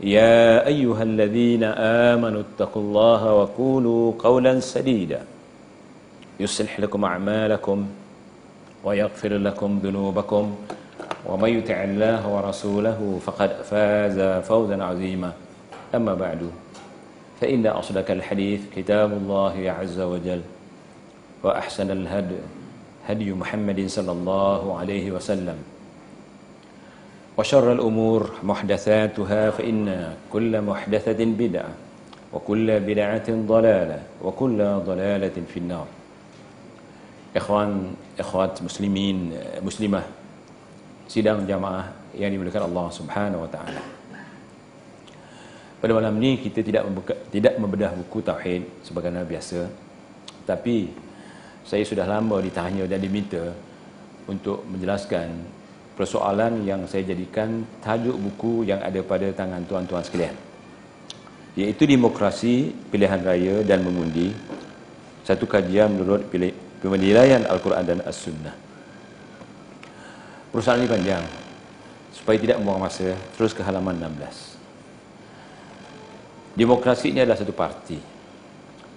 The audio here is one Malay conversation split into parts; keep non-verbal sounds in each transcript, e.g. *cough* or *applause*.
يا أيها الذين آمنوا اتقوا الله وقولوا قولا سديدا. يصلح لكم أعمالكم ويغفر لكم ذنوبكم. ومن يطع الله ورسوله فقد فاز فوزا عظيما. أما بعد فإن أصدق الحديث كتاب الله عز وجل وأحسن الهدي هدي محمد صلى الله عليه وسلم. وشر الأمور محدثاتها فإن كل محدثة بدعة وكل بدعة ضلالة وكل ضلالة في النار Ikhwan, ikhwat muslimin, muslimah Sidang jamaah yang dimuliakan Allah subhanahu wa ta'ala Pada malam ni kita tidak membuka, tidak membedah buku Tauhid sebagaimana biasa Tapi saya sudah lama ditanya dan diminta Untuk menjelaskan persoalan yang saya jadikan tajuk buku yang ada pada tangan tuan-tuan sekalian. Iaitu demokrasi, pilihan raya dan mengundi. Satu kajian menurut penilaian Al-Quran dan As-Sunnah. Perusahaan ini panjang supaya tidak membuang masa terus ke halaman 16 demokrasi ini adalah satu parti.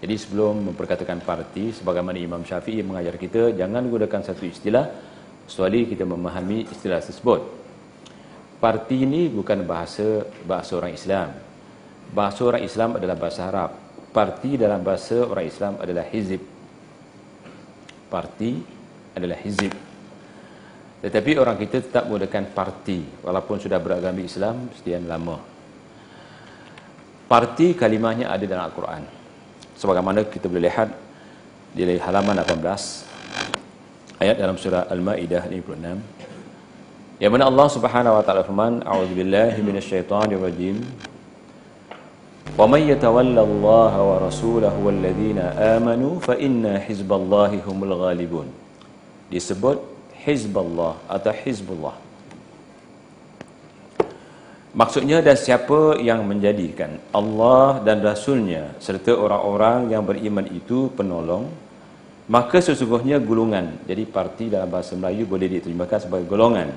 Jadi sebelum memperkatakan parti sebagaimana Imam Syafi'i mengajar kita jangan gunakan satu istilah kecuali kita memahami istilah tersebut. Parti ini bukan bahasa bahasa orang Islam. Bahasa orang Islam adalah bahasa Arab. Parti dalam bahasa orang Islam adalah hizib. Parti adalah hizib. Tetapi orang kita tetap menggunakan parti walaupun sudah beragama Islam sekian lama. Parti kalimahnya ada dalam Al-Quran. Sebagaimana kita boleh lihat di halaman 18 ayat dalam surah Al-Maidah 56 yang mana Allah Subhanahu wa taala firman a'udzubillahi minasyaitonir rajim. Wa may yatawalla Allah wa rasulahu walladzina amanu fa inna hizballahi humul ghalibun. Disebut hizballah atau hizbullah. Maksudnya dan siapa yang menjadikan Allah dan Rasulnya serta orang-orang yang beriman itu penolong maka sesungguhnya golongan. Jadi parti dalam bahasa Melayu boleh diterjemahkan sebagai golongan.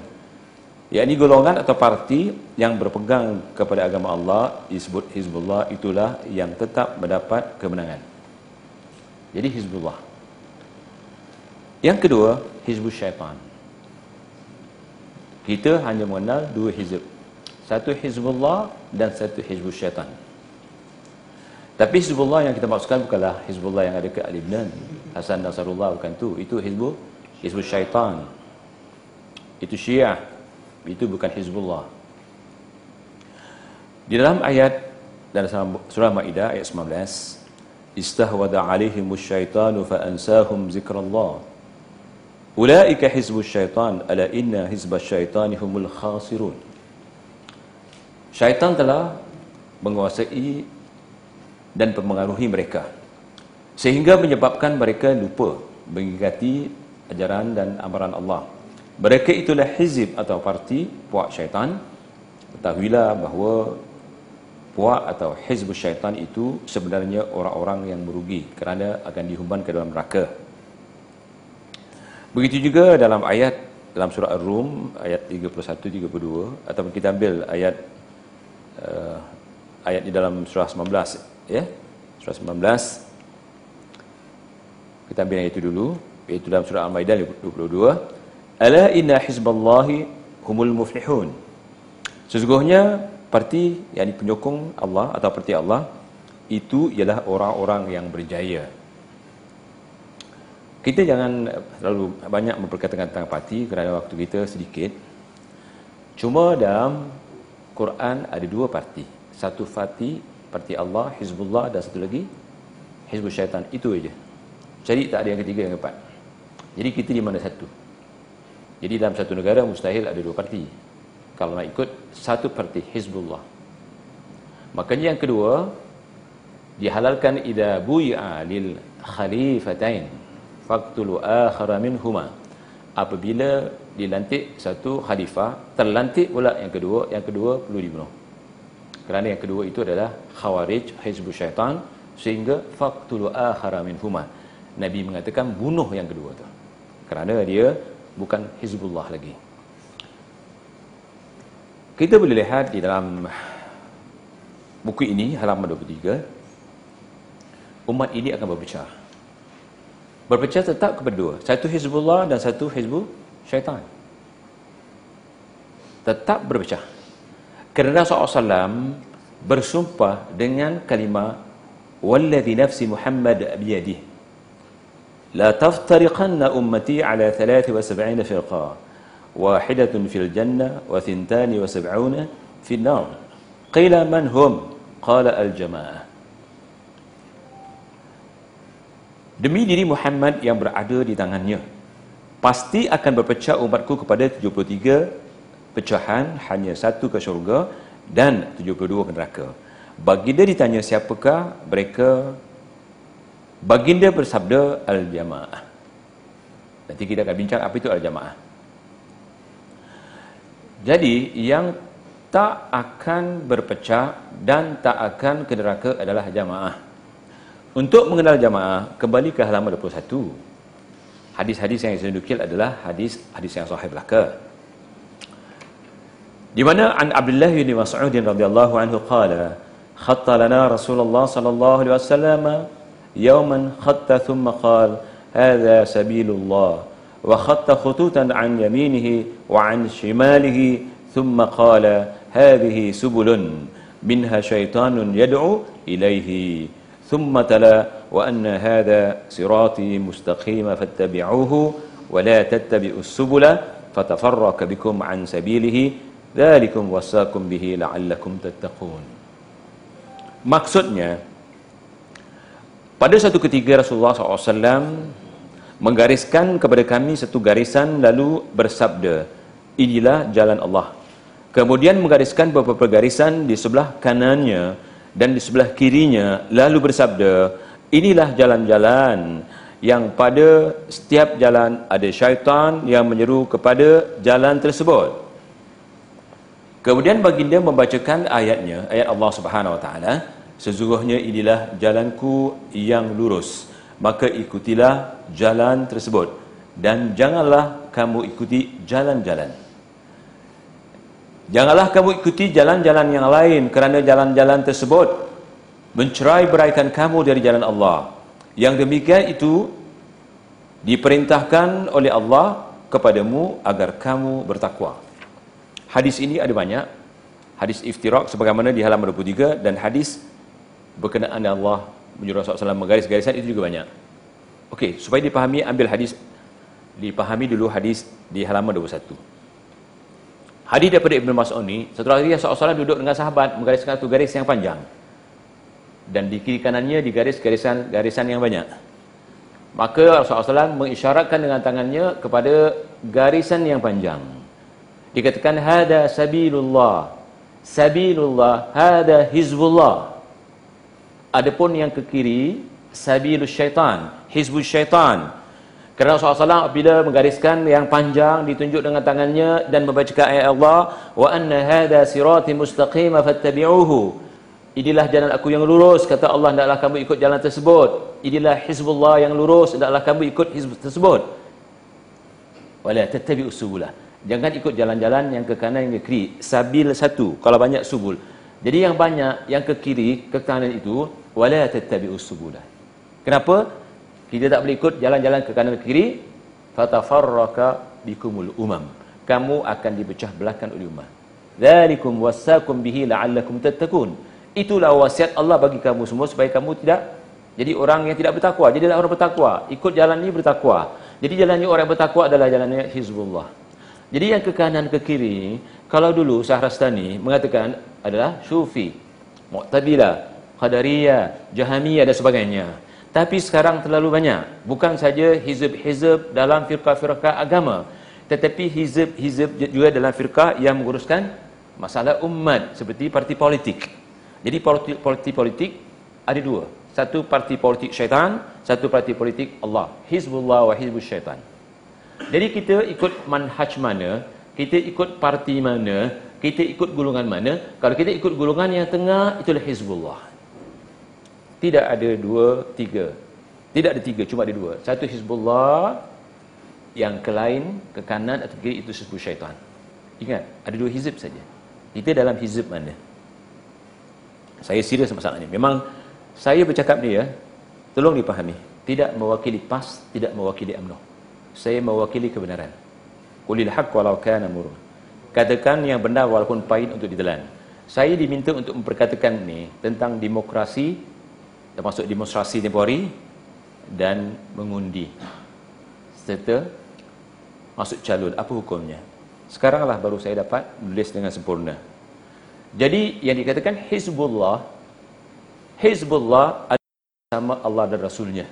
Yakni golongan atau parti yang berpegang kepada agama Allah disebut Hizbullah itulah yang tetap mendapat kemenangan. Jadi Hizbullah. Yang kedua Hizbul Syaitan. Kita hanya mengenal dua hizb. Satu Hizbullah dan satu Hizbul Syaitan. Tapi Hizbullah yang kita maksudkan bukanlah Hizbullah yang ada ke Al-Ibnan. Hasan Nasarullah bukan tu. Itu Hizbul Hizbul Syaitan. Itu Syiah. Itu bukan Hizbullah. Di dalam ayat dalam surah Maidah ayat 19, istahwada alaihimus syaitanu fa ansahum zikrallah. Ulaika hizbus syaitan ala inna hizbas syaitani humul khasirun. Syaitan telah menguasai dan mempengaruhi mereka sehingga menyebabkan mereka lupa mengingati ajaran dan amaran Allah. Mereka itulah hizib atau parti puak syaitan. Ketahuilah bahawa puak atau hizb syaitan itu sebenarnya orang-orang yang merugi kerana akan dihumban ke dalam neraka. Begitu juga dalam ayat dalam surah Ar-Rum ayat 31 32 ataupun kita ambil ayat uh, ayat di dalam surah 19 ya. Surah 19 kita ambil yang itu dulu iaitu dalam surah Al-Maidah 22 ala inna hizballahi humul muflihun sesungguhnya parti yang penyokong Allah atau parti Allah itu ialah orang-orang yang berjaya kita jangan terlalu banyak memperkatakan tentang parti kerana waktu kita sedikit. Cuma dalam Quran ada dua parti. Satu parti, parti Allah, Hizbullah dan satu lagi Hizbul Syaitan. Itu aja. Jadi tak ada yang ketiga yang keempat. Jadi kita di mana satu? Jadi dalam satu negara mustahil ada dua parti. Kalau nak ikut satu parti Hizbullah. Makanya yang kedua dihalalkan idza bui'a lil khalifatain faqtulu akhara minhuma apabila dilantik satu khalifah terlantik pula yang kedua yang kedua perlu dibunuh kerana yang kedua itu adalah khawarij hizbul syaitan sehingga faqtulu akhara minhuma nabi mengatakan bunuh yang kedua tu kerana dia bukan hizbullah lagi kita boleh lihat di dalam buku ini halaman 23 umat ini akan berpecah berpecah tetap kepada dua. Satu Hizbullah dan satu Hizbul Syaitan. Tetap berpecah. Kerana Rasulullah SAW bersumpah dengan kalimah Walladhi nafsi Muhammad biyadih Taftariqanna ummati ala 73 firqa Wahidatun fil jannah wa thintani wa sab'una fil nar Qila man hum? Qala al-jama'ah demi diri Muhammad yang berada di tangannya. Pasti akan berpecah umatku kepada 73 pecahan hanya satu ke syurga dan 72 ke neraka. Baginda ditanya siapakah mereka baginda bersabda al-jamaah nanti kita akan bincang apa itu al-jamaah jadi yang tak akan berpecah dan tak akan ke neraka adalah jamaah untuk mengenal jamaah, kembali ke halaman 21. Hadis-hadis yang saya nukil adalah hadis hadis yang sahih belaka. Di mana an Abdullah bin Mas'ud radhiyallahu anhu qala, "Khatta lana Rasulullah sallallahu alaihi wasallam يوما خط ثم قال هذا سبيل الله. وخط خطوطا عن يمينه وعن شماله ثم قال هذه سبل منها شيطان يدعو إليه. ثم تلا وأن هذا صراطي مستقيم فاتبعوه ولا تتبعوا السبل فتفرق بكم عن سبيله. ذلكم وصاكم به لعلكم تتقون. Maksudnya pada satu ketika Rasulullah SAW menggariskan kepada kami satu garisan lalu bersabda inilah jalan Allah. Kemudian menggariskan beberapa garisan di sebelah kanannya dan di sebelah kirinya lalu bersabda inilah jalan-jalan yang pada setiap jalan ada syaitan yang menyeru kepada jalan tersebut. Kemudian baginda membacakan ayatnya ayat Allah Subhanahu wa taala sesungguhnya inilah jalanku yang lurus maka ikutilah jalan tersebut dan janganlah kamu ikuti jalan-jalan Janganlah kamu ikuti jalan-jalan yang lain kerana jalan-jalan tersebut mencerai beraikan kamu dari jalan Allah. Yang demikian itu diperintahkan oleh Allah kepadamu agar kamu bertakwa. Hadis ini ada banyak. Hadis iftirak sebagaimana di halaman 23 dan hadis berkenaan Allah menyuruh Rasulullah SAW menggaris-garisan itu juga banyak. Okey, supaya dipahami ambil hadis dipahami dulu hadis di halaman 21. Hadis daripada Ibn Mas'ud ni, satu hari Rasulullah duduk dengan sahabat menggariskan satu garis yang panjang. Dan di kiri kanannya digaris garisan garisan yang banyak. Maka Rasulullah SAW mengisyaratkan dengan tangannya kepada garisan yang panjang. Dikatakan hada sabilullah. Sabilullah hada hizbullah. Adapun yang ke kiri sabilus syaitan, hizbus syaitan. Kerana Rasulullah SAW apabila menggariskan yang panjang ditunjuk dengan tangannya dan membaca ayat Allah wa anna hadha sirati mustaqima fattabi'uhu. Inilah jalan aku yang lurus kata Allah hendaklah kamu ikut jalan tersebut. Inilah hizbullah yang lurus hendaklah kamu ikut hizb tersebut. Wala tattabi'us subula. Jangan ikut jalan-jalan yang ke kanan yang ke kiri. Sabil satu kalau banyak subul. Jadi yang banyak yang ke kiri ke kanan itu wala tattabi'us subula. Kenapa? kita tak boleh ikut jalan-jalan ke kanan ke kiri fatafarraka bikumul umam kamu akan dipecah belahkan oleh umat dzalikum wasakum bihi la'allakum tattaqun itulah wasiat Allah bagi kamu semua supaya kamu tidak Jadi orang yang tidak bertakwa, jadilah orang bertakwa. Ikut jalan ini bertakwa. Jadi jalannya orang bertakwa adalah jalannya Hizbullah. Jadi yang ke kanan ke kiri, kalau dulu Syahrastani mengatakan adalah Sufi, Mu'tazilah, Qadariyah, Jahamiyah dan sebagainya. Tapi sekarang terlalu banyak. Bukan saja hizb-hizb dalam firqah-firqah agama. Tetapi hizb-hizb juga dalam firqah yang menguruskan masalah umat. Seperti parti politik. Jadi parti politik ada dua. Satu parti politik syaitan, satu parti politik Allah. Hizbullah wa Hizbul Syaitan. Jadi kita ikut manhaj mana, kita ikut parti mana, kita ikut golongan mana. Kalau kita ikut golongan yang tengah, itulah Hizbullah. Tidak ada dua, tiga. Tidak ada tiga, cuma ada dua. Satu Hizbullah, yang ke lain, ke kanan atau kiri, itu Hizbul Syaitan. Ingat, ada dua hizib saja. Kita dalam hizib mana? Saya serius masalah ini. Memang saya bercakap ni ya, tolong dipahami. Tidak mewakili PAS, tidak mewakili UMNO. Saya mewakili kebenaran. Qulil haqq walau kana murun. Katakan yang benar walaupun pahit untuk ditelan. Saya diminta untuk memperkatakan ni tentang demokrasi termasuk demonstrasi tempoh hari dan mengundi serta masuk calon apa hukumnya sekaranglah baru saya dapat menulis dengan sempurna jadi yang dikatakan Hizbullah Hizbullah sama Allah dan Rasulnya.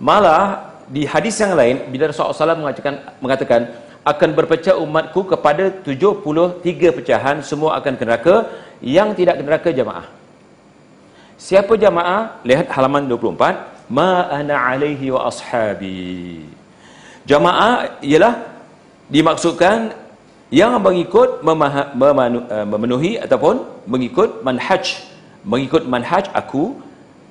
Malah di hadis yang lain bila Rasulullah SAW mengatakan, mengatakan akan berpecah umatku kepada 73 pecahan semua akan ke neraka yang tidak ke neraka jamaah. Siapa jamaah? Lihat halaman 24. Ma ana alaihi wa ashabi. Jamaah ialah dimaksudkan yang mengikut eh, memenuhi ataupun mengikut manhaj mengikut manhaj aku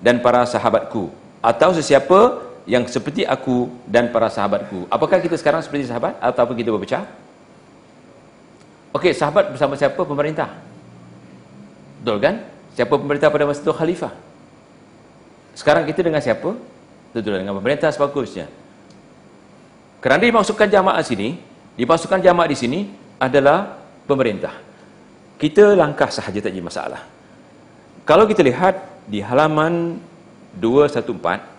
dan para sahabatku atau sesiapa yang seperti aku dan para sahabatku. Apakah kita sekarang seperti sahabat ataupun kita berpecah? Okey, sahabat bersama siapa? Pemerintah. Betul kan? Siapa pemerintah pada masa itu khalifah? Sekarang kita dengan siapa? Betul dengan pemerintah sebagusnya. Kerana dimasukkan jamaah sini, dimasukkan jamaah di sini adalah pemerintah. Kita langkah sahaja tak jadi masalah. Kalau kita lihat di halaman 214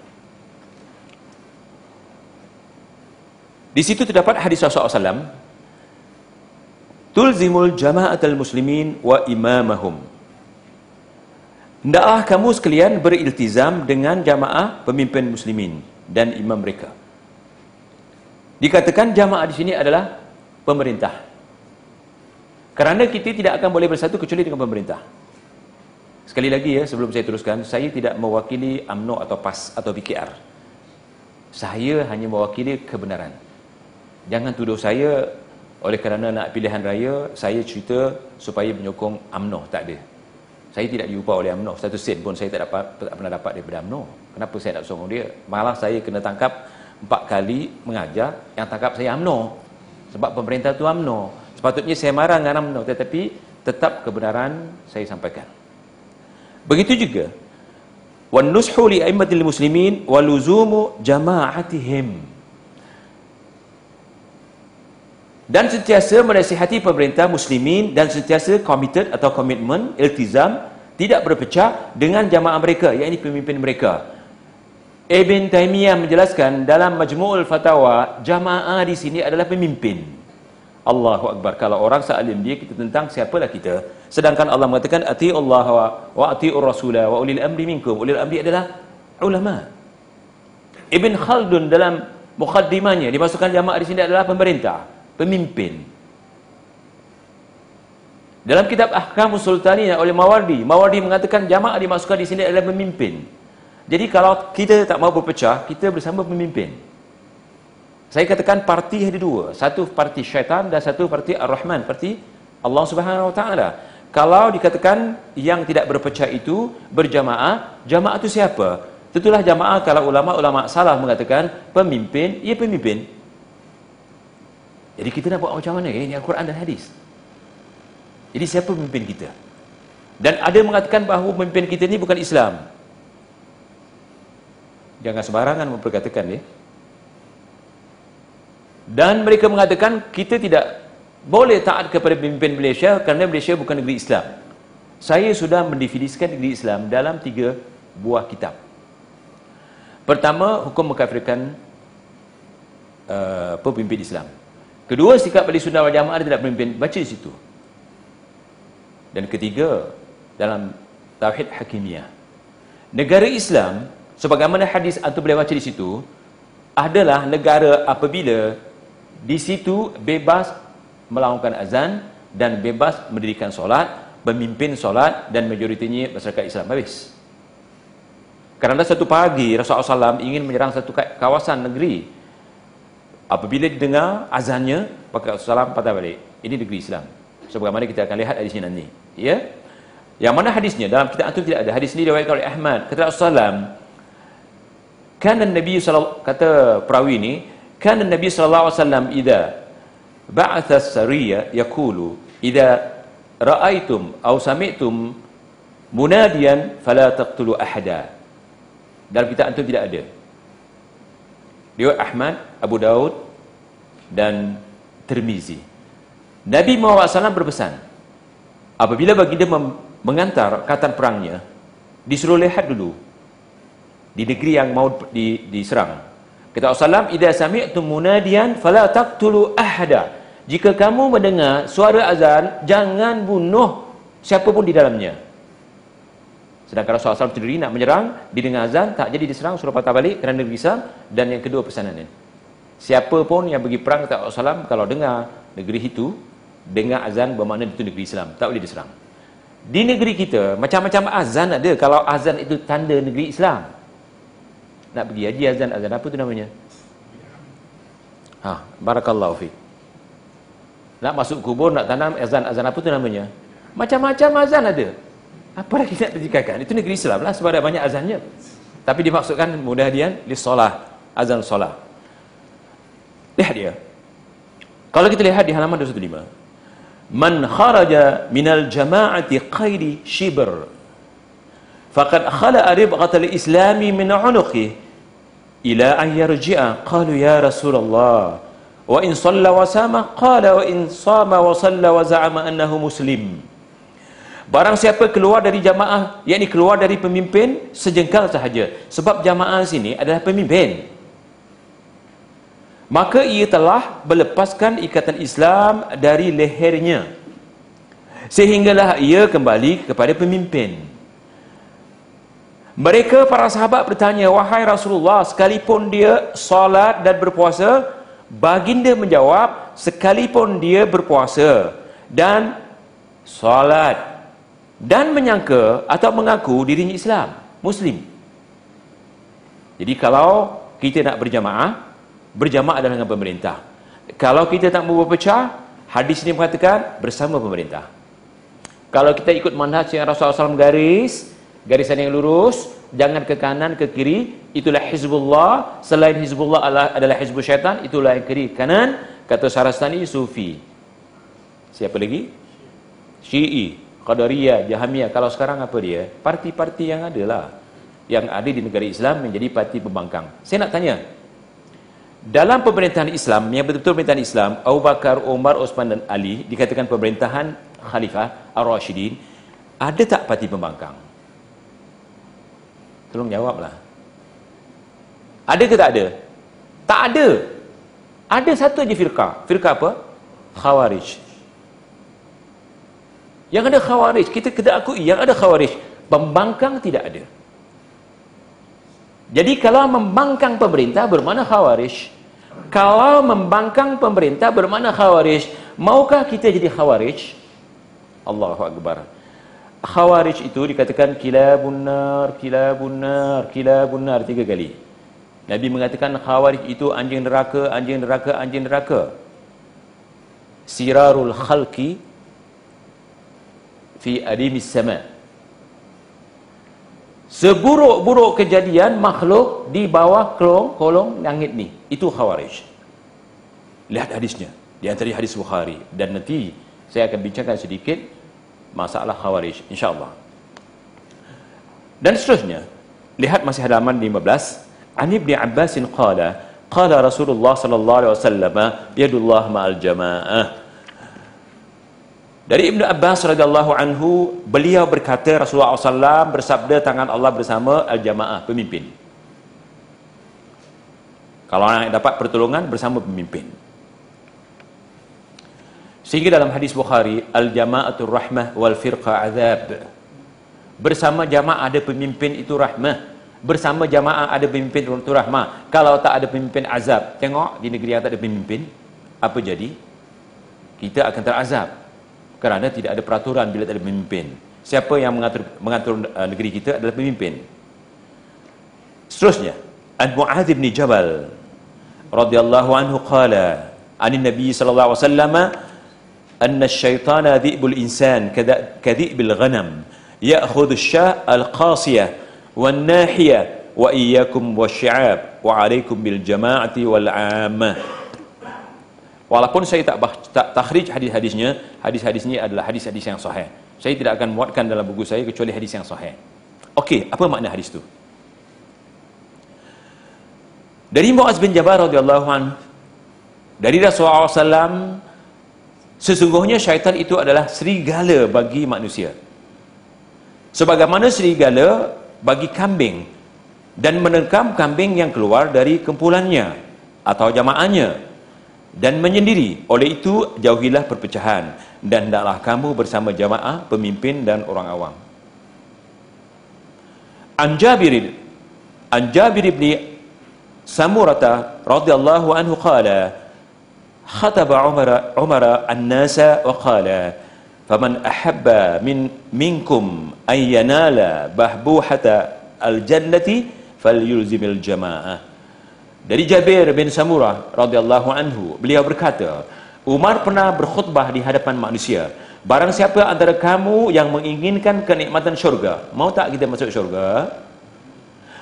Di situ terdapat hadis Rasulullah SAW Tulzimul jama'atul muslimin wa imamahum Hendaklah kamu sekalian beriltizam dengan jamaah pemimpin muslimin dan imam mereka. Dikatakan jamaah di sini adalah pemerintah. Kerana kita tidak akan boleh bersatu kecuali dengan pemerintah. Sekali lagi ya sebelum saya teruskan, saya tidak mewakili AMNO atau PAS atau PKR. Saya hanya mewakili kebenaran. Jangan tuduh saya oleh kerana nak pilihan raya, saya cerita supaya menyokong AMNO. Tak ada. Saya tidak diupah oleh AMNO. Satu sen pun saya tak, dapat, tak pernah dapat daripada AMNO. Kenapa saya nak sokong dia? Malah saya kena tangkap empat kali mengajar yang tangkap saya AMNO. Sebab pemerintah tu AMNO. Sepatutnya saya marah dengan AMNO. Tetapi tetap kebenaran saya sampaikan. Begitu juga wan nushu li aimmatil muslimin wa luzumu jama'atihim. Dan sentiasa menasihati pemerintah muslimin dan sentiasa committed atau komitmen iltizam tidak berpecah dengan jamaah mereka yakni pemimpin mereka. Ibn Taimiyah menjelaskan dalam Majmu'ul Fatawa jamaah di sini adalah pemimpin. Allahu Akbar. Kalau orang sealim dia, kita tentang siapalah kita. Sedangkan Allah mengatakan, Ati Allah wa, ati rasulah wa ulil amri minkum. Ulil amri adalah ulama. Ibn Khaldun dalam mukhaddimahnya, dimasukkan jamaah di sini adalah pemerintah. Pemimpin. Dalam kitab Ahkam Sultani oleh Mawardi, Mawardi mengatakan jamaah dimasukkan di sini adalah pemimpin. Jadi kalau kita tak mau berpecah, kita bersama pemimpin. Saya katakan parti ada dua. Satu parti syaitan dan satu parti ar-Rahman. Parti Allah Subhanahu Wa Taala. Kalau dikatakan yang tidak berpecah itu berjamaah, jamaah itu siapa? Tentulah jamaah kalau ulama-ulama salah mengatakan pemimpin, ia pemimpin. Jadi kita nak buat macam mana? Ini Al-Quran dan Hadis. Jadi siapa pemimpin kita? Dan ada mengatakan bahawa pemimpin kita ini bukan Islam. Jangan sembarangan memperkatakan ya. Dan mereka mengatakan kita tidak boleh taat kepada pemimpin Malaysia kerana Malaysia bukan negeri Islam. Saya sudah mendefinisikan negeri Islam dalam tiga buah kitab. Pertama, hukum mengkafirkan uh, pemimpin Islam. Kedua, sikap ahli sunnah wal jamaah tidak pemimpin. Baca di situ. Dan ketiga, dalam Tauhid Hakimiyah. Negara Islam, sebagaimana hadis atau boleh baca di situ, adalah negara apabila di situ bebas melakukan azan dan bebas mendirikan solat, memimpin solat dan majoritinya masyarakat Islam. Habis. Kerana satu pagi Rasulullah SAW ingin menyerang satu kawasan negeri. Apabila didengar azannya, Rasulullah SAW patah balik. Ini negeri Islam. Sebagaimana kita akan lihat hadis ini nanti. Ya? Yang mana hadisnya? Dalam kitab itu tidak ada. Hadis ini diriwayatkan oleh Ahmad. Kata Rasulullah kan Nabi sallallahu kata perawi ini, kan Nabi wasallam idza ba'atha sariya yaqulu idza ra'aitum aw sami'tum munadiyan fala taqtulu ahada. Dalam kitab itu tidak ada. Dia Ahmad, Abu Daud dan Tirmizi. Nabi Muhammad SAW berpesan, apabila baginda mengantar katan perangnya, disuruh lihat dulu di negeri yang mau di, diserang. Kata Rasulullah, "Idza sami'tum munadiyan fala taqtulu ahada." Jika kamu mendengar suara azan, jangan bunuh siapa pun di dalamnya. Sedangkan Rasulullah SAW sendiri nak menyerang, didengar azan, tak jadi diserang, suruh patah balik kerana negeri Islam. Dan yang kedua pesanan ini. Siapa pun yang pergi perang kata Rasulullah SAW, kalau dengar negeri itu, dengar azan bermakna itu negeri Islam. Tak boleh diserang. Di negeri kita, macam-macam azan ada. Kalau azan itu tanda negeri Islam. Nak pergi haji azan, azan apa tu namanya? Ha, barakallahu fiqh. Nak masuk kubur, nak tanam azan-azan apa tu namanya? Macam-macam azan ada. Apa lagi nak dijadikan? Itu negeri Islam lah sebab ada banyak azannya. Tapi dimaksudkan mudah dia di solah, azan solah. Lihat dia. Kalau kita lihat di halaman 215. Man kharaja minal jama'ati qaidi shibr. Faqad khala'a ribqatal islami min unuqih ila an yarji'a qalu ya Rasulullah wa in salla wa sama qala wa in sama wa salla wa za'ama annahu muslim barang siapa keluar dari jamaah yakni keluar dari pemimpin sejengkal sahaja. Sebab jamaah sini adalah pemimpin. Maka ia telah melepaskan ikatan Islam dari lehernya. Sehinggalah ia kembali kepada pemimpin. Mereka para sahabat bertanya wahai Rasulullah sekalipun dia salat dan berpuasa Baginda menjawab, sekalipun dia berpuasa dan solat dan menyangka atau mengaku dirinya Islam, Muslim. Jadi kalau kita nak berjamaah, berjamaah adalah dengan pemerintah. Kalau kita tak mau berpecah, hadis ini mengatakan bersama pemerintah. Kalau kita ikut manhaj yang Rasulullah SAW garis, garisan yang lurus, jangan ke kanan ke kiri, itulah hizbullah selain hizbullah adalah, adalah hizbul syaitan itulah yang kiri kanan kata Sarastani sufi siapa lagi syi'i qadariyah jahamiyah kalau sekarang apa dia parti-parti yang ada lah yang ada di negara Islam menjadi parti pembangkang saya nak tanya dalam pemerintahan Islam yang betul-betul pemerintahan Islam Abu Bakar, Umar, Osman dan Ali dikatakan pemerintahan Khalifah Ar-Rashidin ada tak parti pembangkang tolong jawablah ada ke tak ada? Tak ada. Ada satu aja firqah. Firqah apa? Khawarij. Yang ada khawarij, kita kena akui yang ada khawarij. Pembangkang tidak ada. Jadi kalau membangkang pemerintah bermakna khawarij. Kalau membangkang pemerintah bermakna khawarij, maukah kita jadi khawarij? Allahu akbar. Khawarij itu dikatakan kilabun nar, kilabun nar, kilabun nar tiga kali. Nabi mengatakan khawarij itu anjing neraka, anjing neraka, anjing neraka. Sirarul khalqi fi adimis sama. Seburuk-buruk kejadian makhluk di bawah kolong kolong langit ni. Itu khawarij. Lihat hadisnya. Di antara hadis Bukhari. Dan nanti saya akan bincangkan sedikit masalah khawarij. InsyaAllah. Dan seterusnya. Lihat masih halaman 15. An Ibn Abbas qala qala Rasulullah sallallahu alaihi wasallam yadullah ma'al jamaah Dari Ibnu Abbas radhiyallahu anhu, beliau berkata Rasulullah SAW bersabda tangan Allah bersama al-jamaah, pemimpin. Kalau orang yang dapat pertolongan bersama pemimpin. Sehingga dalam hadis Bukhari, al-jama'atul rahmah wal firqa azab. Bersama jamaah ada pemimpin itu rahmah. Bersama jamaah ada pemimpin itu rahmah. Kalau tak ada pemimpin azab. Tengok di negeri yang tak ada pemimpin, apa jadi? Kita akan terazab kerana tidak ada peraturan bila tak ada pemimpin. Siapa yang mengatur mengatur uh, negeri kita adalah pemimpin. Seterusnya, An-Mu'adz bin Jabal radhiyallahu anhu qala an Nabi sallallahu alaihi wasallam anna asy-syaitana dhi'bul insan kadhi'bil ghanam ya'khudhu asy-sya' al-qasiyah wan-nahiyah wa iyyakum wasy-syi'ab wa 'alaikum bil jama'ati wal 'ammah Walaupun saya tak, tak takhrij hadis-hadisnya, hadis-hadis ini adalah hadis-hadis yang sahih. Saya tidak akan muatkan dalam buku saya kecuali hadis yang sahih. Okey, apa makna hadis itu? Dari Muaz bin Jabal radhiyallahu anhu dari Rasulullah SAW sesungguhnya syaitan itu adalah serigala bagi manusia. Sebagaimana serigala bagi kambing dan menerkam kambing yang keluar dari kumpulannya atau jamaahnya dan menyendiri. Oleh itu, jauhilah perpecahan dan hendaklah kamu bersama jamaah, pemimpin dan orang awam. Anjabir Anjabir bin Samurata radhiyallahu anhu qala Umar an-nasa wa qala faman ahabba min minkum ay yanala bahbuhata al-jannati falyulzimil jamaah dari Jabir bin Samurah radhiyallahu anhu, beliau berkata, Umar pernah berkhutbah di hadapan manusia. Barang siapa antara kamu yang menginginkan kenikmatan syurga, mau tak kita masuk syurga?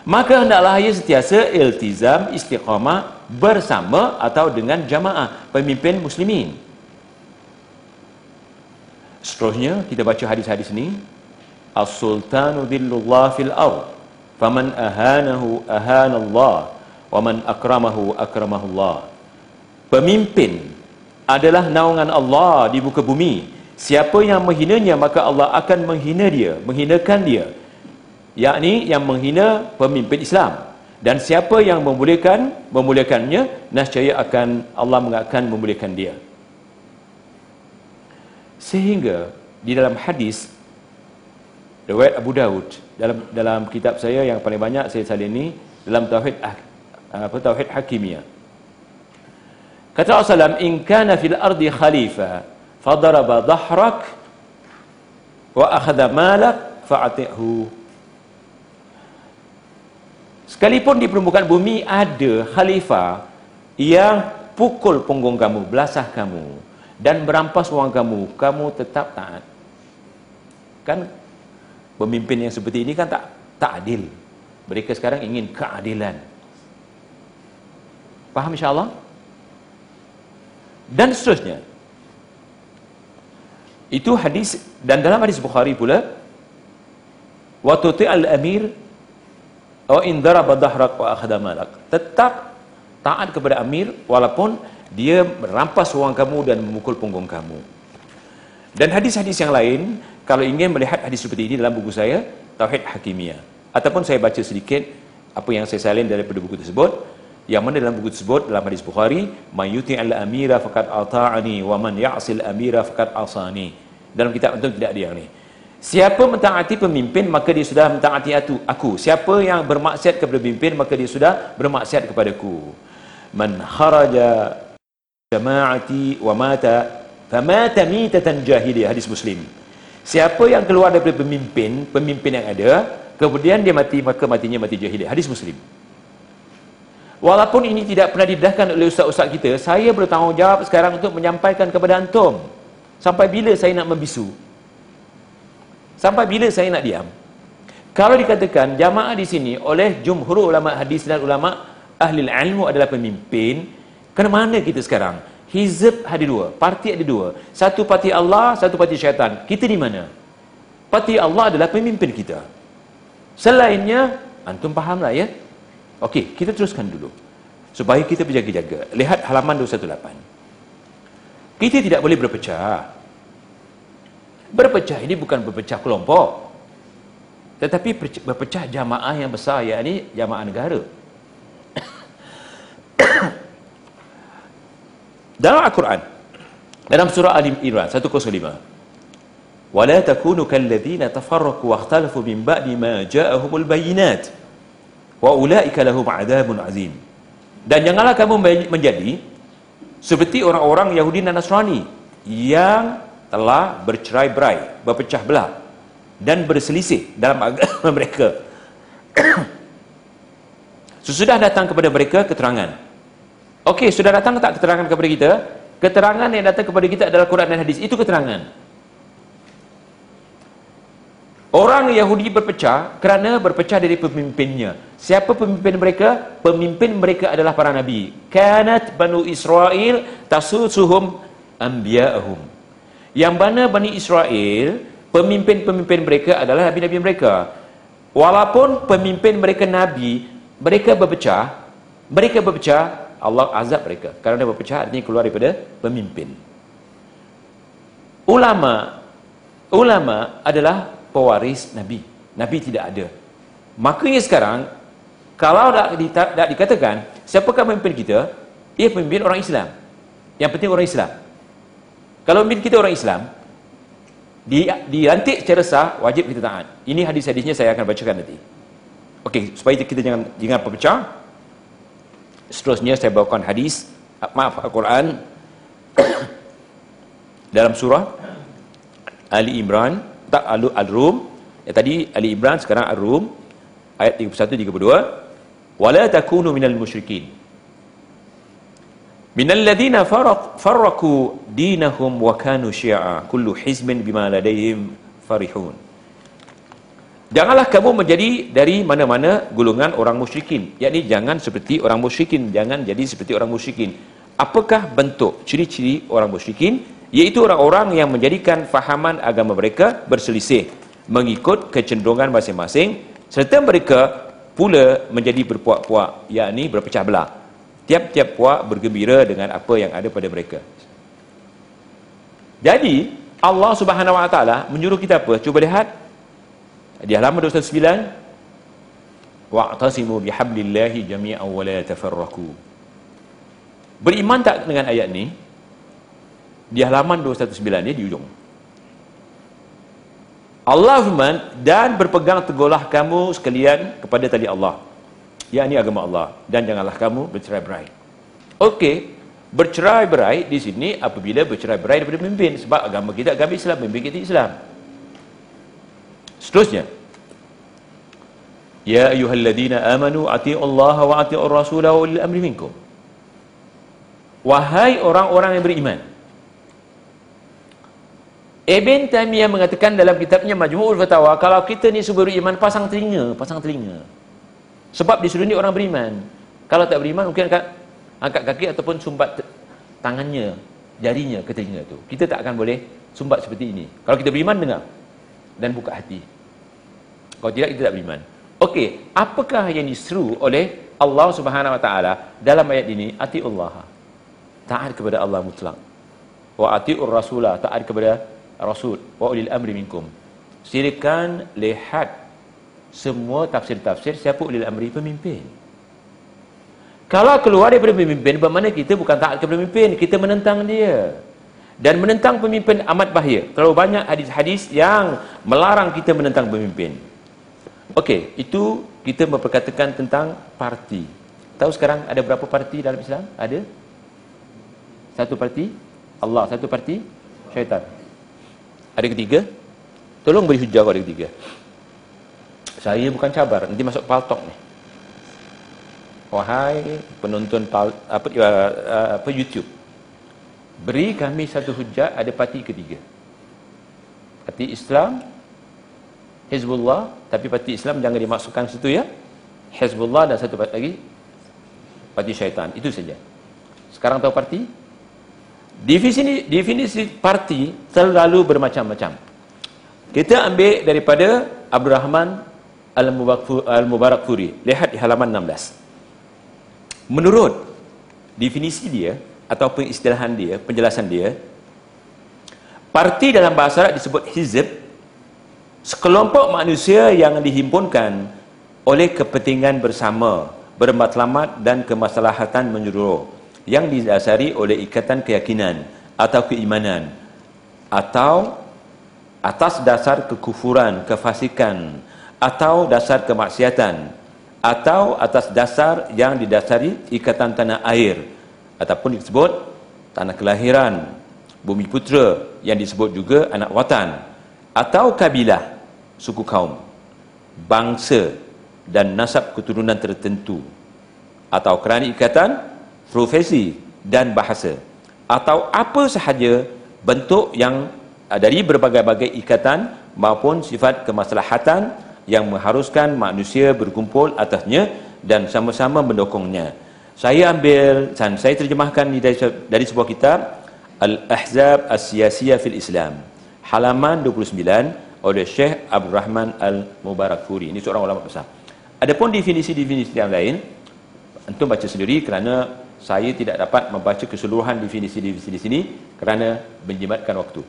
Maka hendaklah ia sentiasa iltizam istiqamah bersama atau dengan jamaah pemimpin muslimin. Seterusnya kita baca hadis-hadis ini. As-sultanu dhillullah fil ard. Faman ahanahu ahanallah waman akramahu akramahullah pemimpin adalah naungan Allah di muka bumi. Siapa yang menghinanya maka Allah akan menghina dia menghinakan dia. Yakni yang menghina pemimpin Islam. Dan siapa yang memuliakan memuliakannya nescaya akan Allah akan memuliakan dia. Sehingga di dalam hadis riwayat Abu Daud dalam dalam kitab saya yang paling banyak saya salin ini dalam tauhid apa tauhid hakimiyah. Kata Rasulullah in kana fil ardi khalifa fadaraba dhahrak wa akhadha malak fa'atihu. Sekalipun di permukaan bumi ada khalifah yang pukul punggung kamu belasah kamu dan berampas wang kamu kamu tetap taat. Kan? Pemimpin yang seperti ini kan tak tak adil. Mereka sekarang ingin keadilan Faham insyaAllah? Dan seterusnya. Itu hadis, dan dalam hadis Bukhari pula, وَتُطِعَ الْأَمِيرِ وَإِنْ ذَرَبَ wa وَأَخْدَ malak. Tetap taat kepada Amir, walaupun dia merampas uang kamu dan memukul punggung kamu. Dan hadis-hadis yang lain, kalau ingin melihat hadis seperti ini dalam buku saya, Tauhid Hakimiyah. Ataupun saya baca sedikit apa yang saya salin daripada buku tersebut, yang mana dalam buku tersebut dalam hadis Bukhari mayuti al amira faqad ata'ani wa man ya'sil amira faqad asani. Dalam kitab itu tidak yang ni. Siapa mentaati pemimpin maka dia sudah mentaati aku. Siapa yang bermaksiat kepada pemimpin maka dia sudah bermaksiat kepadaku. Man kharaja jama'ati wa mata famata mitatan jahiliyah. Hadis muslim. Siapa yang keluar daripada pemimpin pemimpin yang ada kemudian dia mati maka matinya mati jahiliyah. Hadis muslim Walaupun ini tidak pernah didahkan oleh ustaz-ustaz kita, saya bertanggungjawab sekarang untuk menyampaikan kepada antum. Sampai bila saya nak membisu? Sampai bila saya nak diam? Kalau dikatakan jamaah di sini oleh jumhur ulama hadis dan ulama ahli ilmu adalah pemimpin, ke mana kita sekarang? Hizb ada dua, parti ada dua. Satu parti Allah, satu parti syaitan. Kita di mana? Parti Allah adalah pemimpin kita. Selainnya, antum fahamlah ya? Okey, kita teruskan dulu. Supaya kita berjaga-jaga. Lihat halaman 218. Kita tidak boleh berpecah. Berpecah ini bukan berpecah kelompok. Tetapi berpecah jamaah yang besar, yakni jamaah negara. *coughs* dalam Al-Quran, dalam surah Al-Imran 105, وَلَا تَكُونُوا كَالَّذِينَ تَفَرَّقُوا وَاخْتَلَفُوا مِنْ بَعْدِ مَا جَاءَهُمُ الْبَيِّنَاتِ wa ulaika lahum adzabun azim dan janganlah kamu menjadi seperti orang-orang Yahudi dan Nasrani yang telah bercerai-berai, berpecah belah dan berselisih dalam *laughs* agama mereka. *coughs* Sesudah datang kepada mereka keterangan. Okey, sudah datang tak keterangan kepada kita? Keterangan yang datang kepada kita adalah Quran dan hadis. Itu keterangan. Orang Yahudi berpecah kerana berpecah dari pemimpinnya. Siapa pemimpin mereka? Pemimpin mereka adalah para nabi. Kanat Banu Israel tasusuhum anbiya'ahum. Yang mana Bani Israel, pemimpin-pemimpin mereka adalah nabi-nabi mereka. Walaupun pemimpin mereka nabi, mereka berpecah, mereka berpecah, Allah azab mereka. Kerana berpecah artinya keluar daripada pemimpin. Ulama ulama adalah pewaris Nabi. Nabi tidak ada. Makanya sekarang, kalau tak, tak dikatakan, siapakah pemimpin kita? Ia pemimpin orang Islam. Yang penting orang Islam. Kalau pemimpin kita orang Islam, di, dilantik secara sah, wajib kita taat. Ini hadis-hadisnya saya akan bacakan nanti. Okey, supaya kita jangan jangan pecah. Seterusnya saya bawakan hadis, maaf Al-Quran *coughs* dalam surah Ali Imran tak Al-Rum. Ya, tadi Ali Imran sekarang Al-Rum ayat 31 32 wala takunu minal musyrikin. Minal ladina farraqu dinahum wa kanu syi'a kullu hizbin bima ladayhim farihun. Janganlah kamu menjadi dari mana-mana golongan orang musyrikin. Yakni jangan seperti orang musyrikin. Jangan jadi seperti orang musyrikin. Apakah bentuk ciri-ciri orang musyrikin iaitu orang-orang yang menjadikan fahaman agama mereka berselisih mengikut kecenderungan masing-masing serta mereka pula menjadi berpuak-puak yakni berpecah belah. Tiap-tiap puak bergembira dengan apa yang ada pada mereka. Jadi Allah Subhanahu Wa Taala menyuruh kita apa? Cuba lihat. Di halaman 209 wa'tasimu bihablillahi jami'an wa la tafarraqu. Beriman tak dengan ayat ni di halaman 219 ni di ujung. Allah firman dan berpegang teguhlah kamu sekalian kepada tali Allah. Yakni agama Allah. Dan janganlah kamu bercerai-berai okey bercerai-berai di sini apabila bercerai-berai daripada pemimpin sebab agama kita agama Islam pemimpin kita Islam. Seterusnya. Ya ayyuhalladzina amanu atii'u Allah wa atii'ur rasul wa ulil amri minkum. Wahai orang-orang yang beriman Ibn Taimiyah mengatakan dalam kitabnya Majmu'ul Fatawa, kalau kita ni semua beriman, pasang telinga, pasang telinga. Sebab di seluruh ni orang beriman. Kalau tak beriman, mungkin akan angkat kaki ataupun sumbat tangannya, jarinya ke telinga tu. Kita tak akan boleh sumbat seperti ini. Kalau kita beriman, dengar. Dan buka hati. Kalau tidak, kita tak beriman. Okey, apakah yang diseru oleh Allah Subhanahu Wa Taala dalam ayat ini? Atiullah. Taat kepada Allah mutlak. Wa atiur rasulah. Taat kepada Rasul wa ulil amri minkum. Silakan lihat semua tafsir-tafsir siapa ulil amri pemimpin. Kalau keluar daripada pemimpin bermakna kita bukan taat kepada pemimpin, kita menentang dia. Dan menentang pemimpin amat bahaya. Terlalu banyak hadis-hadis yang melarang kita menentang pemimpin. Okey, itu kita memperkatakan tentang parti. Tahu sekarang ada berapa parti dalam Islam? Ada? Satu parti Allah, satu parti syaitan. Ada ketiga? Tolong beri hujah ada ketiga. Saya bukan cabar, nanti masuk paltok ni. Wahai penonton pal, apa, uh, apa YouTube. Beri kami satu hujah ada parti ketiga. Parti Islam, Hizbullah, tapi parti Islam jangan dimasukkan situ ya. Hizbullah dan satu parti lagi parti syaitan. Itu saja. Sekarang tahu parti? Definisi, definisi parti selalu bermacam-macam. Kita ambil daripada Abdul Rahman Al-Mubarakfuri. Lihat di halaman 16. Menurut definisi dia, atau pengistilahan dia, penjelasan dia, Parti dalam bahasa Arab disebut hizb. Sekelompok manusia yang dihimpunkan oleh kepentingan bersama, bermatlamat dan kemaslahatan menyeluruh yang didasari oleh ikatan keyakinan atau keimanan atau atas dasar kekufuran, kefasikan atau dasar kemaksiatan atau atas dasar yang didasari ikatan tanah air ataupun disebut tanah kelahiran, bumi putra yang disebut juga anak watan atau kabilah, suku kaum, bangsa dan nasab keturunan tertentu atau kerana ikatan profesi dan bahasa atau apa sahaja bentuk yang Ah, dari berbagai-bagai ikatan maupun sifat kemaslahatan yang mengharuskan manusia berkumpul atasnya dan sama-sama mendukungnya. Saya ambil dan saya terjemahkan dari, dari sebuah kitab Al-Ahzab As-Siyasiyah fil Islam halaman 29 oleh Syekh Abdul Rahman Al-Mubarakfuri. Ini seorang ulama besar. Adapun definisi-definisi yang lain antum baca sendiri kerana saya tidak dapat membaca keseluruhan definisi-definisi di sini kerana menjimatkan waktu.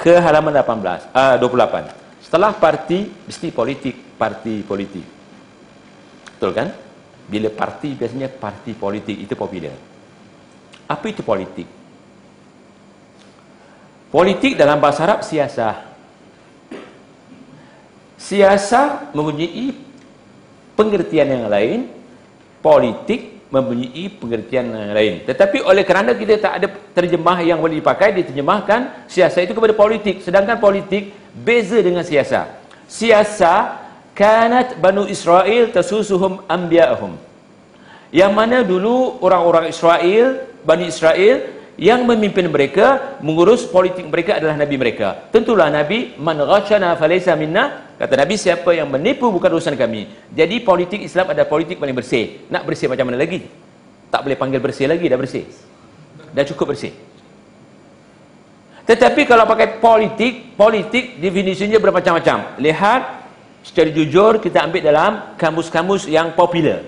Ke halaman 18 uh, 28 setelah parti mesti politik parti politik. Betul kan? Bila parti biasanya parti politik itu popular. Apa itu politik? Politik dalam bahasa Arab siasah. Siasah mempunyai pengertian yang lain. Politik mempunyai pengertian yang lain. Tetapi oleh kerana kita tak ada terjemah yang boleh dipakai, diterjemahkan siasat itu kepada politik. Sedangkan politik beza dengan siasat. Siasat kanat Banu Israel tasusuhum anbiya'ahum. Yang mana dulu orang-orang Israel, Bani Israel yang memimpin mereka mengurus politik mereka adalah nabi mereka. Tentulah nabi man ghashana falaysa minna kata nabi siapa yang menipu bukan urusan kami. Jadi politik Islam ada politik paling bersih. Nak bersih macam mana lagi? Tak boleh panggil bersih lagi dah bersih. Dah cukup bersih. Tetapi kalau pakai politik politik definisinya bermacam-macam. Lihat secara jujur kita ambil dalam kamus-kamus yang popular.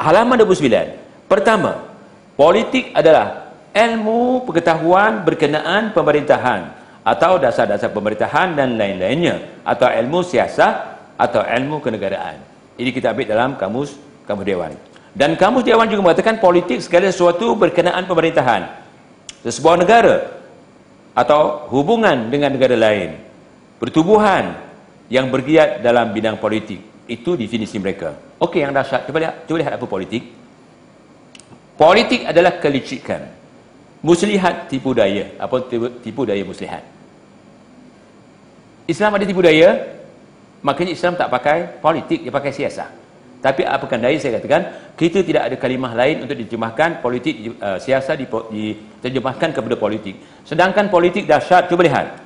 Halaman 29 pertama politik adalah ilmu pengetahuan berkenaan pemerintahan atau dasar-dasar pemerintahan dan lain-lainnya atau ilmu siasat atau ilmu kenegaraan. Ini kita ambil dalam kamus kamus dewan. Dan kamus dewan juga mengatakan politik segala sesuatu berkenaan pemerintahan sesebuah negara atau hubungan dengan negara lain. Pertubuhan yang bergiat dalam bidang politik. Itu definisi mereka. Okey yang dahsyat. Cuba lihat, cuba lihat apa politik. Politik adalah kelicikan muslihat tipu daya. Apa tipu, tipu daya muslihat? Islam ada tipu daya makanya Islam tak pakai politik dia pakai siasat tapi apakah daya saya katakan kita tidak ada kalimah lain untuk diterjemahkan politik uh, siasat diterjemahkan kepada politik. Sedangkan politik dahsyat cuba lihat.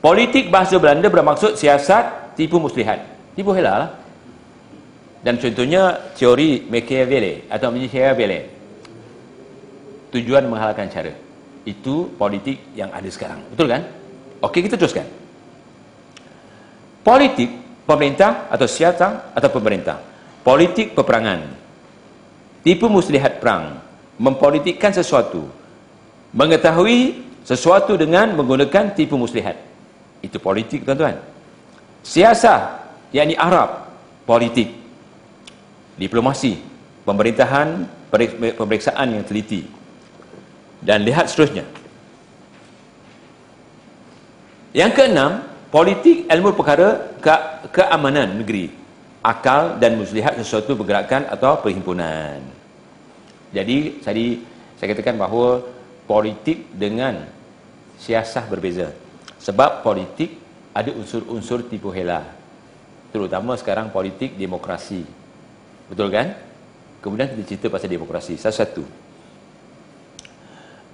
Politik bahasa Belanda bermaksud siasat tipu muslihat. Tipu helal lah. dan contohnya teori Machiavelli atau Machiavelli tujuan menghalalkan cara. Itu politik yang ada sekarang. Betul kan? Okey, kita teruskan. Politik pemerintah atau siasat atau pemerintah. Politik peperangan. Tipu muslihat perang. Mempolitikkan sesuatu. Mengetahui sesuatu dengan menggunakan tipu muslihat. Itu politik, tuan-tuan. Siasat, yakni Arab, politik. Diplomasi, pemerintahan, pemeriksaan yang teliti dan lihat seterusnya. Yang keenam politik ilmu perkara ke keamanan negeri akal dan muslihat sesuatu pergerakan atau perhimpunan. Jadi tadi saya katakan bahawa politik dengan siasah berbeza. Sebab politik ada unsur-unsur tipu hela. Terutama sekarang politik demokrasi. Betul kan? Kemudian kita cerita pasal demokrasi. Satu-satu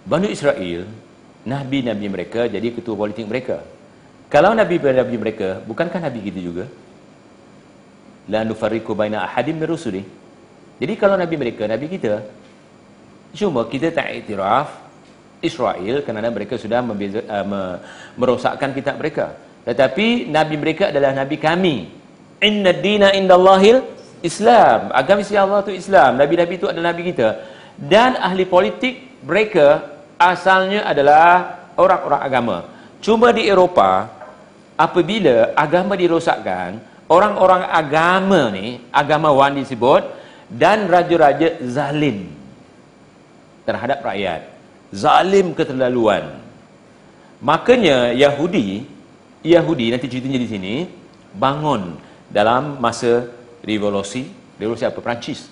Banu Israel, Nabi-Nabi mereka jadi ketua politik mereka. Kalau Nabi-Nabi mereka, bukankah Nabi kita juga? La nufarriku baina ahadim min rusuli. Jadi kalau Nabi mereka, Nabi kita, cuma kita tak iktiraf Israel kerana mereka sudah membeza, uh, merosakkan kitab mereka. Tetapi Nabi mereka adalah Nabi kami. Inna dina indallahil Islam. Agama Allah itu Islam. Nabi-Nabi itu adalah Nabi kita. Dan ahli politik mereka asalnya adalah orang-orang agama Cuma di Eropah, apabila agama dirosakkan, orang-orang agama ni, agamawan disebut, dan raja-raja zalim terhadap rakyat. Zalim keterlaluan. Makanya Yahudi, Yahudi nanti ceritanya di sini, bangun dalam masa revolusi, revolusi apa? Perancis.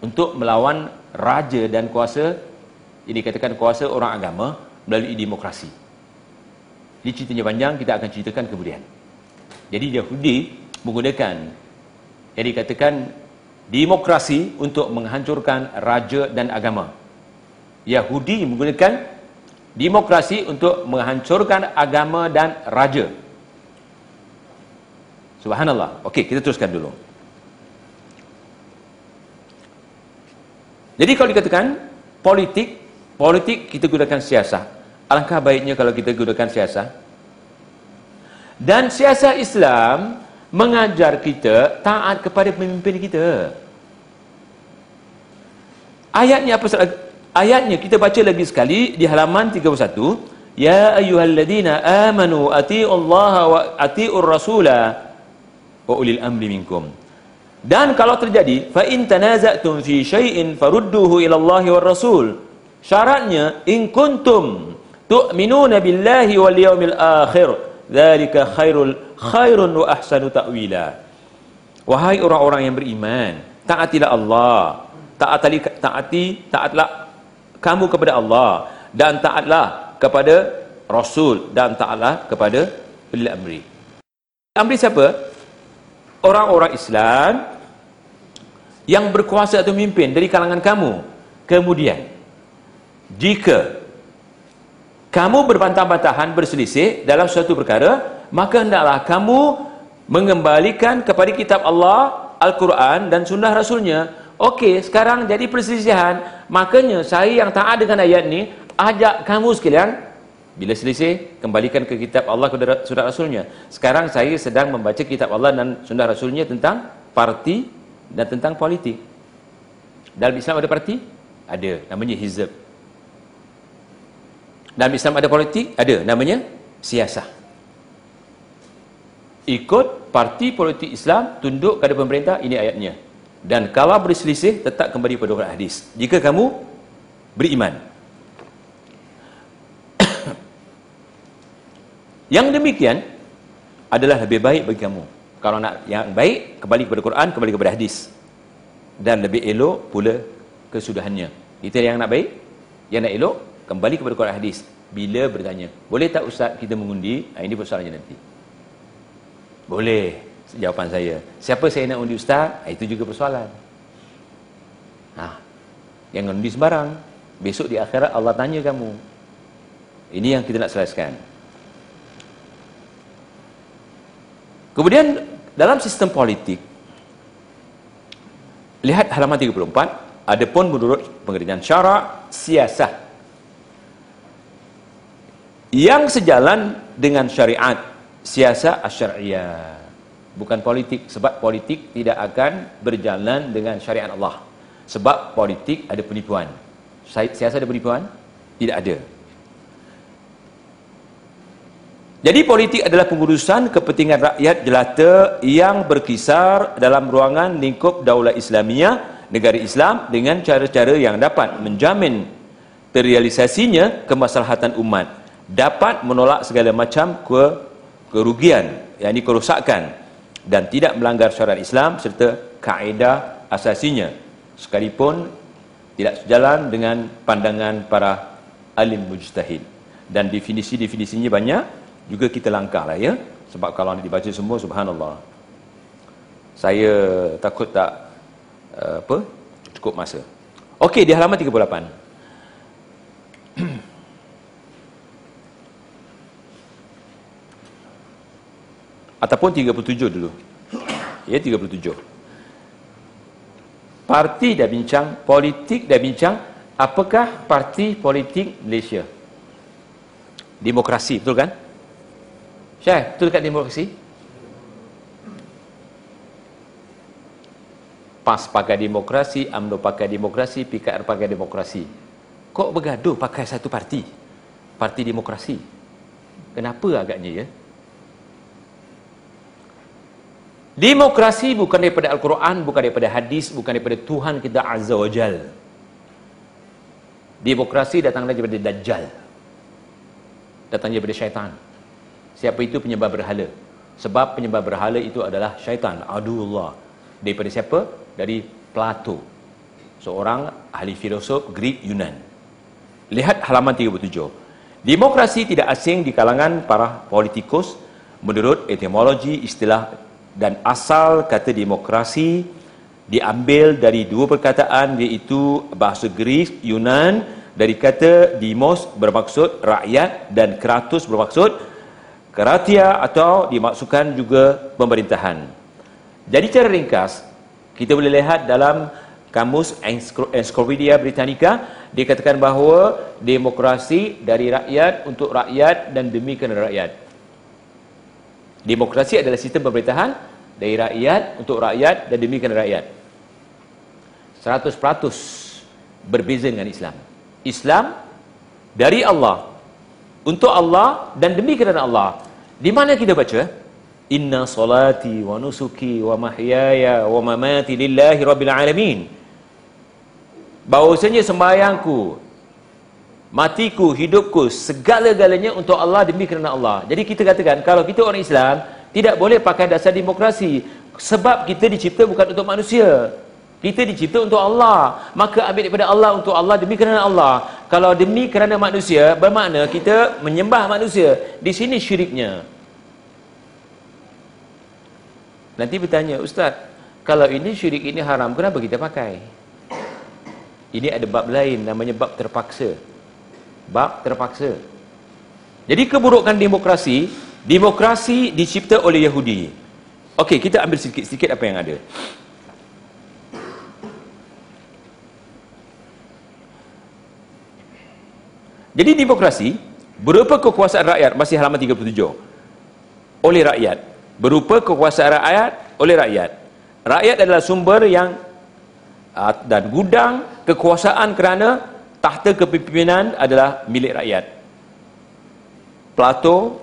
Untuk melawan raja dan kuasa ini katakan kuasa orang agama melalui demokrasi. Ini ceritanya panjang, kita akan ceritakan kemudian. Jadi Yahudi menggunakan yang dikatakan demokrasi untuk menghancurkan raja dan agama. Yahudi menggunakan demokrasi untuk menghancurkan agama dan raja. Subhanallah. Okey, kita teruskan dulu. Jadi kalau dikatakan politik, politik kita gunakan siasah. Alangkah baiknya kalau kita gunakan siasah. Dan siasah Islam mengajar kita taat kepada pemimpin kita. Ayatnya apa? Ayatnya kita baca lagi sekali di halaman 31. Ya ayyuhalladzina amanu atiullaha wa atiur rasula wa ulil amri minkum. Dan kalau terjadi fa in tanaza'tum fi syai'in farudduhu ila Allah war Rasul. Syaratnya in kuntum tu'minuna billahi wal yawmil akhir dzalika khairul khairun wa ahsanu ta'wila. Wahai orang-orang yang beriman, taatilah Allah. Taatali taati taatlah kamu kepada Allah dan taatlah kepada Rasul dan taatlah kepada ulil amri. Amri siapa? orang-orang Islam yang berkuasa atau memimpin dari kalangan kamu. Kemudian, jika kamu berbantah-bantahan berselisih dalam suatu perkara, maka hendaklah kamu mengembalikan kepada kitab Allah, Al-Quran dan sunnah Rasulnya. Okey, sekarang jadi perselisihan. Makanya saya yang taat dengan ayat ni, ajak kamu sekalian bila selisih, kembalikan ke kitab Allah ke surat Rasulnya. Sekarang saya sedang membaca kitab Allah dan sunnah Rasulnya tentang parti dan tentang politik. Dalam Islam ada parti? Ada. Namanya hizab. Dalam Islam ada politik? Ada. Namanya siasah. Ikut parti politik Islam, tunduk kepada pemerintah, ini ayatnya. Dan kalau berselisih, tetap kembali pada hadis. Jika kamu beriman. *coughs* Yang demikian adalah lebih baik bagi kamu. Kalau nak yang baik, kembali kepada Quran, kembali kepada hadis. Dan lebih elok pula kesudahannya. Itu yang nak baik. Yang nak elok, kembali kepada Quran hadis. Bila bertanya, boleh tak Ustaz kita mengundi? Ha, ini persoalannya nanti. Boleh, jawapan saya. Siapa saya nak undi Ustaz? Ha, itu juga persoalan. Ha, yang undi sembarang. Besok di akhirat Allah tanya kamu. Ini yang kita nak selesaikan. Kemudian dalam sistem politik lihat halaman 34 adapun menurut pengertian syarak siasah. Yang sejalan dengan syariat siasah asyariyah bukan politik sebab politik tidak akan berjalan dengan syariat Allah. Sebab politik ada penipuan. Siasah ada penipuan? Tidak ada jadi politik adalah pengurusan kepentingan rakyat jelata yang berkisar dalam ruangan lingkup daulah Islamiyah, negara Islam dengan cara-cara yang dapat menjamin terrealisasinya kemaslahatan umat, dapat menolak segala macam ke kerugian, yakni kerosakan dan tidak melanggar syariat Islam serta kaedah asasinya. Sekalipun tidak sejalan dengan pandangan para alim mujtahid. Dan definisi-definisinya banyak juga kita langkah lah ya. Sebab kalau nak dibaca semua subhanallah. Saya takut tak uh, apa cukup masa. Okey di halaman 38 *clears throat* ataupun 37 dulu. Ya 37 parti dah bincang politik dah bincang apakah parti politik Malaysia? Demokrasi betul kan Syekh, betul dekat demokrasi? PAS pakai demokrasi, AMNO pakai demokrasi, PKR pakai demokrasi. Kok bergaduh pakai satu parti? Parti demokrasi. Kenapa agaknya ya? Demokrasi bukan daripada Al-Quran, bukan daripada hadis, bukan daripada Tuhan kita Azza wa Jal. Demokrasi datang daripada Dajjal. Datang daripada syaitan. Siapa itu penyebab berhala? Sebab penyebab berhala itu adalah syaitan, adullah. Daripada siapa? Dari Plato. Seorang ahli filosof Greek Yunan. Lihat halaman 37. Demokrasi tidak asing di kalangan para politikus menurut etimologi istilah dan asal kata demokrasi diambil dari dua perkataan iaitu bahasa Greek Yunan dari kata demos bermaksud rakyat dan kratos bermaksud keratia atau dimaksudkan juga pemerintahan. Jadi cara ringkas kita boleh lihat dalam kamus Encyclopedia Britannica dikatakan bahawa demokrasi dari rakyat untuk rakyat dan demi kerana rakyat. Demokrasi adalah sistem pemerintahan dari rakyat untuk rakyat dan demi kerana rakyat. 100% berbeza dengan Islam. Islam dari Allah untuk Allah dan demi kerana Allah. Di mana kita baca? Inna salati wa nusuki wa mahyaya wa mamati lillahi rabbil alamin. Bahawasanya sembahyangku, matiku, hidupku, segala-galanya untuk Allah demi kerana Allah. Jadi kita katakan kalau kita orang Islam tidak boleh pakai dasar demokrasi sebab kita dicipta bukan untuk manusia. Kita dicipta untuk Allah. Maka ambil daripada Allah untuk Allah demi kerana Allah. Kalau demi kerana manusia bermakna kita menyembah manusia. Di sini syiriknya. Nanti bertanya, Ustaz, kalau ini syirik ini haram, kenapa kita pakai? Ini ada bab lain namanya bab terpaksa bab terpaksa. Jadi keburukan demokrasi, demokrasi dicipta oleh Yahudi. Okey, kita ambil sedikit-sedikit apa yang ada. Jadi demokrasi berupa kekuasaan rakyat masih halaman 37 oleh rakyat berupa kekuasaan rakyat oleh rakyat rakyat adalah sumber yang ah, dan gudang kekuasaan kerana tahta kepimpinan adalah milik rakyat. Plato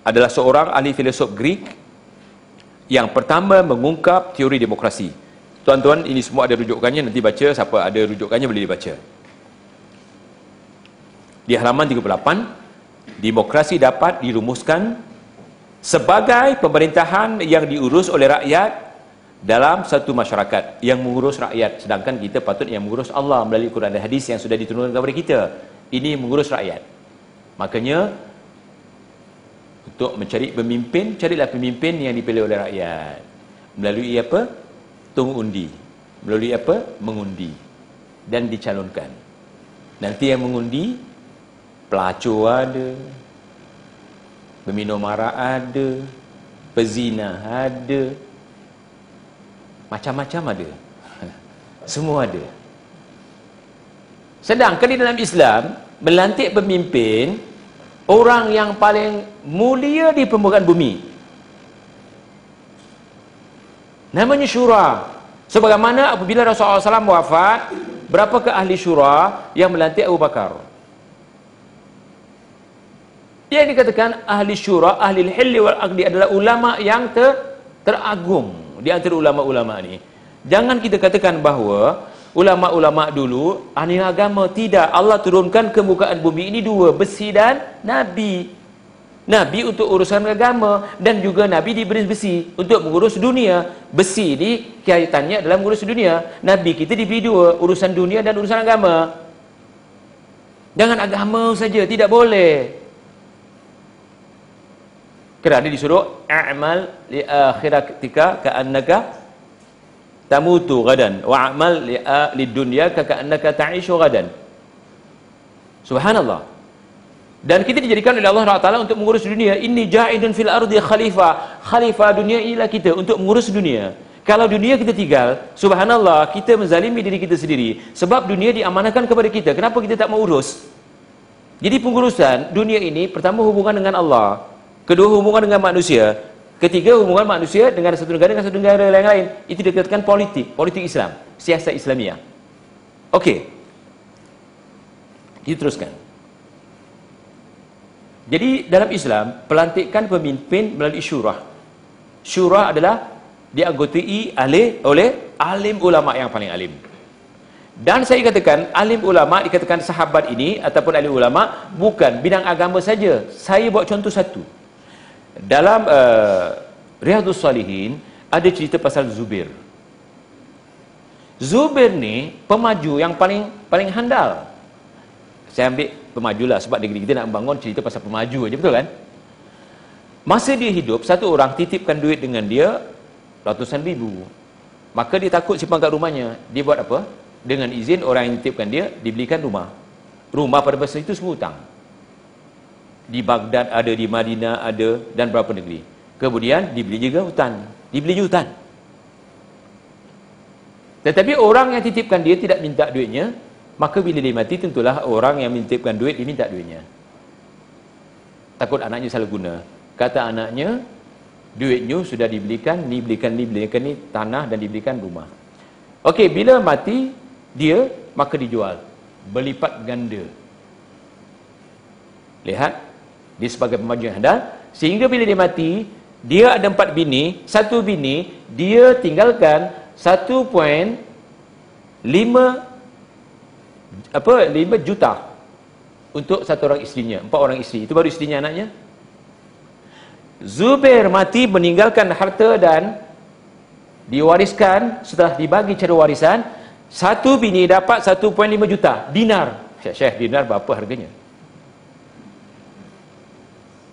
adalah seorang ahli filosof Greek yang pertama mengungkap teori demokrasi. Tuan-tuan, ini semua ada rujukannya, nanti baca, siapa ada rujukannya boleh dibaca. Di halaman 38, demokrasi dapat dirumuskan sebagai pemerintahan yang diurus oleh rakyat dalam satu masyarakat yang mengurus rakyat. Sedangkan kita patut yang mengurus Allah melalui Quran dan hadis yang sudah diturunkan kepada kita. Ini mengurus rakyat. Makanya untuk mencari pemimpin carilah pemimpin yang dipilih oleh rakyat. Melalui apa? Tunggu undi. Melalui apa? Mengundi. Dan dicalonkan. Nanti yang mengundi pelacur ada peminum arak ada pezina ada macam-macam ada. *laughs* Semua ada. Sedangkan di dalam Islam, melantik pemimpin orang yang paling mulia di permukaan bumi. Namanya syura. Sebagaimana apabila Rasulullah SAW wafat, berapakah ahli syura yang melantik Abu Bakar? Yang dikatakan ahli syura, ahli hilli wal aqdi adalah ulama yang ter, teragung di antara ulama-ulama ni. Jangan kita katakan bahawa ulama-ulama dulu ahli agama tidak. Allah turunkan ke mukaan bumi ini dua besi dan nabi. Nabi untuk urusan agama dan juga nabi diberi besi untuk mengurus dunia. Besi ini kaitannya dalam mengurus dunia. Nabi kita diberi dua urusan dunia dan urusan agama. Jangan agama saja tidak boleh kerana disuruh a'mal li akhiratika ka'annaka tamutu gadan wa a'mal li, li dunya ka'annaka ta'ishu gadan subhanallah. Dan kita dijadikan oleh Allah Taala untuk mengurus dunia. Ini ja'idun fil ardi khalifah khalifah dunia ialah kita untuk mengurus dunia. Kalau dunia kita tinggal subhanallah kita menzalimi diri kita sendiri. Sebab dunia diamanahkan kepada kita. Kenapa kita tak mau urus? Jadi pengurusan dunia ini pertama hubungan dengan Allah Kedua hubungan dengan manusia. Ketiga hubungan manusia dengan satu negara dengan satu negara yang lain. Itu dikatakan politik, politik Islam, siasat Islamiah. Okey. Kita teruskan. Jadi dalam Islam, pelantikan pemimpin melalui syurah. Syurah adalah dianggotai oleh oleh alim ulama yang paling alim. Dan saya katakan alim ulama dikatakan sahabat ini ataupun alim ulama bukan bidang agama saja. Saya buat contoh satu. Dalam uh, Riyadhus Salihin ada cerita pasal Zubair. Zubair ni pemaju yang paling paling handal. Saya ambil pemaju lah sebab negeri kita nak bangun cerita pasal pemaju aja betul kan? Masa dia hidup satu orang titipkan duit dengan dia ratusan ribu. Maka dia takut simpan kat rumahnya. Dia buat apa? Dengan izin orang yang titipkan dia dibelikan rumah. Rumah pada masa itu semua hutang di Baghdad ada di Madinah ada dan beberapa negeri. Kemudian dibeli juga hutan. Dibeli juga hutan. Tetapi orang yang titipkan dia tidak minta duitnya maka bila dia mati tentulah orang yang mintipkan duit dia minta duitnya. Takut anaknya salah guna. Kata anaknya duitnya sudah dibelikan ni belikan ni belikan ni tanah dan dibelikan rumah. Okey, bila mati dia maka dijual. Berlipat ganda. Lihat dia sebagai pemaju yang handal. Sehingga bila dia mati dia ada empat bini. Satu bini dia tinggalkan 1.5 apa 5 juta untuk satu orang isterinya empat orang isteri. Itu baru isterinya anaknya. Zubair mati meninggalkan harta dan diwariskan. Setelah dibagi cara warisan satu bini dapat 1.5 juta dinar. Syekh dinar berapa harganya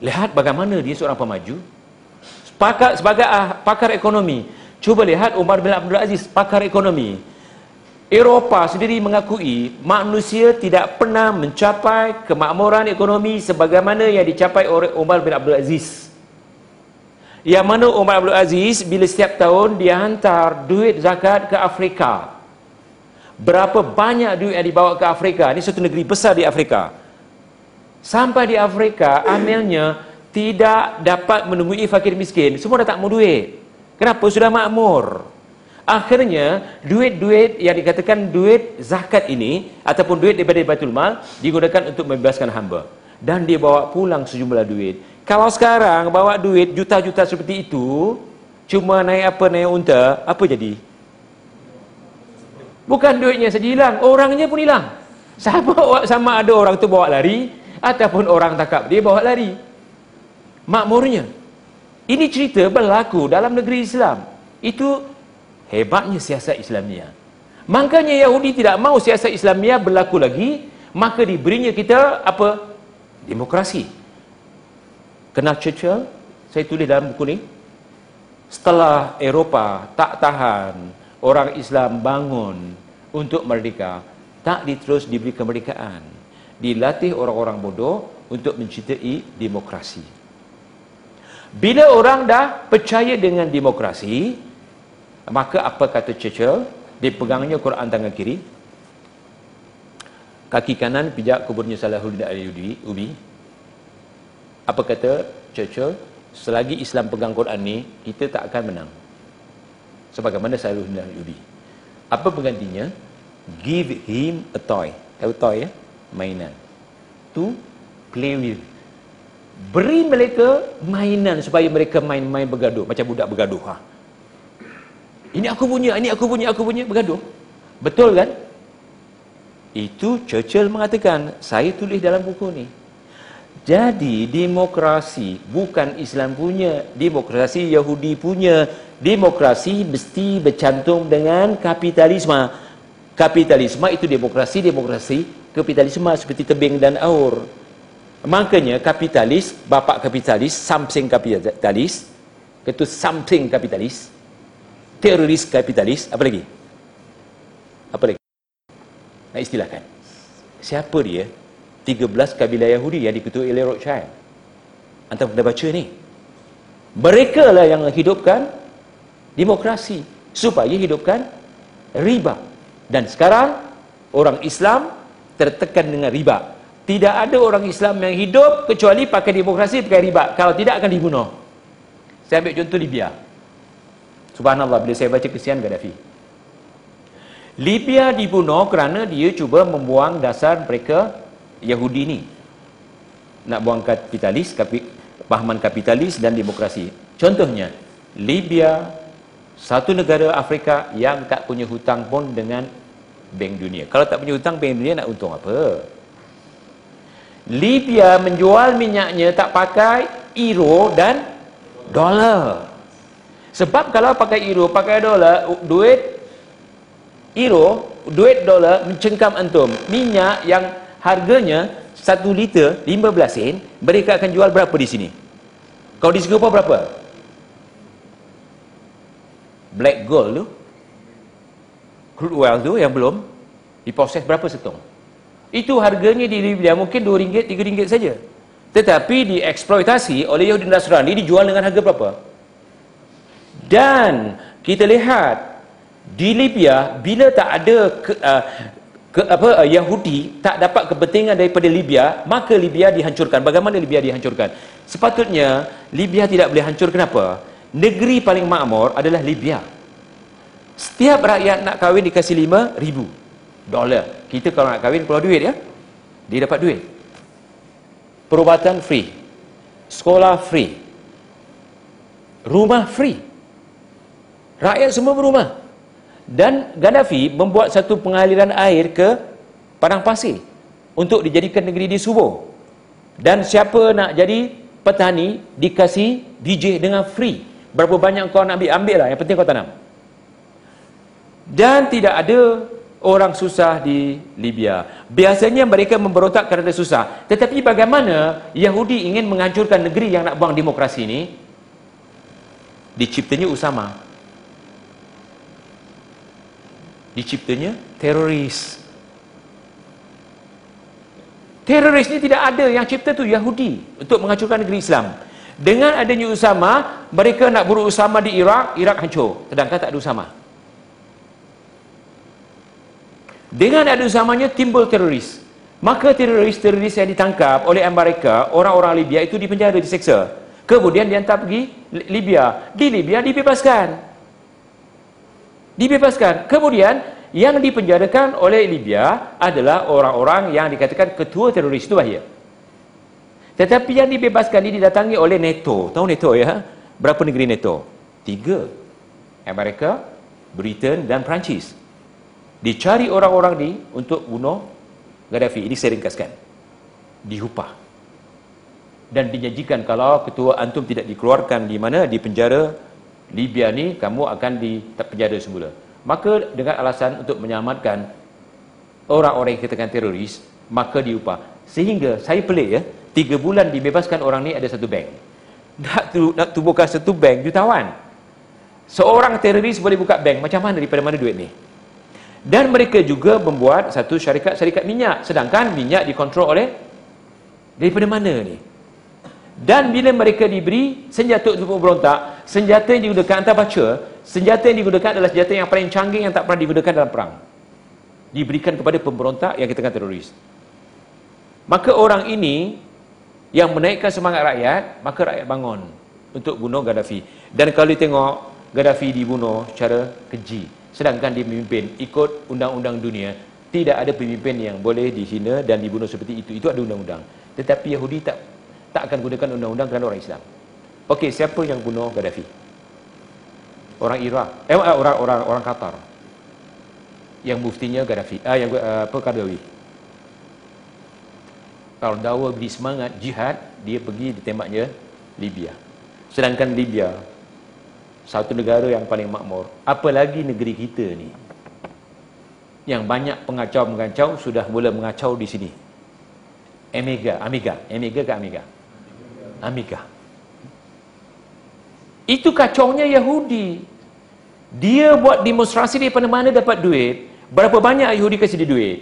lihat bagaimana dia seorang pemaju pakar sebagai ah, pakar ekonomi cuba lihat Umar bin Abdul Aziz pakar ekonomi Eropah sendiri mengakui manusia tidak pernah mencapai kemakmuran ekonomi sebagaimana yang dicapai oleh Umar bin Abdul Aziz. Yang mana Umar Abdul Aziz bila setiap tahun dia hantar duit zakat ke Afrika. Berapa banyak duit yang dibawa ke Afrika? Ini satu negeri besar di Afrika. Sampai di Afrika, amilnya tidak dapat menemui fakir miskin. Semua dah tak mau duit. Kenapa? Sudah makmur. Akhirnya duit-duit yang dikatakan duit zakat ini ataupun duit daripada Baitul Mal digunakan untuk membebaskan hamba dan dia bawa pulang sejumlah duit. Kalau sekarang bawa duit juta-juta seperti itu cuma naik apa naik unta, apa jadi? Bukan duitnya saja hilang, orangnya pun hilang. Sama sama ada orang tu bawa lari ataupun orang tangkap dia bawa lari. Makmurnya. Ini cerita berlaku dalam negeri Islam. Itu Hebatnya siasat Islamia. Makanya Yahudi tidak mau siasat Islamia berlaku lagi, maka diberinya kita apa? Demokrasi. Kenal Churchill? Saya tulis dalam buku ni. Setelah Eropah tak tahan, orang Islam bangun untuk merdeka, tak diterus diberi kemerdekaan. Dilatih orang-orang bodoh untuk mencintai demokrasi. Bila orang dah percaya dengan demokrasi, Maka apa kata Churchill? Dipegangnya Quran tangan kiri. Kaki kanan pijak kuburnya Salahuddin Ayyubi. Ubi. Apa kata Churchill? Selagi Islam pegang Quran ni, kita tak akan menang. Sebagaimana Salahuddin Ayyubi. Apa penggantinya? Give him a toy. Tahu toy ya? Mainan. To play with. Beri mereka mainan supaya mereka main-main bergaduh. Macam budak bergaduh. Ha? Ini aku punya, ini aku punya, aku punya, bergaduh. Betul kan? Itu Churchill mengatakan, saya tulis dalam buku ni. Jadi demokrasi bukan Islam punya, demokrasi Yahudi punya. Demokrasi mesti bercantum dengan kapitalisme. Kapitalisme itu demokrasi, demokrasi kapitalisme seperti tebing dan aur. Makanya kapitalis, bapak kapitalis, something kapitalis, itu something kapitalis, teroris kapitalis apa lagi? Apa lagi? Nak istilahkan. Siapa dia? 13 kabilah Yahudi yang diketuai oleh Rothschild. Antara pernah baca ni. Mereka lah yang hidupkan demokrasi supaya hidupkan riba. Dan sekarang orang Islam tertekan dengan riba tidak ada orang Islam yang hidup kecuali pakai demokrasi pakai riba kalau tidak akan dibunuh saya ambil contoh Libya Subhanallah bila saya baca kesian Gaddafi. Libya dibunuh kerana dia cuba membuang dasar mereka Yahudi ni. nak buang kapitalis, kapi, pahaman kapitalis dan demokrasi. Contohnya, Libya, satu negara Afrika yang tak punya hutang pun dengan Bank Dunia. Kalau tak punya hutang, Bank Dunia nak untung apa? Libya menjual minyaknya tak pakai euro dan dolar. Sebab kalau pakai euro, pakai dolar, duit euro, duit dolar mencengkam antum. Minyak yang harganya 1 liter 15 sen, mereka akan jual berapa di sini? Kalau di Singapura berapa? Black gold tu, crude oil tu yang belum diproses berapa setong? Itu harganya di Libya mungkin 2 ringgit, 3 ringgit saja. Tetapi dieksploitasi oleh Yahudi Nasrani dijual dengan harga berapa? Dan kita lihat di Libya bila tak ada ke, uh, ke, apa uh, Yahudi tak dapat kepentingan daripada Libya, maka Libya dihancurkan. Bagaimana Libya dihancurkan? Sepatutnya Libya tidak boleh hancur kenapa? Negeri paling makmur adalah Libya. Setiap rakyat nak kahwin dikasih 5 ribu dolar. Kita kalau nak kahwin keluar duit ya. Dia dapat duit. Perubatan free. Sekolah free. Rumah free. Rakyat semua berumah. Dan Gaddafi membuat satu pengaliran air ke Padang Pasir untuk dijadikan negeri di Subo. Dan siapa nak jadi petani dikasih DJ dengan free. Berapa banyak kau nak ambil, ambil lah. Yang penting kau tanam. Dan tidak ada orang susah di Libya. Biasanya mereka memberontak kerana susah. Tetapi bagaimana Yahudi ingin menghancurkan negeri yang nak buang demokrasi ini? Diciptanya Usama diciptanya teroris. Teroris ni tidak ada yang cipta tu Yahudi untuk menghancurkan negeri Islam. Dengan adanya Usama, mereka nak bunuh Usama di Iraq, Iraq hancur. Sedangkan tak ada Usama. Dengan ada Usamanya timbul teroris. Maka teroris-teroris yang ditangkap oleh Amerika, orang-orang Libya itu dipenjara, diseksa. Kemudian diantar pergi Libya. Di Libya dibebaskan dibebaskan. Kemudian yang dipenjarakan oleh Libya adalah orang-orang yang dikatakan ketua teroris itu bahaya. Tetapi yang dibebaskan ini didatangi oleh NATO. Tahu NATO ya? Berapa negeri NATO? Tiga. Amerika, Britain dan Perancis. Dicari orang-orang ini untuk bunuh Gaddafi. Ini saya ringkaskan. Dihupah. Dan dijanjikan kalau ketua antum tidak dikeluarkan di mana? Di penjara Libya ni kamu akan dipenjara semula. Maka dengan alasan untuk menyelamatkan orang-orang yang katakan teroris, maka diupah. Sehingga saya pelik ya, tiga bulan dibebaskan orang ni ada satu bank. Nak, tu, nak tubuhkan satu bank, jutawan. Seorang teroris boleh buka bank, macam mana daripada mana duit ni? Dan mereka juga membuat satu syarikat-syarikat minyak. Sedangkan minyak dikontrol oleh daripada mana ni? Dan bila mereka diberi senjata untuk berontak, senjata yang digunakan anda baca, senjata yang digunakan adalah senjata yang paling canggih yang tak pernah digunakan dalam perang. Diberikan kepada pemberontak yang kita katakan teroris. Maka orang ini yang menaikkan semangat rakyat, maka rakyat bangun untuk bunuh Gaddafi. Dan kalau tengok Gaddafi dibunuh secara keji, sedangkan dia memimpin ikut undang-undang dunia, tidak ada pemimpin yang boleh dihina dan dibunuh seperti itu. Itu ada undang-undang. Tetapi Yahudi tak tak akan gunakan undang-undang kerana orang Islam. Okey, siapa yang bunuh Gaddafi? Orang Iraq. Eh, orang orang orang Qatar. Yang muftinya Gaddafi. Ah, yang uh, apa Kardawi. Kalau dawa beri semangat jihad, dia pergi ditembaknya Libya. Sedangkan Libya satu negara yang paling makmur. Apalagi negeri kita ni. Yang banyak pengacau-pengacau sudah mula mengacau di sini. Amiga, Amiga, Amiga ke Amiga? Amiga. Itu kacaunya Yahudi. Dia buat demonstrasi di mana-mana dapat duit. Berapa banyak Yahudi kasih dia duit.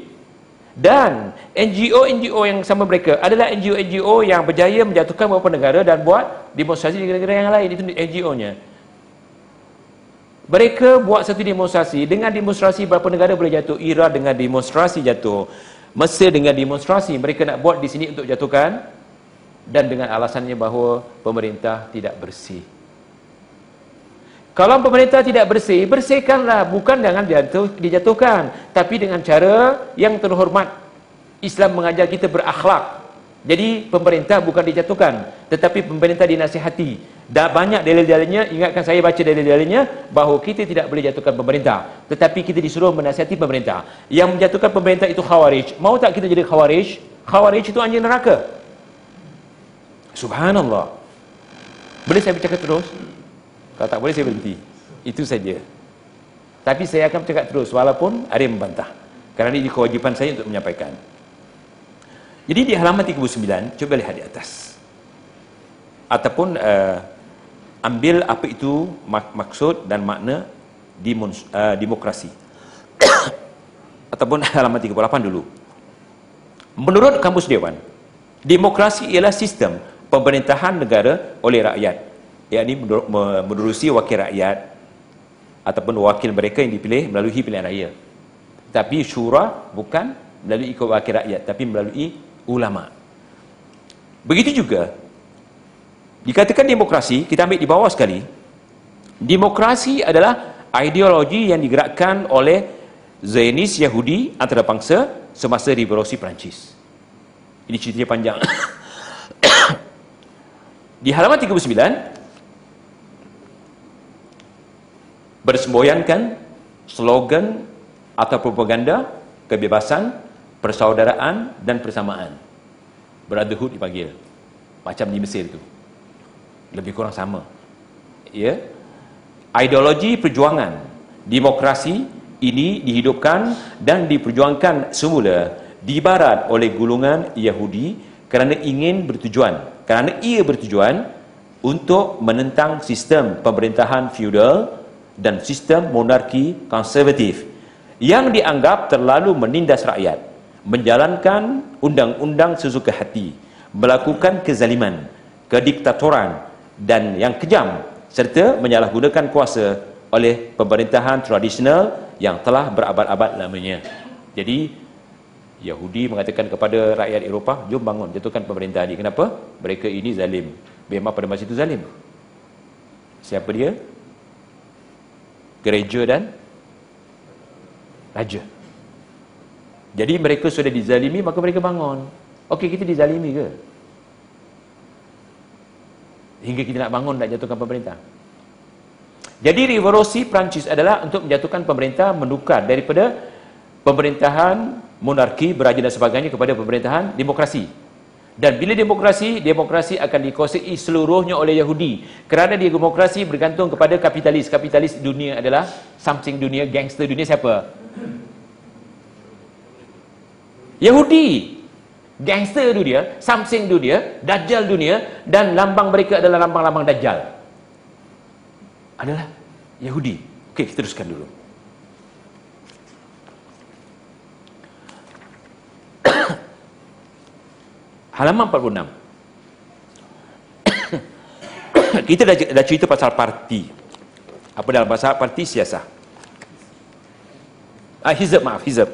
Dan NGO-NGO yang sama mereka adalah NGO-NGO yang berjaya menjatuhkan beberapa negara dan buat demonstrasi di negara-negara yang lain. Itu NGO-nya. Mereka buat satu demonstrasi. Dengan demonstrasi berapa negara boleh jatuh. Iraq dengan demonstrasi jatuh. Mesir dengan demonstrasi. Mereka nak buat di sini untuk jatuhkan dan dengan alasannya bahawa pemerintah tidak bersih. Kalau pemerintah tidak bersih, bersihkanlah bukan dengan jatuh, dijatuhkan, tapi dengan cara yang terhormat. Islam mengajar kita berakhlak. Jadi pemerintah bukan dijatuhkan, tetapi pemerintah dinasihati. Dan banyak dalil-dalilnya, ingatkan saya baca dalil-dalilnya, bahawa kita tidak boleh jatuhkan pemerintah. Tetapi kita disuruh menasihati pemerintah. Yang menjatuhkan pemerintah itu khawarij. Mau tak kita jadi khawarij? Khawarij itu anjing neraka. Subhanallah. Boleh saya bercakap terus? Kalau tak boleh saya berhenti. Itu saja. Tapi saya akan bercakap terus walaupun ada yang membantah. Kerana ini kewajipan saya untuk menyampaikan. Jadi di halaman 39, cuba lihat di atas. Ataupun uh, ambil apa itu mak maksud dan makna dimons, uh, demokrasi. *coughs* Ataupun *coughs* halaman 38 dulu. Menurut Kamus Dewan, demokrasi ialah sistem pemerintahan negara oleh rakyat. Ia ini menerusi wakil rakyat ataupun wakil mereka yang dipilih melalui pilihan raya. Tapi syura bukan melalui ikut wakil rakyat tapi melalui ulama. Begitu juga dikatakan demokrasi, kita ambil di bawah sekali. Demokrasi adalah ideologi yang digerakkan oleh Zionis Yahudi antara bangsa semasa revolusi Perancis. Ini ceritanya panjang. *coughs* di halaman 39 bersemboyankan slogan atau propaganda kebebasan, persaudaraan dan persamaan brotherhood dipanggil macam di Mesir tu lebih kurang sama. Ya? Ideologi perjuangan demokrasi ini dihidupkan dan diperjuangkan semula di barat oleh golongan Yahudi kerana ingin bertujuan kerana ia bertujuan untuk menentang sistem pemerintahan feudal dan sistem monarki konservatif yang dianggap terlalu menindas rakyat menjalankan undang-undang sesuka hati, melakukan kezaliman, kediktatoran dan yang kejam serta menyalahgunakan kuasa oleh pemerintahan tradisional yang telah berabad-abad lamanya. Jadi Yahudi mengatakan kepada rakyat Eropah, jom bangun, jatuhkan pemerintah ini. Kenapa? Mereka ini zalim. Memang pada masa itu zalim. Siapa dia? Gereja dan raja. Jadi mereka sudah dizalimi maka mereka bangun. Okey kita dizalimi ke? Hingga kita nak bangun nak jatuhkan pemerintah. Jadi revolusi Perancis adalah untuk menjatuhkan pemerintah menukar daripada pemerintahan monarki beraja dan sebagainya kepada pemerintahan demokrasi. Dan bila demokrasi, demokrasi akan dikuasai seluruhnya oleh Yahudi. Kerana dia demokrasi bergantung kepada kapitalis. Kapitalis dunia adalah something dunia, gangster dunia siapa? Yahudi gangster dunia samsing dunia dajjal dunia dan lambang mereka adalah lambang-lambang dajjal. Adalah Yahudi. Okey kita teruskan dulu. *coughs* Halaman 46 *coughs* kita dah, dah cerita pasal parti. Apa dalam bahasa parti? Siasah. Ah hizab maaf hizab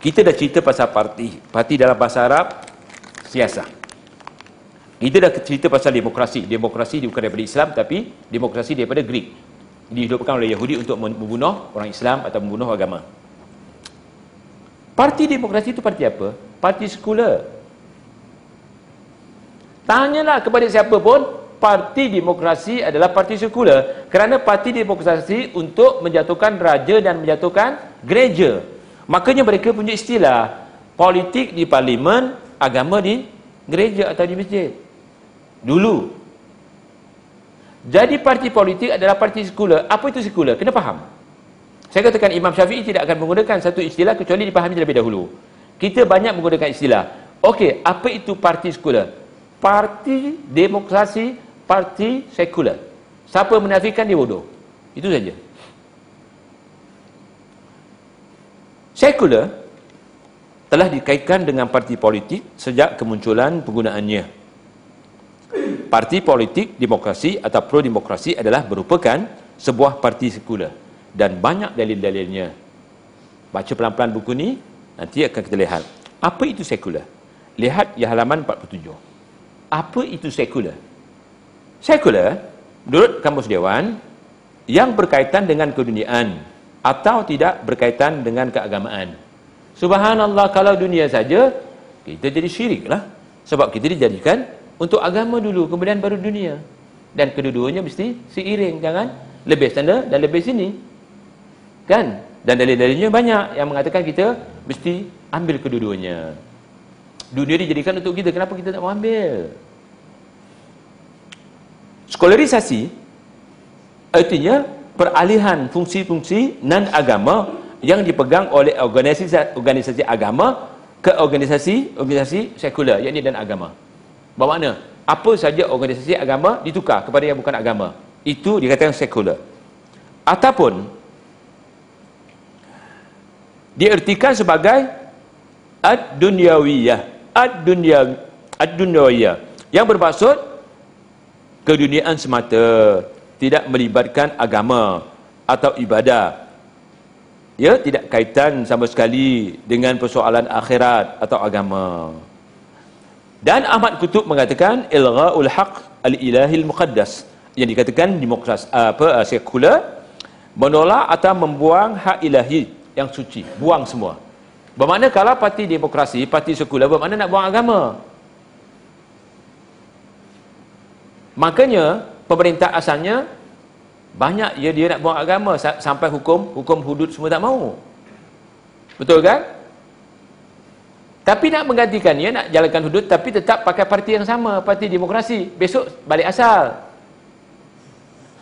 kita dah cerita pasal parti. Parti dalam bahasa Arab, siasah. Kita dah cerita pasal demokrasi. Demokrasi bukan daripada Islam, tapi demokrasi daripada Greek. Dihidupkan oleh Yahudi untuk membunuh orang Islam atau membunuh agama. Parti demokrasi itu parti apa? Parti sekular. Tanyalah kepada siapa pun, parti demokrasi adalah parti sekular. Kerana parti demokrasi untuk menjatuhkan raja dan menjatuhkan gereja. Makanya mereka punya istilah politik di parlimen, agama di gereja atau di masjid. Dulu. Jadi parti politik adalah parti sekular. Apa itu sekular? Kena faham. Saya katakan Imam Syafi'i tidak akan menggunakan satu istilah kecuali dipahami terlebih dahulu. Kita banyak menggunakan istilah. Okey, apa itu parti sekular? Parti demokrasi, parti sekular. Siapa menafikan dia bodoh. Itu saja. Sekular telah dikaitkan dengan parti politik sejak kemunculan penggunaannya. Parti politik demokrasi atau pro-demokrasi adalah merupakan sebuah parti sekular dan banyak dalil-dalilnya. Baca pelan-pelan buku ni, nanti akan kita lihat. Apa itu sekular? Lihat di halaman 47. Apa itu sekular? Sekular, menurut Kamus Dewan, yang berkaitan dengan keduniaan atau tidak berkaitan dengan keagamaan. Subhanallah kalau dunia saja kita jadi syirik lah. Sebab kita dijadikan untuk agama dulu, kemudian baru dunia. Dan kedua-duanya mesti seiring, jangan lebih sana dan lebih sini. Kan? Dan dalil-dalilnya banyak yang mengatakan kita mesti ambil kedua-duanya. Dunia dijadikan untuk kita, kenapa kita tak mau ambil? Skolarisasi artinya peralihan fungsi-fungsi non-agama yang dipegang oleh organisasi organisasi agama ke organisasi organisasi sekular yakni dan agama. Bermakna apa saja organisasi agama ditukar kepada yang bukan agama. Itu dikatakan sekular. Ataupun diartikan sebagai ad-dunyawiyah, ad-dunya ad-dunyawiyah yang bermaksud keduniaan semata, tidak melibatkan agama atau ibadah. Ya tidak kaitan sama sekali dengan persoalan akhirat atau agama. Dan Ahmad Kutub mengatakan ilghaul haq al-ilahil muqaddas yang dikatakan demokrasi apa sekular menolak atau membuang hak ilahi yang suci. Buang semua. Bermakna kalau parti demokrasi parti sekular bermakna nak buang agama? Makanya pemerintah asalnya banyak ya dia nak buang agama sampai hukum hukum hudud semua tak mau. Betul kan? Tapi nak menggantikannya nak jalankan hudud tapi tetap pakai parti yang sama, parti demokrasi. Besok balik asal.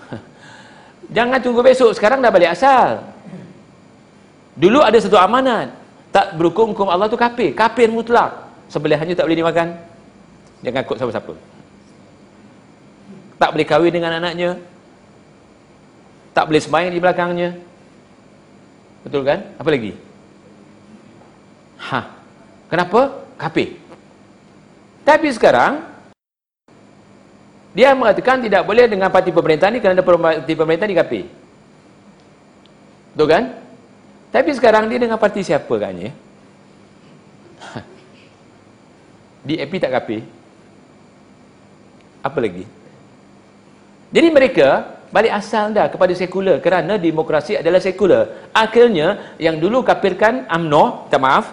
*laughs* Jangan tunggu besok, sekarang dah balik asal. Dulu ada satu amanat. Tak berhukum hukum Allah tu kafir, kafir mutlak. Sebelahannya tak boleh dimakan. Jangan ikut siapa-siapa. Tak boleh kahwin dengan anaknya, tak boleh sembahyang di belakangnya. Betul kan? Apa lagi? Ha kenapa? Kafir tapi sekarang dia mengatakan tidak boleh dengan parti pemerintah ni kerana parti pemerintah ni kafir betul kan? Tapi sekarang dia dengan parti siapa katnya ha. DAP tak kafir apa lagi jadi mereka balik asal dah kepada sekular kerana demokrasi adalah sekular akhirnya yang dulu kafirkan UMNO tak maaf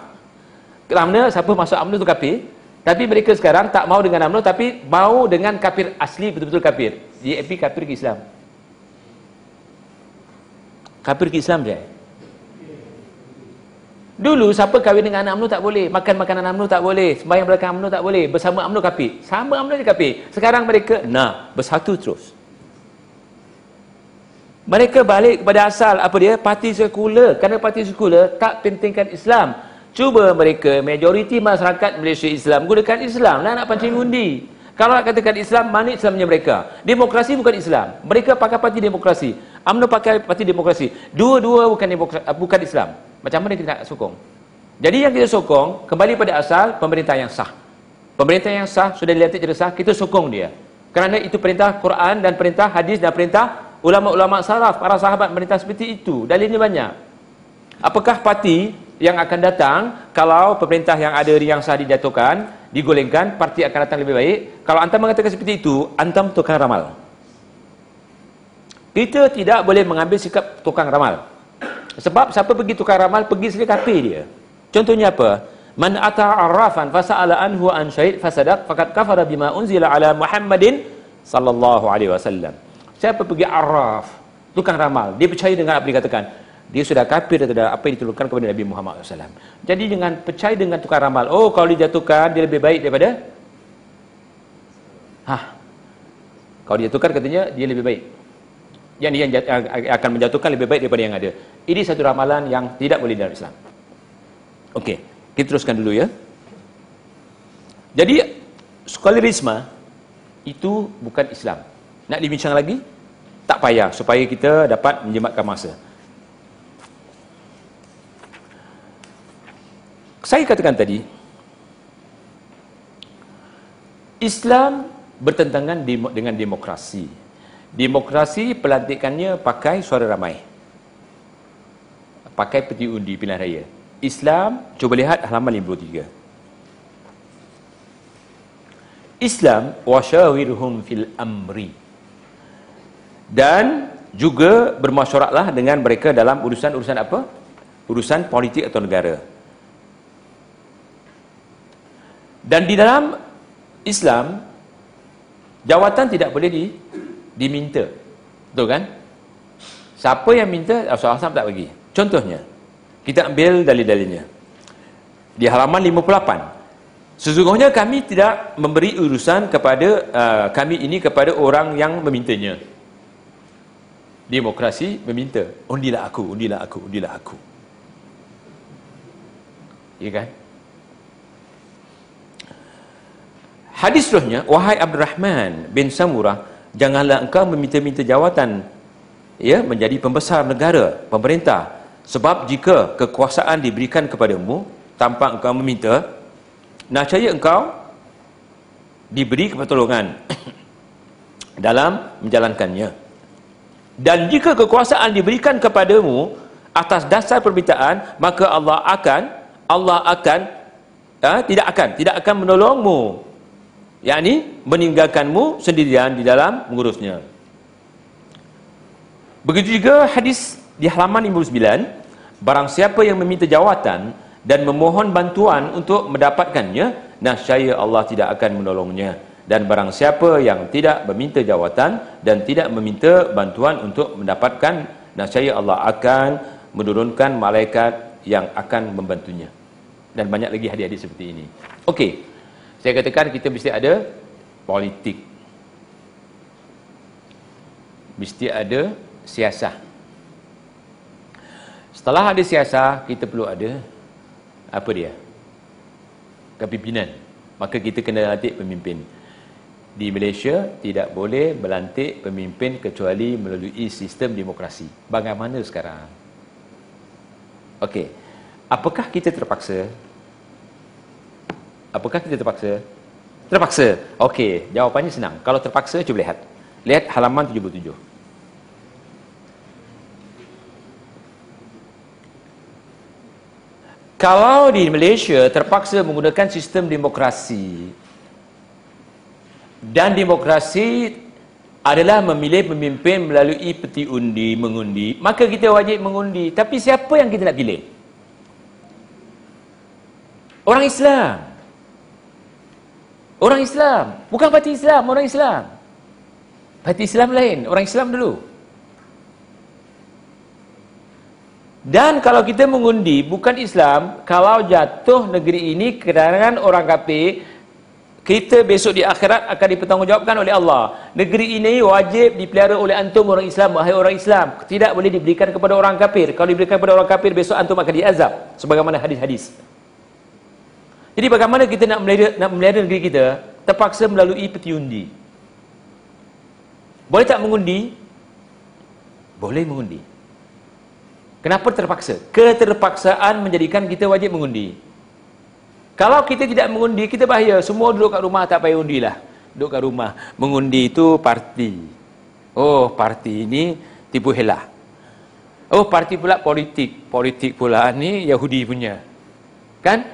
kerana siapa masuk UMNO tu kafir tapi mereka sekarang tak mau dengan UMNO tapi mau dengan kafir asli betul-betul kafir DAP kafir ke Islam kafir ke Islam je Dulu siapa kahwin dengan anak UMNO tak boleh, makan makanan UMNO tak boleh, sembahyang belakang UMNO tak boleh, bersama UMNO kafir. Sama UMNO dia kafir. Sekarang mereka nah bersatu terus. Mereka balik kepada asal apa dia? Parti sekular. Kerana parti sekular tak pentingkan Islam. Cuba mereka, majoriti masyarakat Malaysia Islam, gunakan Islam lah nak pancing undi. Kalau nak katakan Islam, mana Islamnya mereka? Demokrasi bukan Islam. Mereka pakai parti demokrasi. UMNO pakai parti demokrasi. Dua-dua bukan demokrasi, bukan Islam. Macam mana kita nak sokong? Jadi yang kita sokong, kembali pada asal, pemerintah yang sah. Pemerintah yang sah, sudah dilihat jadi sah, kita sokong dia. Kerana itu perintah Quran dan perintah hadis dan perintah ulama-ulama salaf, para sahabat merintah seperti itu. Dalilnya banyak. Apakah parti yang akan datang kalau pemerintah yang ada yang sah dijatuhkan, digolengkan, parti akan datang lebih baik? Kalau antam mengatakan seperti itu, antam tukang ramal. Kita tidak boleh mengambil sikap tukang ramal. Sebab siapa pergi tukang ramal, pergi sekali kafir dia. Contohnya apa? Man ata arrafan fasa'ala anhu an syahid fasadaq faqad kafara bima unzila ala Muhammadin sallallahu alaihi wasallam. Siapa pergi Araf, tukang ramal, dia percaya dengan apa dikatakan. Dia sudah kafir terhadap apa yang diturunkan kepada Nabi Muhammad SAW. Jadi dengan percaya dengan tukang ramal, oh kalau dijatuhkan dia lebih baik daripada Hah. Kalau dijatuhkan katanya dia lebih baik. Yang dia akan menjatuhkan lebih baik daripada yang ada. Ini satu ramalan yang tidak boleh dalam Islam. Okey, kita teruskan dulu ya. Jadi skolarisme itu bukan Islam. Nak dibincang lagi? Tak payah supaya kita dapat menjematkan masa. Saya katakan tadi Islam bertentangan dengan demokrasi. Demokrasi pelantikannya pakai suara ramai. Pakai peti undi pilihan raya. Islam, cuba lihat halaman 53. Islam wasyawirhum fil amri dan juga bermasyarakat dengan mereka dalam urusan-urusan apa? Urusan politik atau negara. Dan di dalam Islam jawatan tidak boleh di, diminta. Betul kan? Siapa yang minta Rasulullah SAW tak bagi. Contohnya, kita ambil dalil-dalilnya. Di halaman 58. Sesungguhnya kami tidak memberi urusan kepada uh, kami ini kepada orang yang memintanya. Demokrasi meminta, undilah aku, undilah aku, undilah aku. Ya kan? Hadis seterusnya, wahai Abdurrahman bin Samurah, janganlah engkau meminta-minta jawatan ya menjadi pembesar negara, pemerintah sebab jika kekuasaan diberikan kepadamu tanpa engkau meminta, nascaya engkau diberi pertolongan *clears throat* dalam menjalankannya. Dan jika kekuasaan diberikan kepadamu atas dasar permintaan, maka Allah akan Allah akan uh, tidak akan tidak akan menolongmu. yakni meninggalkanmu sendirian di dalam mengurusnya. Begitu juga hadis di halaman 59 barang siapa yang meminta jawatan dan memohon bantuan untuk mendapatkannya nascaya Allah tidak akan menolongnya dan barang siapa yang tidak meminta jawatan dan tidak meminta bantuan untuk mendapatkan nascaya Allah akan menurunkan malaikat yang akan membantunya dan banyak lagi hadis-hadis seperti ini okey saya katakan kita mesti ada politik mesti ada siasah setelah ada siasah, kita perlu ada apa dia? Kepimpinan. Maka kita kena lantik pemimpin. Di Malaysia tidak boleh melantik pemimpin kecuali melalui sistem demokrasi. Bagaimana sekarang? Okey. Apakah kita terpaksa? Apakah kita terpaksa? Terpaksa. Okey, jawapannya senang. Kalau terpaksa cuba lihat. Lihat halaman 77. Kalau di Malaysia terpaksa menggunakan sistem demokrasi dan demokrasi adalah memilih pemimpin melalui peti undi, mengundi, maka kita wajib mengundi. Tapi siapa yang kita nak pilih? Orang Islam. Orang Islam. Bukan parti Islam, orang Islam. Parti Islam lain, orang Islam dulu. Dan kalau kita mengundi bukan Islam, kalau jatuh negeri ini kedatangan orang kafir, kita besok di akhirat akan dipertanggungjawabkan oleh Allah. Negeri ini wajib dipelihara oleh antum orang Islam, wahai orang Islam. Tidak boleh diberikan kepada orang kafir. Kalau diberikan kepada orang kafir, besok antum akan diazab. Sebagaimana hadis-hadis. Jadi bagaimana kita nak melihara, nak melihara negeri kita? Terpaksa melalui peti undi. Boleh tak mengundi? Boleh mengundi. Kenapa terpaksa? Keterpaksaan menjadikan kita wajib mengundi. Kalau kita tidak mengundi, kita bahaya. Semua duduk kat rumah tak payah undi lah. Duduk kat rumah. Mengundi itu parti. Oh, parti ini tipu helah. Oh, parti pula politik. Politik pula ni Yahudi punya. Kan?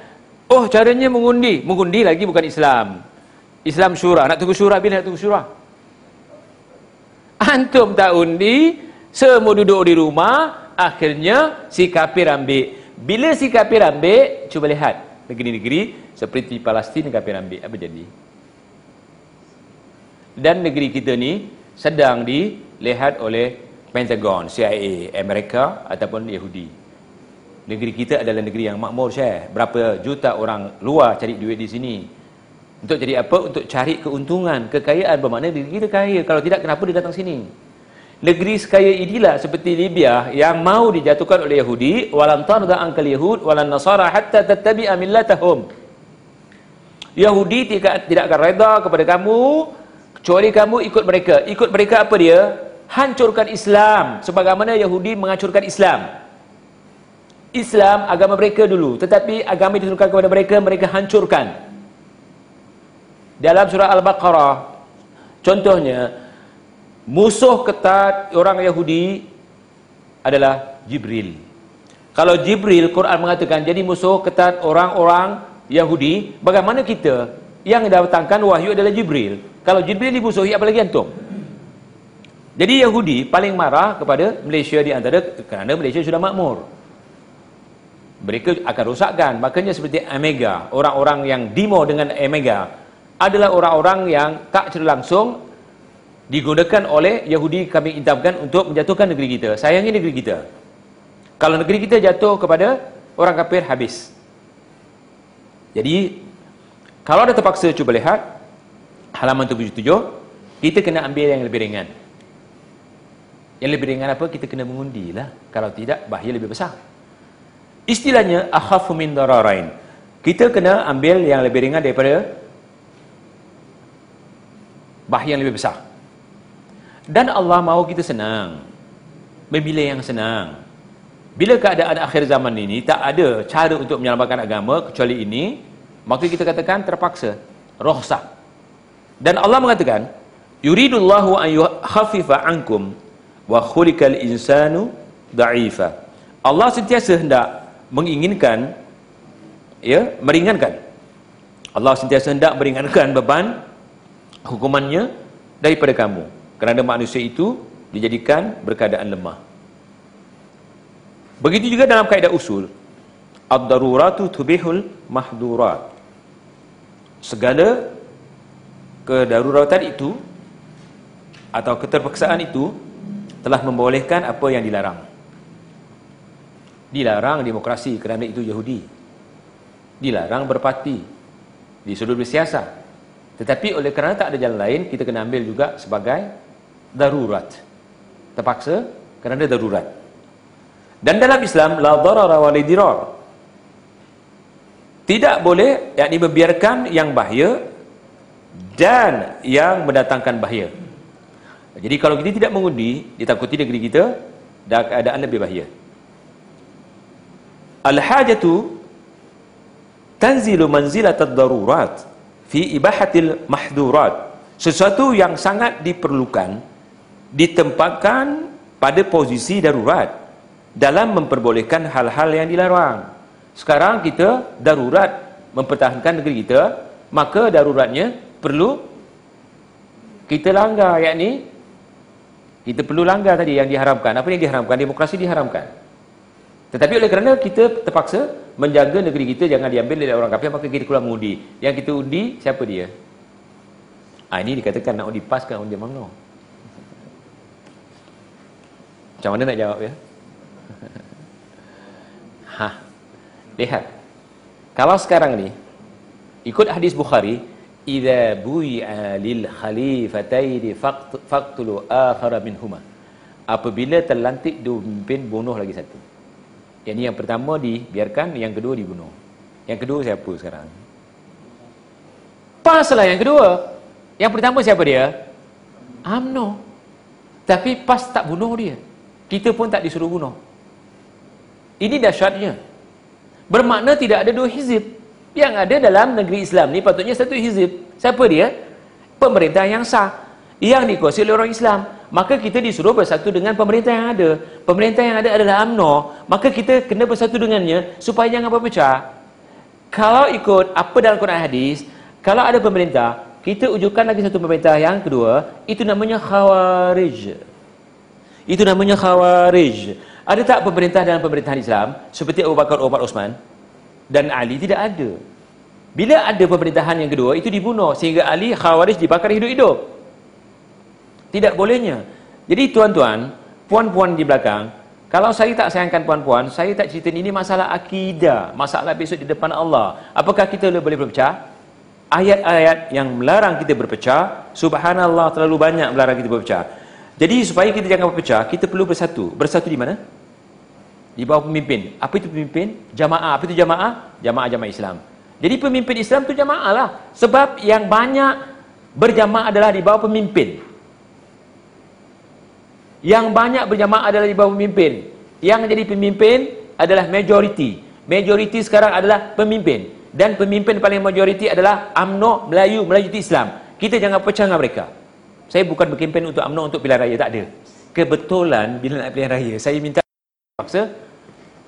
Oh, caranya mengundi. Mengundi lagi bukan Islam. Islam syurah. Nak tunggu syurah, bila nak tunggu syurah? Antum tak undi, semua duduk di rumah, akhirnya si kafir ambil bila si kafir ambil cuba lihat negeri-negeri seperti Palestin kafir ambil? Apa jadi? Dan negeri kita ni sedang dilihat oleh Pentagon, CIA, Amerika ataupun Yahudi. Negeri kita adalah negeri yang makmur saya berapa juta orang luar cari duit di sini. Untuk jadi apa? untuk cari keuntungan, kekayaan. Bermakna negeri kita kaya. Kalau tidak kenapa dia datang sini negeri sekaya inilah seperti Libya yang mau dijatuhkan oleh Yahudi. Walan tarda ankal yahud walan nasara hatta tattabi'a millatahum. Yahudi tidak tidak akan reda kepada kamu kecuali kamu ikut mereka. Ikut mereka apa dia? Hancurkan Islam. Sebagaimana Yahudi menghancurkan Islam. Islam agama mereka dulu. Tetapi agama diturunkan kepada mereka mereka hancurkan. Dalam surah Al-Baqarah contohnya musuh ketat orang Yahudi adalah Jibril. Kalau Jibril, Quran mengatakan jadi musuh ketat orang-orang Yahudi, bagaimana kita yang datangkan wahyu adalah Jibril? Kalau Jibril dimusuhi, apalagi antum? Jadi Yahudi paling marah kepada Malaysia di antara kerana Malaysia sudah makmur. Mereka akan rosakkan. Makanya seperti Omega, orang-orang yang demo dengan Omega, adalah orang-orang yang tak secara langsung digunakan oleh Yahudi kami idamkan untuk menjatuhkan negeri kita. Sayangnya negeri kita. Kalau negeri kita jatuh kepada orang kafir habis. Jadi kalau ada terpaksa cuba lihat halaman 77 kita kena ambil yang lebih ringan. Yang lebih ringan apa? Kita kena mengundi lah. Kalau tidak bahaya lebih besar. Istilahnya akhafu min dararain. Kita kena ambil yang lebih ringan daripada bahaya yang lebih besar. Dan Allah mahu kita senang. Memilih yang senang. Bila keadaan akhir zaman ini tak ada cara untuk menyelamatkan agama kecuali ini, maka kita katakan terpaksa. Rohsah. Dan Allah mengatakan, Yuridullahu an yukhaffifa ankum wa khuliqal insanu da'ifa. Allah sentiasa hendak menginginkan ya meringankan Allah sentiasa hendak meringankan beban hukumannya daripada kamu kerana manusia itu dijadikan berkeadaan lemah. Begitu juga dalam kaedah usul ad-daruratu tubihul mahdurat. Segala kedaruratan itu atau keterpaksaan itu telah membolehkan apa yang dilarang. Dilarang demokrasi kerana itu Yahudi. Dilarang berparti. Disuruh bersiasat. Tetapi oleh kerana tak ada jalan lain kita kena ambil juga sebagai darurat. Terpaksa kerana darurat. Dan dalam Islam la darara wa dirar. Tidak boleh yakni membiarkan yang bahaya dan yang mendatangkan bahaya. Jadi kalau kita tidak mengundi ditakuti negeri kita dan keadaan lebih bahaya. Al-hajatu tanzilu manzilatad darurat fi ibahatil mahdurat. Sesuatu yang sangat diperlukan ditempatkan pada posisi darurat dalam memperbolehkan hal-hal yang dilarang. Sekarang kita darurat mempertahankan negeri kita, maka daruratnya perlu kita langgar yakni kita perlu langgar tadi yang diharamkan. Apa yang diharamkan? Demokrasi diharamkan. Tetapi oleh kerana kita terpaksa menjaga negeri kita jangan diambil oleh orang kafir maka kita keluar mengundi. Yang kita undi siapa dia? Ah ini dikatakan nak undi PAS kan undi UMNO. Macam mana nak jawab ya? *laughs* ha. Lihat. Kalau sekarang ni ikut hadis Bukhari, idza bui'a lil khalifataini faqtulu akhara minhuma. Apabila terlantik dua pemimpin bunuh lagi satu. Yang ini yang pertama dibiarkan, yang kedua dibunuh. Yang kedua siapa sekarang? PAS lah yang kedua. Yang pertama siapa dia? AMNO. Tapi PAS tak bunuh dia. Kita pun tak disuruh bunuh. Ini dahsyatnya. Bermakna tidak ada dua hizib. Yang ada dalam negeri Islam ni patutnya satu hizib. Siapa dia? Pemerintah yang sah. Yang dikuasai oleh orang Islam maka kita disuruh bersatu dengan pemerintah yang ada. Pemerintah yang ada adalah UMNO, maka kita kena bersatu dengannya supaya jangan berpecah. Kalau ikut apa dalam Quran hadis, kalau ada pemerintah, kita ujukan lagi satu pemerintah yang kedua, itu namanya khawarij. Itu namanya khawarij. Ada tak pemerintah dalam pemerintahan Islam seperti Abu Bakar, Umar, Osman dan Ali tidak ada. Bila ada pemerintahan yang kedua, itu dibunuh sehingga Ali khawarij dibakar hidup-hidup. Tidak bolehnya. Jadi tuan-tuan, puan-puan di belakang, kalau saya tak sayangkan puan-puan, saya tak cerita ini masalah akidah, masalah besok di depan Allah. Apakah kita boleh berpecah? Ayat-ayat yang melarang kita berpecah, subhanallah terlalu banyak melarang kita berpecah. Jadi supaya kita jangan berpecah, kita perlu bersatu. Bersatu di mana? Di bawah pemimpin. Apa itu pemimpin? Jamaah. Apa itu jamaah? Jamaah-jamaah Islam. Jadi pemimpin Islam itu jamaah lah. Sebab yang banyak berjamaah adalah di bawah pemimpin. Yang banyak berjamaah adalah di bawah pemimpin. Yang jadi pemimpin adalah majoriti. Majoriti sekarang adalah pemimpin. Dan pemimpin paling majoriti adalah UMNO Melayu, Melayu Islam. Kita jangan pecah dengan mereka. Saya bukan berkempen untuk UMNO untuk pilihan raya. Tak ada. Kebetulan bila nak pilihan raya, saya minta paksa.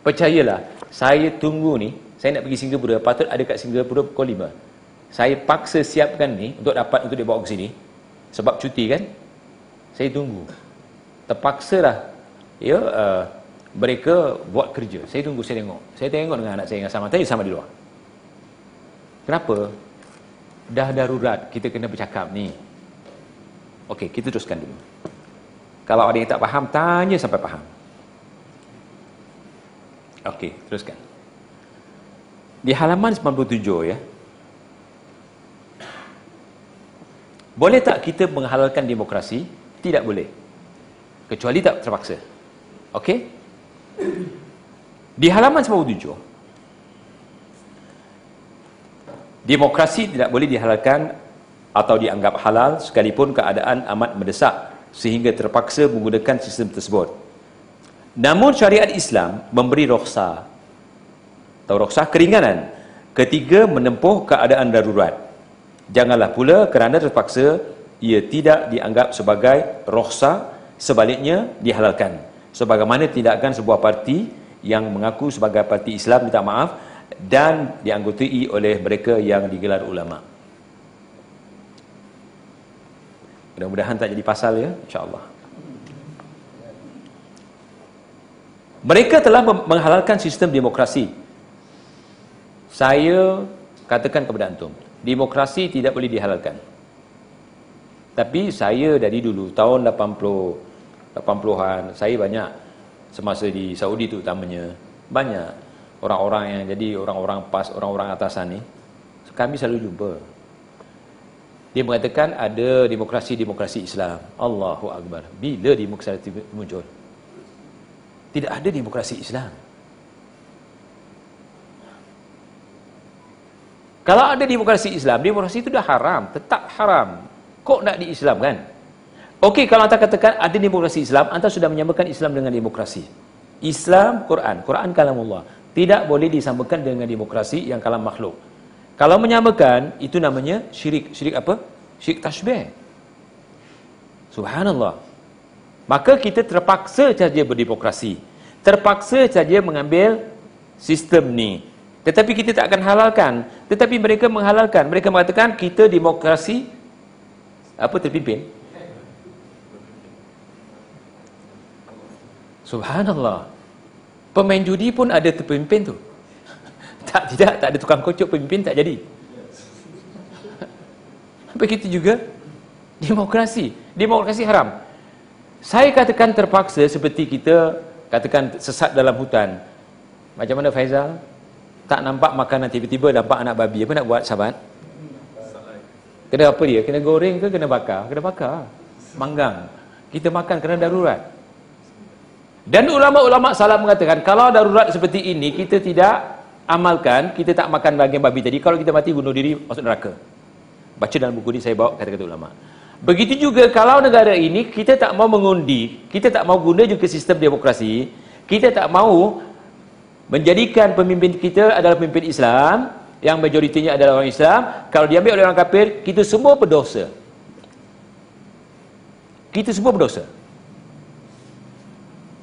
Percayalah, saya tunggu ni. Saya nak pergi Singapura. Patut ada kat Singapura pukul 5. Saya paksa siapkan ni untuk dapat untuk dibawa ke sini. Sebab cuti kan. Saya tunggu terpaksa lah ya uh, mereka buat kerja saya tunggu saya tengok saya tengok dengan anak saya yang sama tadi sama di luar kenapa dah darurat kita kena bercakap ni Okey, kita teruskan dulu. Kalau ada yang tak faham tanya sampai faham. Okey, teruskan. Di halaman 97 ya. Boleh tak kita menghalalkan demokrasi? Tidak boleh. Kecuali tak terpaksa. Okey? Di halaman 97 Demokrasi tidak boleh dihalalkan atau dianggap halal sekalipun keadaan amat mendesak sehingga terpaksa menggunakan sistem tersebut. Namun syariat Islam memberi rohsa atau rohsa keringanan ketika menempuh keadaan darurat. Janganlah pula kerana terpaksa ia tidak dianggap sebagai rohsa sebaliknya dihalalkan. Sebagaimana tindakan sebuah parti yang mengaku sebagai parti Islam minta maaf dan dianggotai oleh mereka yang digelar ulama. Mudah-mudahan tak jadi pasal ya, insya-Allah. Mereka telah menghalalkan sistem demokrasi. Saya katakan kepada antum, demokrasi tidak boleh dihalalkan. Tapi saya dari dulu tahun 80 80-an saya banyak semasa di Saudi tu utamanya banyak orang-orang yang jadi orang-orang pas, orang-orang atasan ni kami selalu jumpa dia mengatakan ada demokrasi-demokrasi Islam. Allahu Akbar. Bila demokrasi muncul? Tidak ada demokrasi Islam. Kalau ada demokrasi Islam demokrasi itu dah haram tetap haram. Kok nak diislamkan? Okey, kalau anda katakan ada demokrasi Islam, anda sudah menyamakan Islam dengan demokrasi. Islam, Quran. Quran kalamullah. Tidak boleh disamakan dengan demokrasi yang kalam makhluk. Kalau menyamakan, itu namanya syirik. Syirik apa? Syirik tashbih. Subhanallah. Maka kita terpaksa saja berdemokrasi. Terpaksa saja mengambil sistem ni. Tetapi kita tak akan halalkan. Tetapi mereka menghalalkan. Mereka mengatakan kita demokrasi apa terpimpin? Subhanallah. Pemain judi pun ada pemimpin tu. *laughs* Tak tidak, tak ada tukang kocok pemimpin tak jadi. Begitu juga demokrasi. Demokrasi haram. Saya katakan terpaksa seperti kita katakan sesat dalam hutan. Macam mana Faizal? Tak nampak makanan tiba-tiba nampak anak babi. Apa nak buat sahabat? Kena apa dia? Kena goreng ke kena bakar? Kena bakar. Manggang. Kita makan kerana darurat. Dan ulama-ulama salah mengatakan kalau darurat seperti ini kita tidak amalkan, kita tak makan bagian babi tadi, kalau kita mati bunuh diri masuk neraka. Baca dalam buku ini saya bawa kata-kata ulama. Begitu juga kalau negara ini kita tak mau mengundi, kita tak mau guna juga sistem demokrasi, kita tak mau menjadikan pemimpin kita adalah pemimpin Islam, yang majoritinya adalah orang Islam, kalau diambil oleh orang kafir, kita semua berdosa. Kita semua berdosa.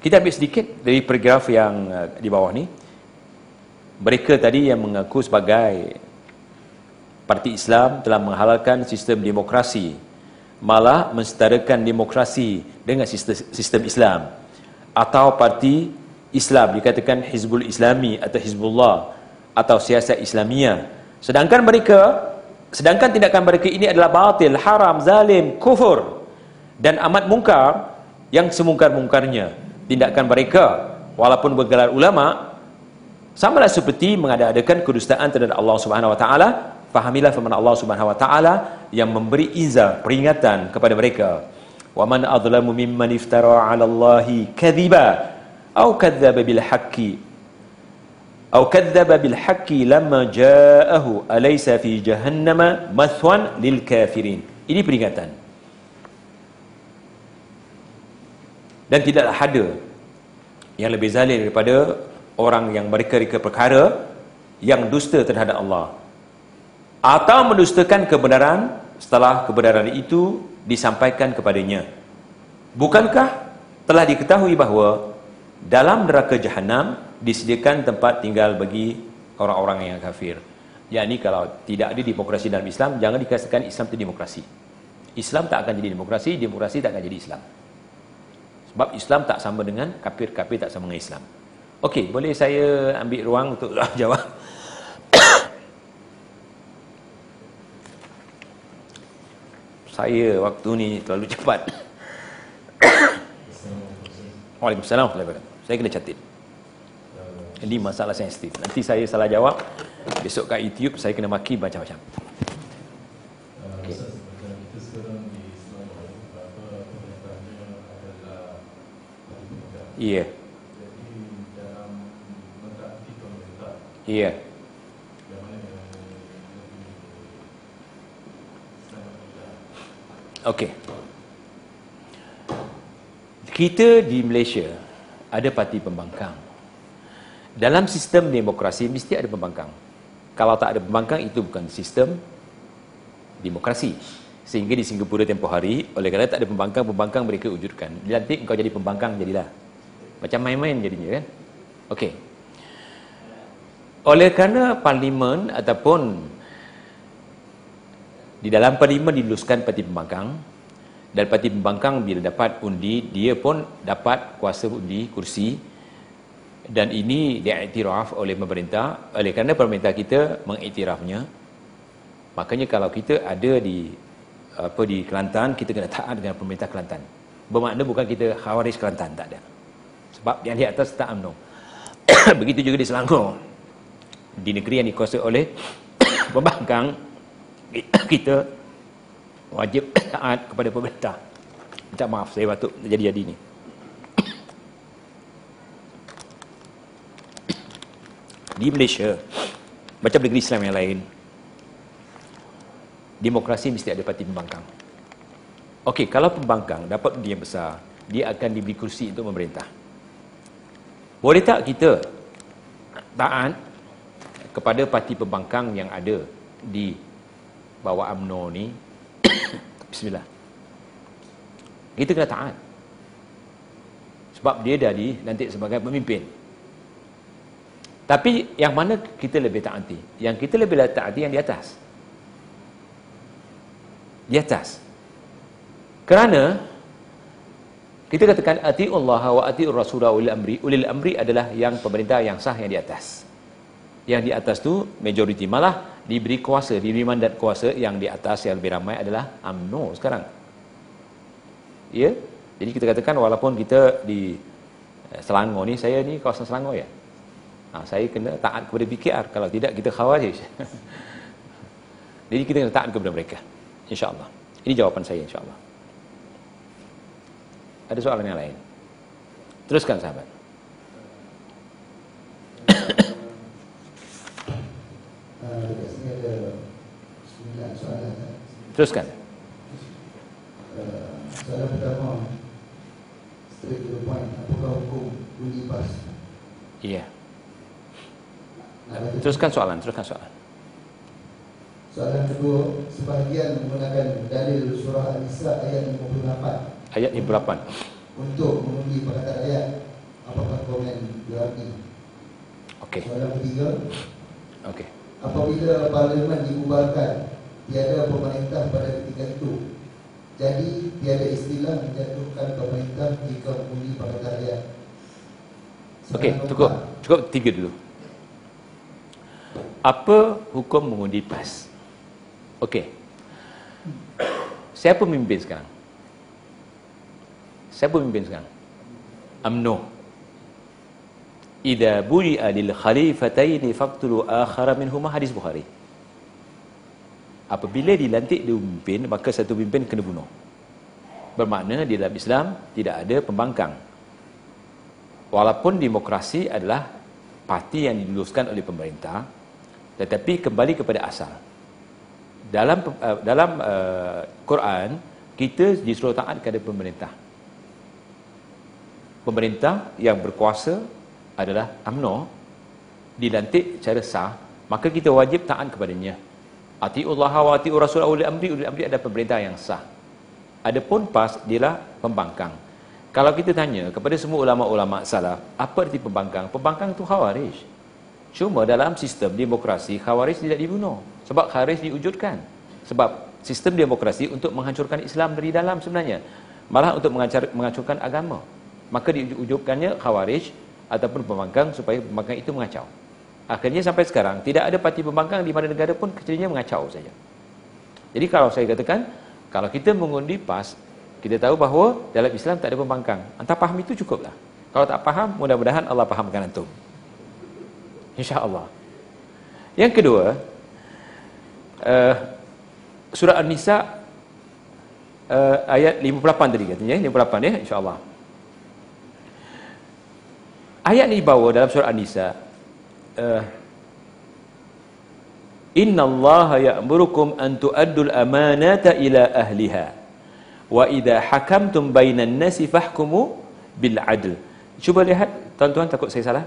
Kita ambil sedikit dari paragraf yang uh, di bawah ni. Mereka tadi yang mengaku sebagai parti Islam telah menghalalkan sistem demokrasi. Malah mensetarakan demokrasi dengan sistem, sistem Islam. Atau parti Islam dikatakan Hizbul Islami atau Hizbullah atau siasat Islamiyah. Sedangkan mereka sedangkan tindakan mereka ini adalah batil, haram, zalim, kufur dan amat mungkar yang semungkar-mungkarnya tindakan mereka walaupun bergelar ulama samalah seperti mengada-adakan kedustaan terhadap Allah Subhanahu wa taala. Fahamilah firman Allah Subhanahu wa taala yang memberi izah peringatan kepada mereka. Wa man adlamu mimman iftara 'ala Allahi kadhiba aw kadzdzaba bil haqqi aw kadzdzaba bil haqqi lamma ja'ahu alaysa fi jahannama mathwan lil kafirin. Ini peringatan. Dan tidaklah ada yang lebih zalim daripada orang yang mereka-reka perkara yang dusta terhadap Allah. Atau mendustakan kebenaran setelah kebenaran itu disampaikan kepadanya. Bukankah telah diketahui bahawa dalam neraka jahanam disediakan tempat tinggal bagi orang-orang yang kafir? Yakni kalau tidak ada demokrasi dalam Islam jangan dikatakan Islam itu demokrasi. Islam tak akan jadi demokrasi demokrasi tak akan jadi Islam. Sebab Islam tak sama dengan kafir, kafir tak sama dengan Islam. Okey, boleh saya ambil ruang untuk *laughs* jawab? Saya waktu ni terlalu cepat. Waalaikumsalam Saya kena catat. Ini masalah sensitif. Nanti saya salah jawab. Besok kat YouTube saya kena maki macam-macam. Okay. Iya. Iya. Okey. Kita di Malaysia ada parti pembangkang. Dalam sistem demokrasi mesti ada pembangkang. Kalau tak ada pembangkang itu bukan sistem demokrasi. Sehingga di Singapura tempoh hari, oleh kerana tak ada pembangkang, pembangkang mereka wujudkan. Nanti kau jadi pembangkang jadilah. Macam main-main jadinya kan. Okey. Oleh kerana parlimen ataupun di dalam parlimen diluluskan parti pembangkang dan parti pembangkang bila dapat undi dia pun dapat kuasa undi kursi. Dan ini diiktiraf oleh pemerintah. Oleh kerana pemerintah kita mengiktirafnya makanya kalau kita ada di apa di Kelantan kita kena taat dengan pemerintah Kelantan. Bermakna bukan kita khawarij Kelantan tak ada. Sebab yang di atas tak UMNO. *coughs* Begitu juga di Selangor di negeri yang dikuasai oleh *coughs* pembangkang *coughs* kita wajib *coughs* taat kepada pemerintah. Minta maaf saya batuk jadi-jadi ni. Di Malaysia, macam negeri Islam yang lain, demokrasi mesti ada parti pembangkang. Okey, kalau pembangkang dapat dia besar, dia akan diberi kursi untuk memerintah. Boleh tak kita taat kepada parti pembangkang yang ada di bawa UMNO ni. *coughs* Bismillah. Kita kena taat. Sebab dia dah nanti sebagai pemimpin. Tapi yang mana kita lebih taati yang kita lebih taati yang di atas. Di atas. Kerana kita katakan ati Allah wa ati Rasulullah ulil amri. Ulil amri adalah yang pemerintah yang sah yang di atas yang di atas tu majoriti malah diberi kuasa, diberi mandat kuasa yang di atas yang lebih ramai adalah UMNO sekarang. Ya? Jadi kita katakan walaupun kita di eh, Selangor ni, saya ni kawasan Selangor ya. Ha, saya kena taat kepada PKR. Kalau tidak, kita khawarij. *laughs* Jadi kita kena taat kepada mereka. InsyaAllah. Ini jawapan saya insyaAllah. Ada soalan yang lain? Teruskan sahabat. Teruskan. Soalan pertama, straight to the point, apakah hukum bunyi pas? Iya. Teruskan soalan, teruskan soalan. Soalan kedua, sebahagian menggunakan dalil surah Al-Isra ayat 58. Ayat 58. Untuk mengundi perkataan ayat, apakah komen berarti? Okey. Soalan ketiga. Okey. Apabila parlimen dibubarkan, tiada pemerintah pada ketika itu. Jadi tiada istilah menjatuhkan pemerintah jika mengundi pada rakyat. Okey, cukup. Cukup tiga dulu. Apa hukum mengundi PAS? Okey. Siapa pemimpin sekarang? Siapa pemimpin sekarang? UMNO. Idza bu'i'a lil khalifataini faqtulu akhara minhuma hadis Bukhari. Apabila dilantik dia pemimpin maka satu pemimpin kena bunuh. Bermakna di dalam Islam tidak ada pembangkang. Walaupun demokrasi adalah parti yang diluluskan oleh pemerintah tetapi kembali kepada asal. Dalam uh, dalam uh, Quran kita disuruh taat kepada pemerintah. Pemerintah yang berkuasa adalah UMNO dilantik secara sah maka kita wajib taat kepadanya Atiullah wa atiur rasul ulil amri ulil amri ada pemerintah yang sah. Adapun PAS dialah pembangkang. Kalau kita tanya kepada semua ulama-ulama salaf, apa arti pembangkang? Pembangkang itu khawarij. Cuma dalam sistem demokrasi khawarij tidak dibunuh sebab khawarij diwujudkan. Sebab sistem demokrasi untuk menghancurkan Islam dari dalam sebenarnya. Malah untuk menghancurkan agama. Maka diwujudkannya khawarij ataupun pembangkang supaya pembangkang itu mengacau. Akhirnya sampai sekarang tidak ada parti pembangkang di mana negara pun kecilnya mengacau saja. Jadi kalau saya katakan Kalau kita mengundi PAS, kita tahu bahawa dalam Islam tak ada pembangkang. Antara faham itu cukuplah. Kalau tak faham, mudah-mudahan Allah fahamkan antum. InsyaAllah. Yang kedua, uh, surah An-Nisa uh, ayat 58 tadi katanya, 58 ya, insyaAllah. Ayat ni dibawa dalam surah An-Nisa. Uh, Inna Allah ya'murukum an tu'addul amanata ila ahliha. Wa idha hakamtum bainan nasi fahkumu bil adl. Cuba lihat, tuan-tuan takut saya salah.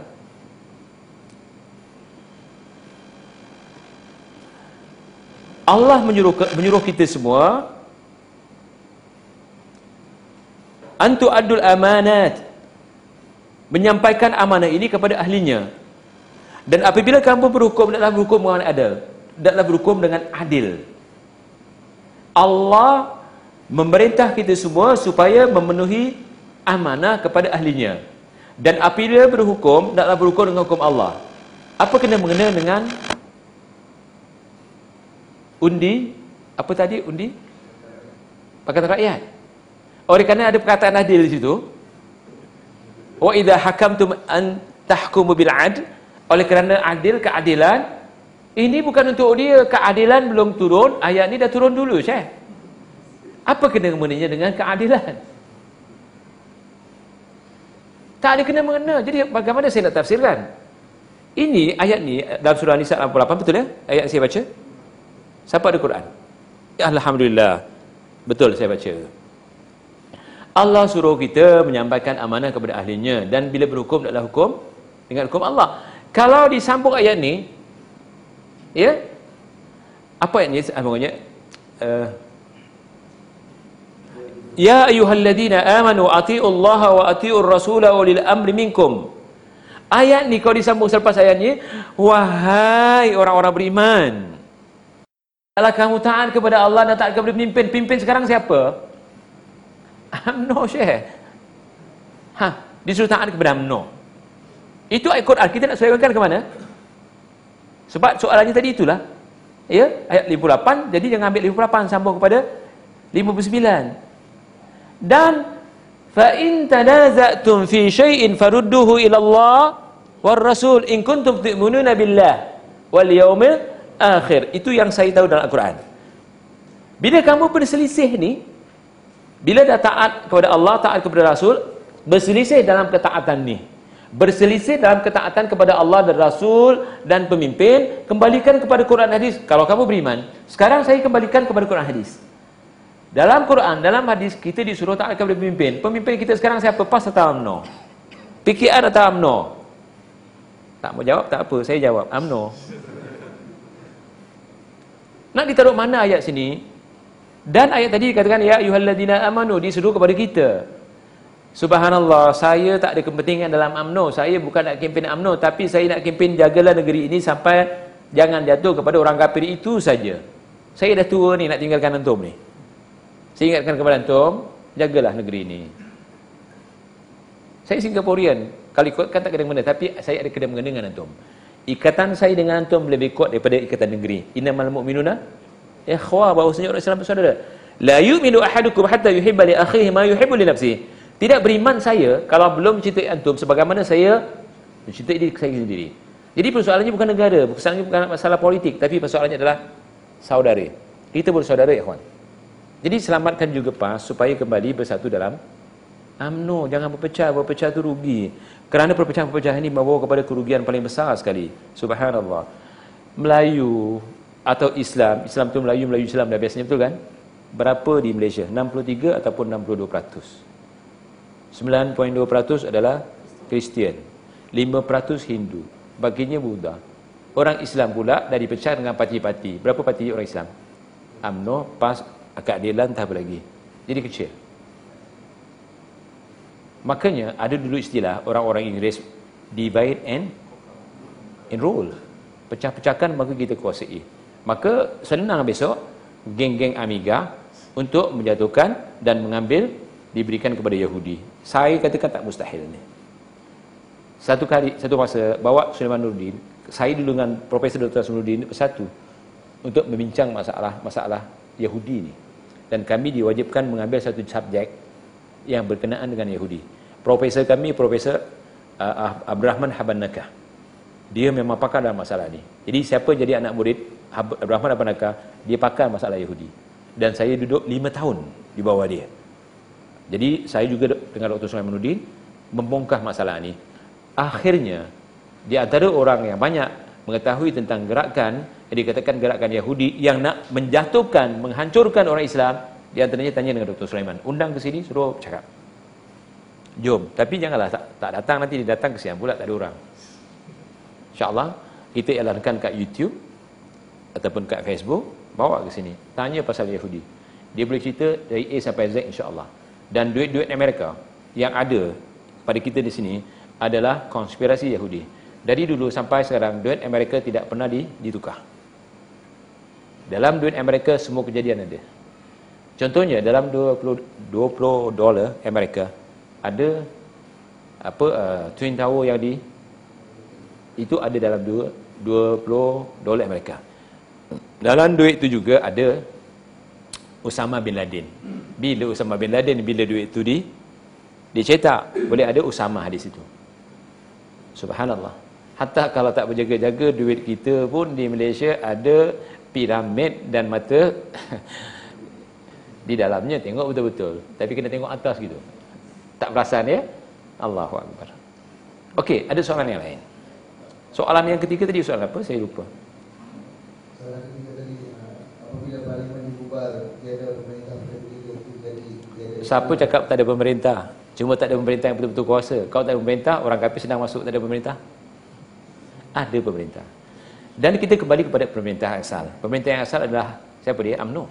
Allah menyuruh menyuruh kita semua antu adul amanat menyampaikan amanah ini kepada ahlinya. Dan apabila kamu berhukum dalam berhukum dengan adil dalam berhukum dengan adil. Allah memerintah kita semua supaya memenuhi amanah kepada ahlinya. Dan apabila berhukum dalam berhukum dengan hukum Allah. Apa kena mengena dengan undi? Apa tadi undi? Pakatan rakyat oleh kerana ada perkataan adil di situ wa idza hakamtum an tahkumu bil adl oleh kerana adil keadilan ini bukan untuk dia keadilan belum turun ayat ni dah turun dulu Syekh apa kena mengenanya dengan keadilan tak ada kena mengena jadi bagaimana saya nak tafsirkan ini ayat ni dalam surah Nisa 88 betul ya ayat saya baca Siapa ada Quran? Ya, Alhamdulillah. Betul saya baca. Allah suruh kita menyampaikan amanah kepada ahlinya dan bila berhukum adalah hukum dengan hukum Allah. Kalau disambung ayat ni ya apa ayat ni sebenarnya uh, Ya ayyuhalladzina amanu atiiu Allah wa atiiur rasula wa lil amri minkum. Ayat ni kalau disambung selepas ayat ni wahai orang-orang beriman kalau kamu taat kepada Allah dan taat kepada pemimpin, pimpin sekarang siapa? UMNO Syekh. Ha, disuruh taat kepada UMNO. Itu ayat Quran. Kita nak sesuaikan ke mana? Sebab soalannya tadi itulah. Ya, ayat 58. Jadi jangan ambil 58 sambung kepada 59. Dan fa in tanaza'tum fi syai'in farudduhu ila Allah war rasul in kuntum tu'minuna billah wal yaumil akhir. Itu yang saya tahu dalam Al-Quran. Bila kamu berselisih ni, bila dah taat kepada Allah, taat kepada Rasul, berselisih dalam ketaatan ni. Berselisih dalam ketaatan kepada Allah dan Rasul dan pemimpin, kembalikan kepada Quran hadis. Kalau kamu beriman, sekarang saya kembalikan kepada Quran hadis. Dalam Quran, dalam hadis, kita disuruh taat kepada pemimpin. Pemimpin kita sekarang siapa? PAS atau UMNO? PKR atau UMNO? Tak mau jawab, tak apa. Saya jawab, UMNO. Nak ditaruh mana ayat sini? Dan ayat tadi dikatakan ya ayyuhalladzina amanu disuruh kepada kita. Subhanallah, saya tak ada kepentingan dalam AMNO. Saya bukan nak kempen AMNO, tapi saya nak kempen jagalah negeri ini sampai jangan jatuh kepada orang kafir itu saja. Saya dah tua ni nak tinggalkan antum ni. Saya ingatkan kepada antum, jagalah negeri ini. Saya Singaporean, kalau ikutkan tak kena mana, tapi saya ada kena mengena dengan antum ikatan saya dengan antum lebih kuat daripada ikatan negeri. Innamal mu'minuna ikhwah bahwasanya orang Islam bersaudara. La yu'minu ahadukum hatta yuhibba li akhihi ma yuhibbu li nafsihi. Tidak beriman saya kalau belum mencintai antum sebagaimana saya mencintai diri saya sendiri. Jadi persoalannya bukan negara, persoalannya bukan masalah politik, tapi persoalannya adalah saudara. Kita bersaudara kawan. Jadi selamatkan juga PAS supaya kembali bersatu dalam UMNO. Jangan berpecah, berpecah tu rugi. Kerana perpecahan-perpecahan ini membawa kepada kerugian paling besar sekali. Subhanallah. Melayu atau Islam, Islam itu Melayu, Melayu Islam dah biasanya betul kan? Berapa di Malaysia? 63 ataupun 62%. 9.2% adalah Kristian. 5% Hindu. Baginya Buddha. Orang Islam pula dah dipecah dengan parti-parti. Berapa parti orang Islam? UMNO, PAS, Keadilan, tak apa lagi. Jadi kecil. Makanya ada dulu istilah orang-orang Inggeris divide and enroll. Pecah-pecahkan maka kita kuasai. Maka senang besok geng-geng Amiga untuk menjatuhkan dan mengambil diberikan kepada Yahudi. Saya katakan tak mustahil ni. Satu kali, satu masa bawa Sulaiman Nurdin, saya dulu dengan Profesor Dr. Sulaiman Nurdin bersatu untuk membincang masalah masalah Yahudi ni. dan kami diwajibkan mengambil satu subjek yang berkenaan dengan Yahudi. Profesor kami Profesor uh, Abdul Rahman Habanaka. Dia memang pakar dalam masalah ni. Jadi siapa jadi anak murid Rahman Habanaka, dia pakar masalah Yahudi. Dan saya duduk lima tahun di bawah dia. Jadi saya juga dengan Dr. Sulaimanuddin membongkar masalah ini. Akhirnya di antara orang yang banyak mengetahui tentang gerakan yang dikatakan gerakan Yahudi yang nak menjatuhkan, menghancurkan orang Islam, di antaranya tanya dengan Dr. Sulaiman. Undang ke sini suruh cakap. Jom, tapi janganlah tak, tak datang nanti dia datang kesian pula tak ada orang. Insya-Allah kita elankan kat YouTube ataupun kat Facebook, bawa ke sini. Tanya pasal Yahudi. Dia boleh cerita dari A sampai Z insya-Allah. Dan duit-duit Amerika yang ada pada kita di sini adalah konspirasi Yahudi. Dari dulu sampai sekarang duit Amerika tidak pernah ditukar. Dalam duit Amerika semua kejadian ada. Contohnya dalam 20 20 dolar Amerika ada apa uh, twin tower yang di itu ada dalam 2 20 dolar Amerika. Dalam duit itu juga ada Usama bin Laden. Bila Usama bin Laden bila duit itu di dicetak, boleh ada Usama di situ. Subhanallah. Hatta kalau tak berjaga-jaga duit kita pun di Malaysia ada piramid dan mata *laughs* di dalamnya tengok betul-betul. Tapi kena tengok atas gitu. Tak perasan ya? Allahu Akbar. Okey, ada soalan yang lain. Soalan yang ketiga tadi soalan apa? Saya lupa. Soalan ketiga tadi uh, apabila parlimen dibubar tiada pemerintah begitu jadi tiada Siapa cakap tak ada pemerintah? Cuma tak ada pemerintah yang betul-betul kuasa. Kalau tak ada pemerintah, orang kafir sedang masuk tak ada pemerintah? Ada pemerintah. Dan kita kembali kepada pemerintah asal. Pemerintah yang asal adalah siapa dia? UMNO.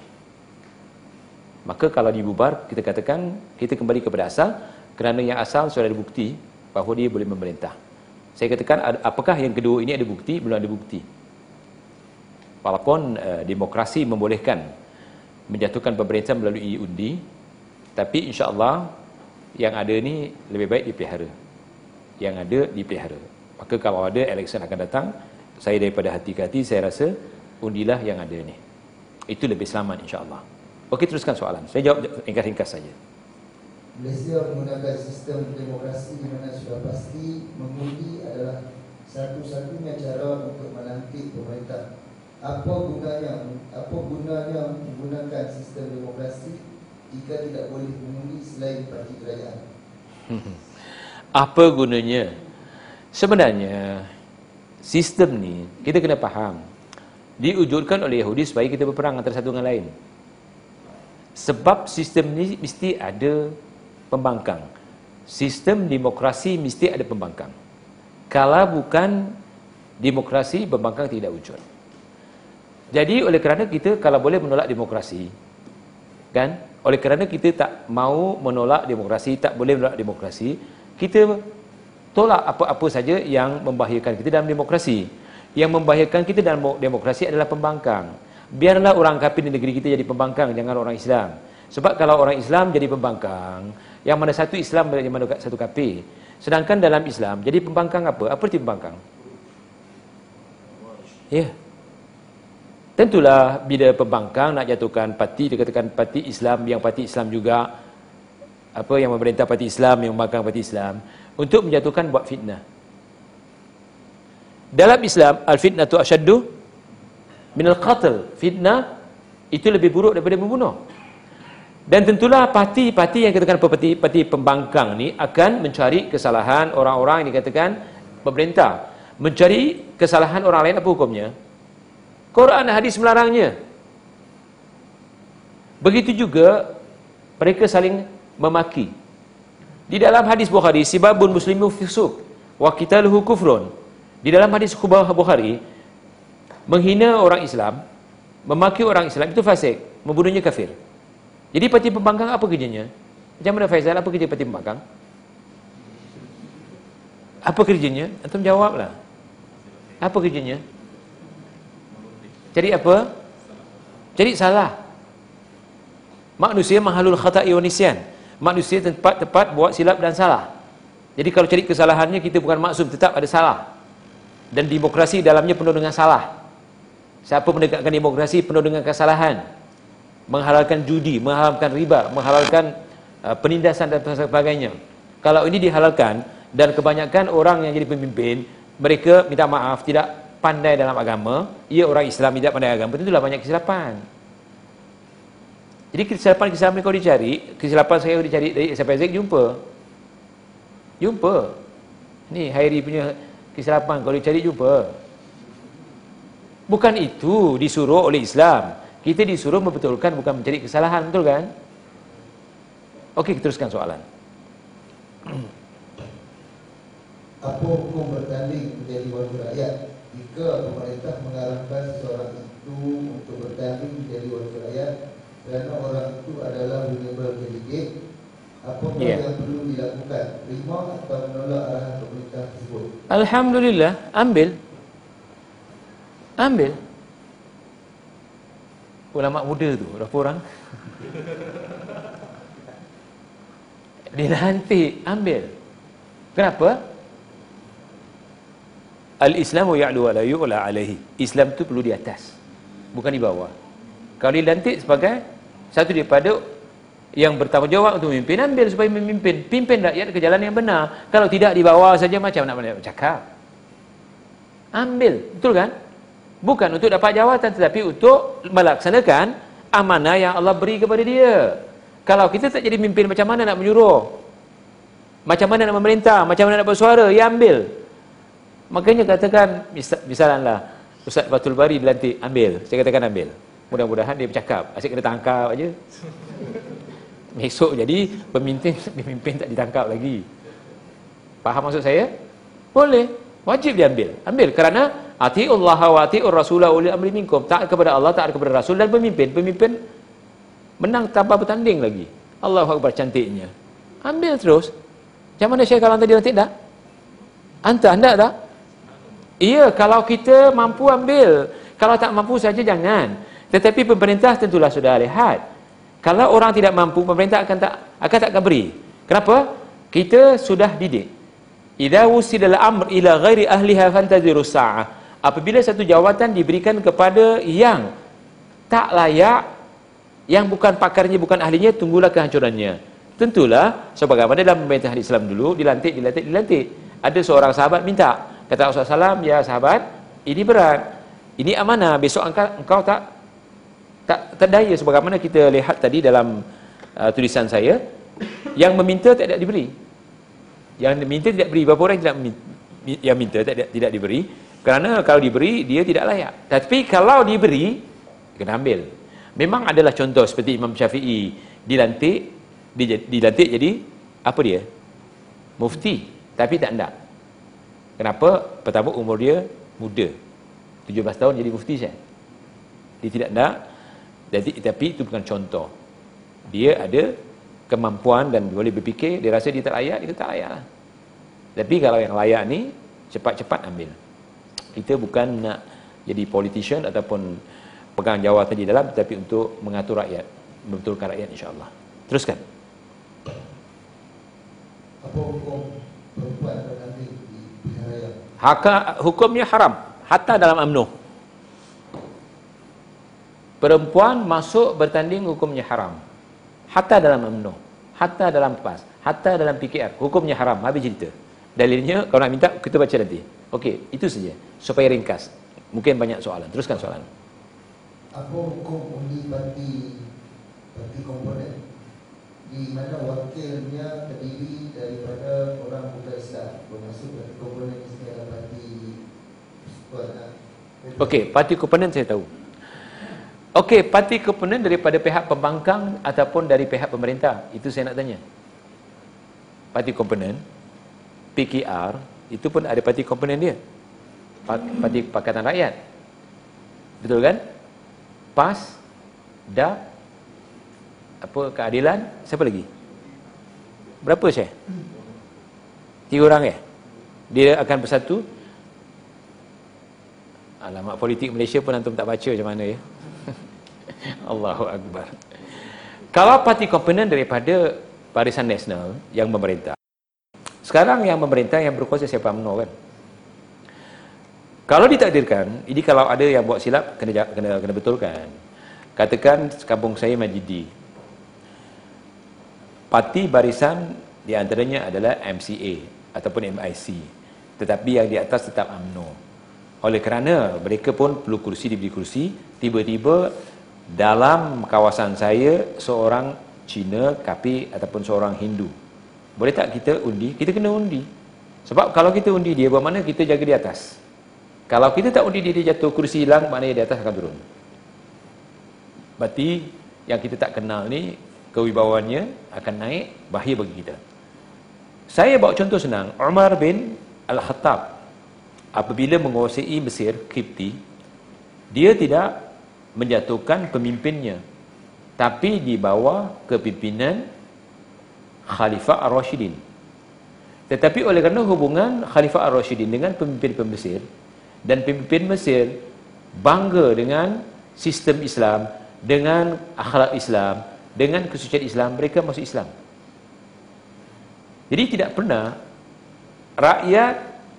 Maka kalau dibubar, kita katakan kita kembali kepada asal kerana yang asal sudah ada bukti bahawa dia boleh memerintah. Saya katakan apakah yang kedua ini ada bukti? Belum ada bukti. Walaupun uh, demokrasi membolehkan menjatuhkan pemerintah melalui undi, tapi insya-Allah yang ada ni lebih baik dipelihara. Yang ada dipelihara. Maka kalau ada election akan datang, saya daripada hati ke hati saya rasa undilah yang ada ni. Itu lebih selamat insya-Allah. Okey teruskan soalan. Saya jawab ringkas-ringkas saja. Malaysia menggunakan sistem demokrasi di mana sudah pasti mengundi adalah satu-satunya cara untuk melantik pemerintah apa gunanya apa gunanya menggunakan sistem demokrasi jika tidak boleh mengundi selain parti kerajaan? *laughs* Apa gunanya? Sebenarnya sistem ni kita kena faham diwujudkan oleh Yahudi supaya kita berperang antara satu dengan lain. Sebab sistem ni mesti ada pembangkang. Sistem demokrasi mesti ada pembangkang. Kalau bukan demokrasi pembangkang tidak wujud jadi oleh kerana kita kalau boleh menolak demokrasi, kan? Oleh kerana kita tak mau menolak demokrasi, tak boleh menolak demokrasi, kita tolak apa-apa saja yang membahayakan kita dalam demokrasi. Yang membahayakan kita dalam demokrasi adalah pembangkang. Biarlah orang kafir di negeri kita jadi pembangkang, jangan orang Islam. Sebab kalau orang Islam jadi pembangkang, yang mana satu Islam yang mana satu kafir. Sedangkan dalam Islam jadi pembangkang apa? Apa arti pembangkang? Ya. Yeah. Tentulah bila pembangkang nak jatuhkan parti dikatakan parti Islam yang parti Islam juga apa yang memerintah parti Islam yang membangkang parti Islam untuk menjatuhkan buat fitnah. Dalam Islam al-fitnah tu asyaddu min al-qatl. Fitnah itu lebih buruk daripada membunuh. Dan tentulah parti-parti yang katakan parti parti pembangkang ni akan mencari kesalahan orang-orang yang dikatakan pemerintah. Mencari kesalahan orang lain apa hukumnya? Quran hadis melarangnya. Begitu juga mereka saling memaki. Di dalam hadis Bukhari, sibabun muslimu fisuk wa qitaluhu kufrun. Di dalam hadis Bukhari, menghina orang Islam, memaki orang Islam itu fasik, membunuhnya kafir. Jadi parti pembangkang apa kerjanya? Macam mana Faizal, apa kerja parti pembangkang? Apa kerjanya? Antum jawablah. Apa kerjanya? Jadi apa? Jadi salah. Manusia mahalul khata'i wa nisyan. Manusia tepat-tepat buat silap dan salah. Jadi kalau cari kesalahannya kita bukan maksum tetap ada salah. Dan demokrasi dalamnya penuh dengan salah. Siapa menegakkan demokrasi penuh dengan kesalahan. menghalalkan judi, menghalalkan riba, menghalalkan uh, penindasan dan sebagainya. Kalau ini dihalalkan dan kebanyakan orang yang jadi pemimpin, mereka minta maaf tidak pandai dalam agama, ia orang Islam tidak pandai agama, tentulah banyak kesilapan. Jadi kesilapan-kesilapan kau dicari, kesilapan saya dicari dari sampai Zaid jumpa. Jumpa. Ni Hairi punya kesilapan kau dicari jumpa. Bukan itu disuruh oleh Islam. Kita disuruh membetulkan bukan mencari kesalahan, betul kan? Okey, teruskan soalan. Apa hukum bertanding menjadi wakil rakyat jika pemerintah mengarahkan seseorang itu untuk bertanding menjadi wakil rakyat kerana orang itu adalah vulnerable candidate apa yeah. yang perlu dilakukan? Terima atau menolak arahan pemerintah tersebut? Alhamdulillah ambil. Ambil. Ulama muda tu berapa orang? *laughs* Dilantik ambil. Kenapa al-islamu ya'lu wa la yu'la alaihi. Islam tu perlu di atas. Bukan di bawah. Kalau dilantik sebagai satu daripada yang bertanggungjawab untuk memimpin ambil supaya memimpin. Pimpin rakyat ke jalan yang benar. Kalau tidak di bawah saja macam nak cakap. Ambil. Betul kan? Bukan untuk dapat jawatan tetapi untuk melaksanakan amanah yang Allah beri kepada dia. Kalau kita tak jadi mimpin macam mana nak menyuruh? Macam mana nak memerintah? Macam mana nak bersuara? Ya ambil makanya katakan misalnya Ustaz Fatul Bari dilantik ambil saya katakan ambil mudah-mudahan dia bercakap asyik kena tangkap aja esok jadi pemimpin *laughs* pemimpin tak ditangkap lagi faham maksud saya boleh wajib diambil ambil kerana Ati Allah wa ati Rasulullah uli amri minkum. Taat kepada Allah, taat kepada Rasul dan pemimpin. Pemimpin menang tanpa bertanding lagi. Allahu Akbar cantiknya. Ambil terus. Macam mana Syekh kalau tadi nanti tak? Anta anda tak? Iya, kalau kita mampu ambil. Kalau tak mampu saja jangan. Tetapi pemerintah tentulah sudah lihat. Kalau orang tidak mampu, pemerintah akan tak akan tak beri. Kenapa? Kita sudah didik. Idza wusidal amr ila ghairi ahliha fantaziru sa'ah apabila satu jawatan diberikan kepada yang tak layak yang bukan pakarnya bukan ahlinya tunggulah kehancurannya tentulah sebagaimana dalam pemerintah Islam dulu dilantik dilantik dilantik ada seorang sahabat minta kata Rasulullah SAW ya sahabat ini berat ini amanah besok engkau, engkau tak tak terdaya sebagaimana kita lihat tadi dalam uh, tulisan saya yang meminta tidak diberi yang meminta tidak diberi berapa orang tidak yang minta tidak tidak diberi kerana kalau diberi, dia tidak layak. Tapi kalau diberi, kena ambil. Memang adalah contoh seperti Imam Syafi'i dilantik, dilantik jadi, apa dia? Mufti. Tapi tak nak. Kenapa? Pertama umur dia muda. 17 tahun jadi mufti saya. Dia tidak nak. Jadi, tapi itu bukan contoh. Dia ada kemampuan dan boleh berfikir, dia rasa dia tak layak, dia tak layak lah. Tapi kalau yang layak ni, cepat-cepat ambil kita bukan nak jadi politician ataupun pegang jawatan di dalam tetapi untuk mengatur rakyat membetulkan rakyat insyaAllah teruskan apa hukum perempuan raya Haka, hukumnya haram. Hatta dalam amnuh perempuan masuk bertanding hukumnya haram. Hatta dalam amnuh hatta dalam PAS. Hatta dalam PKR hukumnya haram. Habis cerita. Dalilnya kalau nak minta kita baca nanti. Okey, itu saja. Supaya ringkas. Mungkin banyak soalan. Teruskan soalan. Apa hukum undi parti parti komponen di mana wakilnya terdiri daripada orang bukan Islam bermaksud komponen sini adalah parti Okey, parti komponen saya tahu. Okey, parti komponen daripada pihak pembangkang ataupun dari pihak pemerintah. Itu saya nak tanya. Parti komponen PKR itu pun ada parti komponen dia parti Pakatan Rakyat betul kan PAS DA apa keadilan? Siapa lagi? Berapa saya tiga orang ya dia akan bersatu? Alamat politik Malaysia pun antum tak baca macam mana ya? *laughs* Allahu Akbar. Kalau parti komponen daripada Barisan Nasional yang memerintah. Sekarang yang pemerintah yang berkuasa siapa? UMNO kan? Kalau ditakdirkan, ini kalau ada yang buat silap kena kena kena betulkan. Katakan kampung saya Majidi. Parti barisan di antaranya adalah MCA ataupun MIC. Tetapi yang di atas tetap UMNO. Oleh kerana mereka pun perlu kursi diberi kursi, tiba-tiba dalam kawasan saya seorang Cina, Kapi ataupun seorang Hindu. Boleh tak kita undi? Kita kena undi. Sebab kalau kita undi dia, bermakna kita jaga di atas. Kalau kita tak undi dia, dia jatuh, kursi hilang, maknanya di atas akan turun. Berarti yang kita tak kenal ni kewibawaannya akan naik bahaya bagi kita. Saya bawa contoh senang. Umar bin Al-Khattab apabila menguasai Mesir, Kipti, dia tidak menjatuhkan pemimpinnya tapi di bawah kepimpinan Khalifah Ar-Rashidin. Tetapi oleh kerana hubungan Khalifah Ar-Rashidin dengan pemimpin Mesir dan pemimpin Mesir bangga dengan sistem Islam, dengan akhlak Islam, dengan kesucian Islam, mereka masuk Islam. Jadi tidak pernah rakyat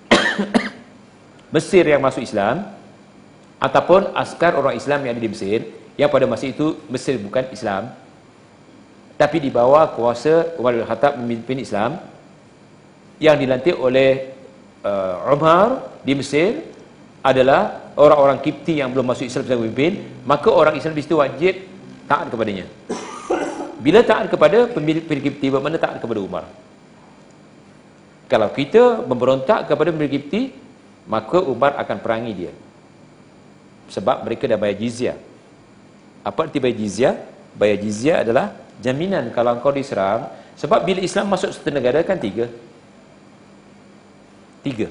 *coughs* Mesir yang masuk Islam ataupun askar orang Islam yang ada di Mesir yang pada masa itu Mesir bukan Islam tapi di bawah kuasa Umar bin Khattab memimpin Islam yang dilantik oleh uh, Umar di Mesir adalah orang-orang Kipti yang belum masuk Islam sebagai pemimpin, maka orang Islam di situ wajib taat kepadanya. Bila taat kepada pemimpin Kipti, bagaimana taat kepada Umar? Kalau kita memberontak kepada pemimpin Kipti, maka Umar akan perangi dia. Sebab mereka dah bayar jizyah. Apa arti bayar jizyah? Bayar jizyah adalah jaminan kalau kau diserang. Sebab bila Islam masuk satu negara kan tiga. Tiga.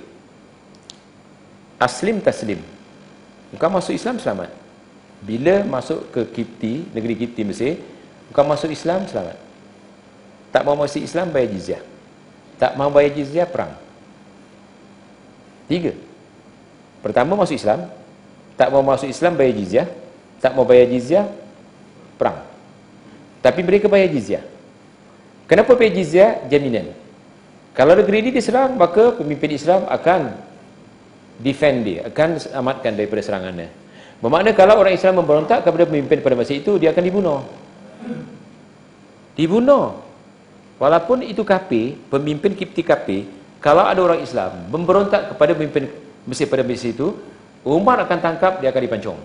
Aslim taslim. Kau masuk Islam selamat. Bila masuk ke Kipti, negeri Kipti Mesir, kau masuk Islam selamat. Tak mau masuk Islam bayar jizyah. Tak mau bayar jizyah perang. Tiga. Pertama masuk Islam, tak mau masuk Islam bayar jizyah, tak mau bayar jizyah perang. Tapi mereka bayar jizyah. Kenapa bayar jizyah? Jaminan. Kalau negeri ini diserang, maka pemimpin Islam akan defend dia, akan selamatkan daripada serangannya. Bermakna kalau orang Islam memberontak kepada pemimpin pada masa itu, dia akan dibunuh. Dibunuh. Walaupun itu kapi, pemimpin Kipti kapi, kalau ada orang Islam memberontak kepada pemimpin Mesir pada masa itu, Umar akan tangkap, dia akan dipancung.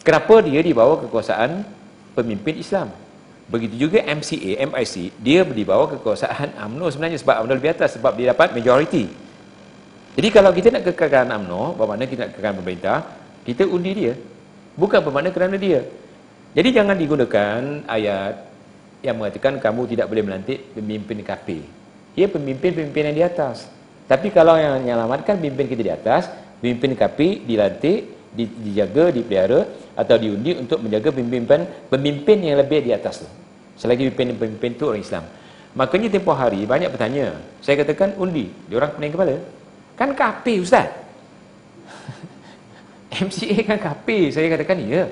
Kenapa dia dibawa kekuasaan pemimpin Islam? Begitu juga MCA, MIC, dia dibawa kekuasaan UMNO sebenarnya sebab UMNO lebih atas sebab dia dapat majority. Jadi kalau kita nak kekalkan UMNO, bermakna kita nak kekalkan pemerintah, kita undi dia. Bukan bermakna kerana dia. Jadi jangan digunakan ayat yang mengatakan kamu tidak boleh melantik pemimpin kafir. Ia pemimpin-pemimpin yang di atas. Tapi kalau yang menyelamatkan pemimpin kita di atas, pemimpin kafir dilantik, dijaga, dipelihara atau diundi untuk menjaga pemimpin pemimpin yang lebih di atas tu. Selagi pemimpin-pemimpin itu orang Islam. Makanya tempoh hari banyak bertanya. Saya katakan undi, dia orang pening kepala. Kan kapi ustaz. *laughs* MCA kan kapi, saya katakan ya.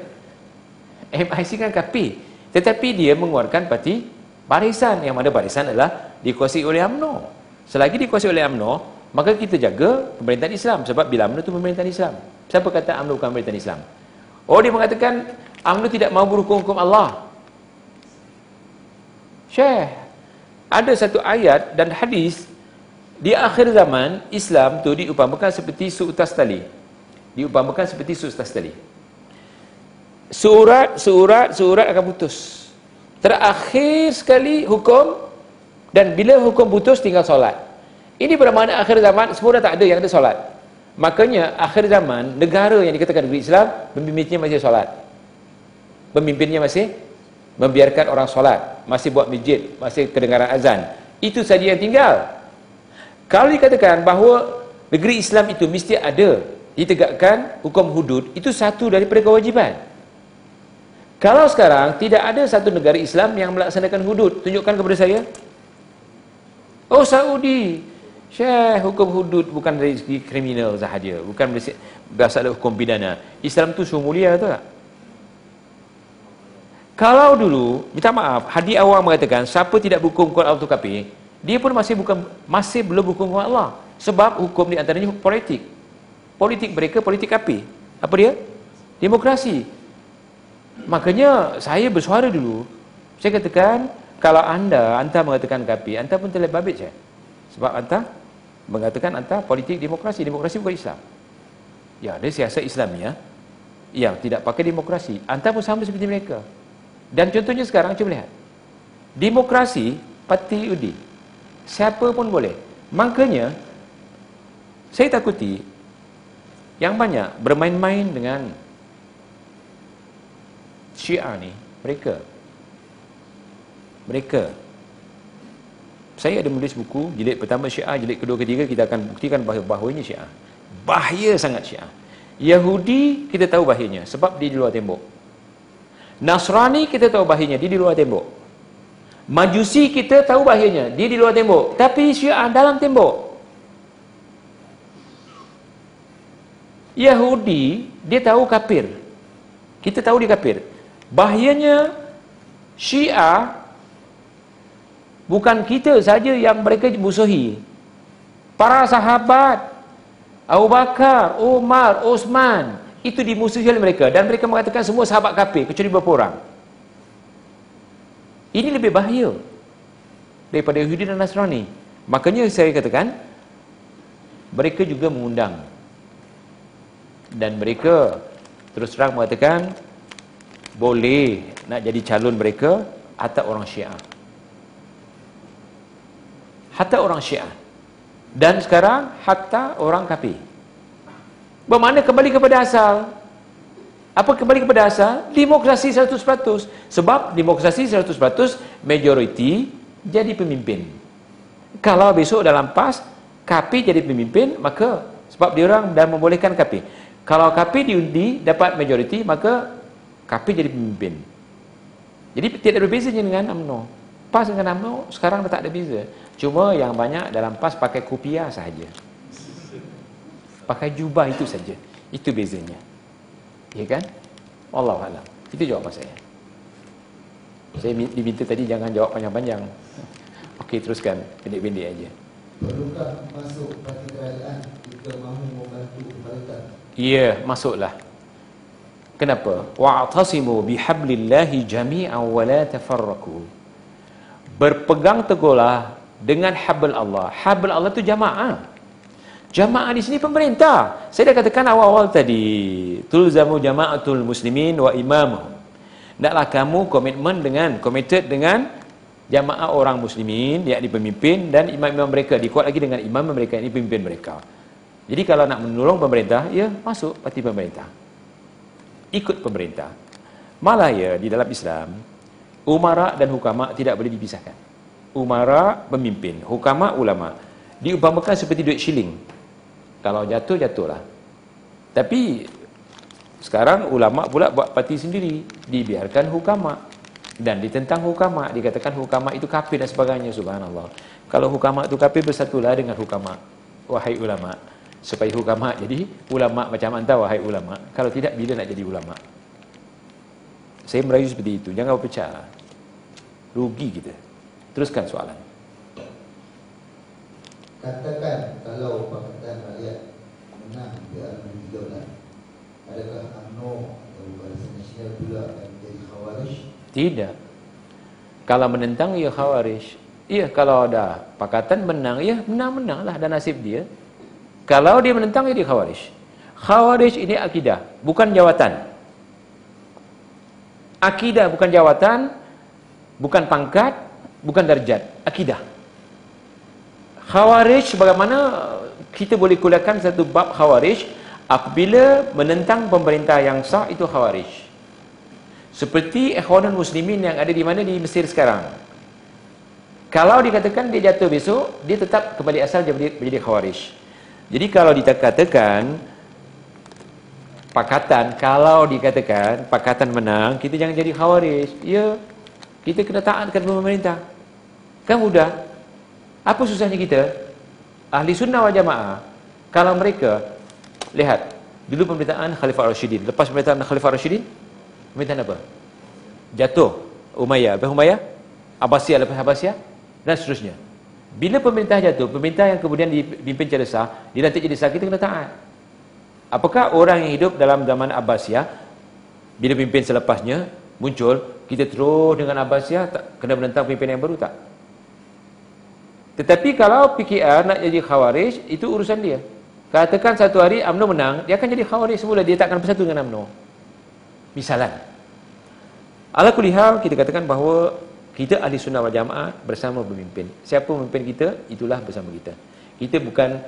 MIC kan kapi. Tetapi dia mengeluarkan parti barisan yang mana barisan adalah dikuasai oleh UMNO. Selagi dikuasai oleh UMNO, maka kita jaga pemerintahan Islam sebab bila UMNO itu pemerintahan Islam. Siapa kata UMNO bukan pemerintahan Islam? Oh dia mengatakan UMNO tidak mahu berhukum-hukum Allah. Syekh, ada satu ayat dan hadis di akhir zaman, Islam tu diumpamakan seperti seutas tali. Diumpamakan seperti seutas tali. Surat, surat, surat akan putus. Terakhir sekali hukum dan bila hukum putus tinggal solat. Ini bermakna akhir zaman semua dah tak ada yang ada solat. Makanya akhir zaman negara yang dikatakan negeri Islam pemimpinnya masih solat. Pemimpinnya masih membiarkan orang solat, masih buat masjid, masih kedengaran azan. Itu saja yang tinggal. Kalau dikatakan bahawa negeri Islam itu mesti ada ditegakkan hukum hudud, itu satu daripada kewajipan. Kalau sekarang tidak ada satu negara Islam yang melaksanakan hudud, tunjukkan kepada saya. Oh Saudi, Syekh hukum hudud bukan dari segi kriminal sahaja, bukan berasal dari hukum pidana. Islam tu sungguh mulia tu tak? Kalau dulu, minta maaf, hadi awal mengatakan siapa tidak berhukum kuat auto kafir, dia pun masih bukan masih belum hukum Allah. Sebab hukum di antaranya politik. Politik mereka politik api. Apa dia? Demokrasi Makanya saya bersuara dulu. Saya katakan kalau anda anda mengatakan kapi, anda pun telah babit saya. Sebab anda mengatakan anda politik demokrasi, demokrasi bukan Islam. Ya, ada siasat Islamia yang tidak pakai demokrasi. Anda pun sama seperti mereka. Dan contohnya sekarang cuba lihat. Demokrasi parti UDI. Siapa pun boleh. Makanya saya takuti yang banyak bermain-main dengan Syiah ni mereka. Mereka. Saya ada menulis buku jilid pertama Syiah jilid kedua ketiga kita akan buktikan bahawa bahawanya Syiah bahaya sangat Syiah Yahudi kita tahu bahayanya sebab dia di luar tembok. Nasrani kita tahu bahayanya dia di luar tembok. Majusi kita tahu bahayanya dia di luar tembok. Tapi Syiah dalam tembok. Yahudi dia tahu kafir. Kita tahu dia kafir Bahayanya Syiah bukan kita saja yang mereka musuhi. Para sahabat Abu Bakar, Umar, Osman itu dimusuhi oleh mereka dan mereka mengatakan semua sahabat kafir kecuali beberapa orang. Ini lebih bahaya daripada Yahudi dan Nasrani. Makanya saya katakan mereka juga mengundang dan mereka terus terang mengatakan boleh nak jadi calon mereka hatta orang Syiah. Hatta orang Syiah. Dan sekarang hatta orang kafir. Bermakna kembali kepada asal. Apa kembali kepada asal? Demokrasi 100%. Sebab demokrasi 100% majoriti jadi pemimpin. Kalau besok dalam PAS kafir jadi pemimpin, maka sebab dia orang dah membolehkan kafir. Kalau kafir diundi dapat majoriti, maka Kapi jadi pemimpin. Jadi tidak ada bezanya dengan UMNO. PAS dengan UMNO sekarang dah tak ada beza. Cuma yang banyak dalam PAS pakai kopiah sahaja. Pakai jubah itu saja. Itu bezanya. Ya kan? Allah Allah. Itu jawapan saya. Saya diminta tadi jangan jawab panjang-panjang. Okey, teruskan. Pendek-pendek aja. Perlukah masuk parti kerajaan jika mahu membantu pemerintah? Ya, masuklah. Kenapa? Wa'tasimu bihablillahi jami'an wa la tafarraqu. Berpegang teguhlah dengan habl Allah. Habl Allah itu jamaah. Jamaah di sini pemerintah. Saya dah katakan awal-awal tadi, tulzamu jama'atul muslimin wa imamuhum. Naklah kamu komitmen dengan committed dengan jamaah orang muslimin yang pemimpin dan imam-imam mereka dikuat lagi dengan imam mereka ini pemimpin mereka. Jadi kalau nak menolong pemerintah, ya masuk parti pemerintah ikut pemerintah. Malah ya di dalam Islam, umara dan hukama tidak boleh dipisahkan. Umara pemimpin, hukama ulama. Diumpamakan seperti duit shilling. Kalau jatuh, jatuhlah. Tapi sekarang ulama pula buat parti sendiri. Dibiarkan hukama. Dan ditentang hukama. Dikatakan hukama itu kafir dan sebagainya. Subhanallah. Kalau hukama itu kafir, bersatulah dengan hukama. Wahai ulama supaya ulama jadi ulama macam anda wahai ulama. Kalau tidak bila nak jadi ulama? Saya merayu seperti itu. Jangan berpecah rugi kita. Teruskan soalan. Katakan kalau Pakatan Rakyat menang di RB13 adakah UMNO atau Barisan Nasional pula akan menjadi khawarij? Tidak. Kalau menentang ia khawarij. Iya kalau ada Pakatan menang ya menang-menanglah dan nasib dia kalau dia menentang, dia khawarij. Khawarij ini akidah, bukan jawatan. Akidah bukan jawatan, bukan pangkat, bukan darjat. Akidah. Khawarij bagaimana kita boleh kuliahkan satu bab khawarij apabila menentang pemerintah yang sah itu khawarij. Seperti ikhwanul muslimin yang ada di mana di Mesir sekarang. Kalau dikatakan dia jatuh besok, dia tetap kembali asal dia menjadi khawarij. Jadi kalau dikatakan pakatan, kalau dikatakan pakatan menang, kita jangan jadi khawarij. Ya, kita kena taat kepada pemerintah. Kan mudah. Apa susahnya kita? Ahli sunnah wal jamaah. Kalau mereka, lihat, dulu pemerintahan Khalifah Rashidin. Lepas pemerintahan Khalifah Rashidin, pemerintahan apa? Jatuh. Umayyah. Lepas Umayyah? Abbasiyah lepas Abbasiyah? Dan seterusnya. Bila pemerintah jatuh, pemerintah yang kemudian dipimpin secara sah, dilantik jadi sah, kita kena taat. Apakah orang yang hidup dalam zaman Abbasiyah Bila pimpin selepasnya muncul, kita terus dengan Abbasiyah tak kena menentang pimpinan yang baru tak? Tetapi kalau PKR nak jadi khawarij, itu urusan dia. Katakan satu hari UMNO menang, dia akan jadi khawarij semula, dia tak akan bersatu dengan UMNO. Misalan. Ala kulihal, kita katakan bahawa kita ahli sunnah wal jamaah bersama pemimpin. Siapa pemimpin kita, itulah bersama kita. Kita bukan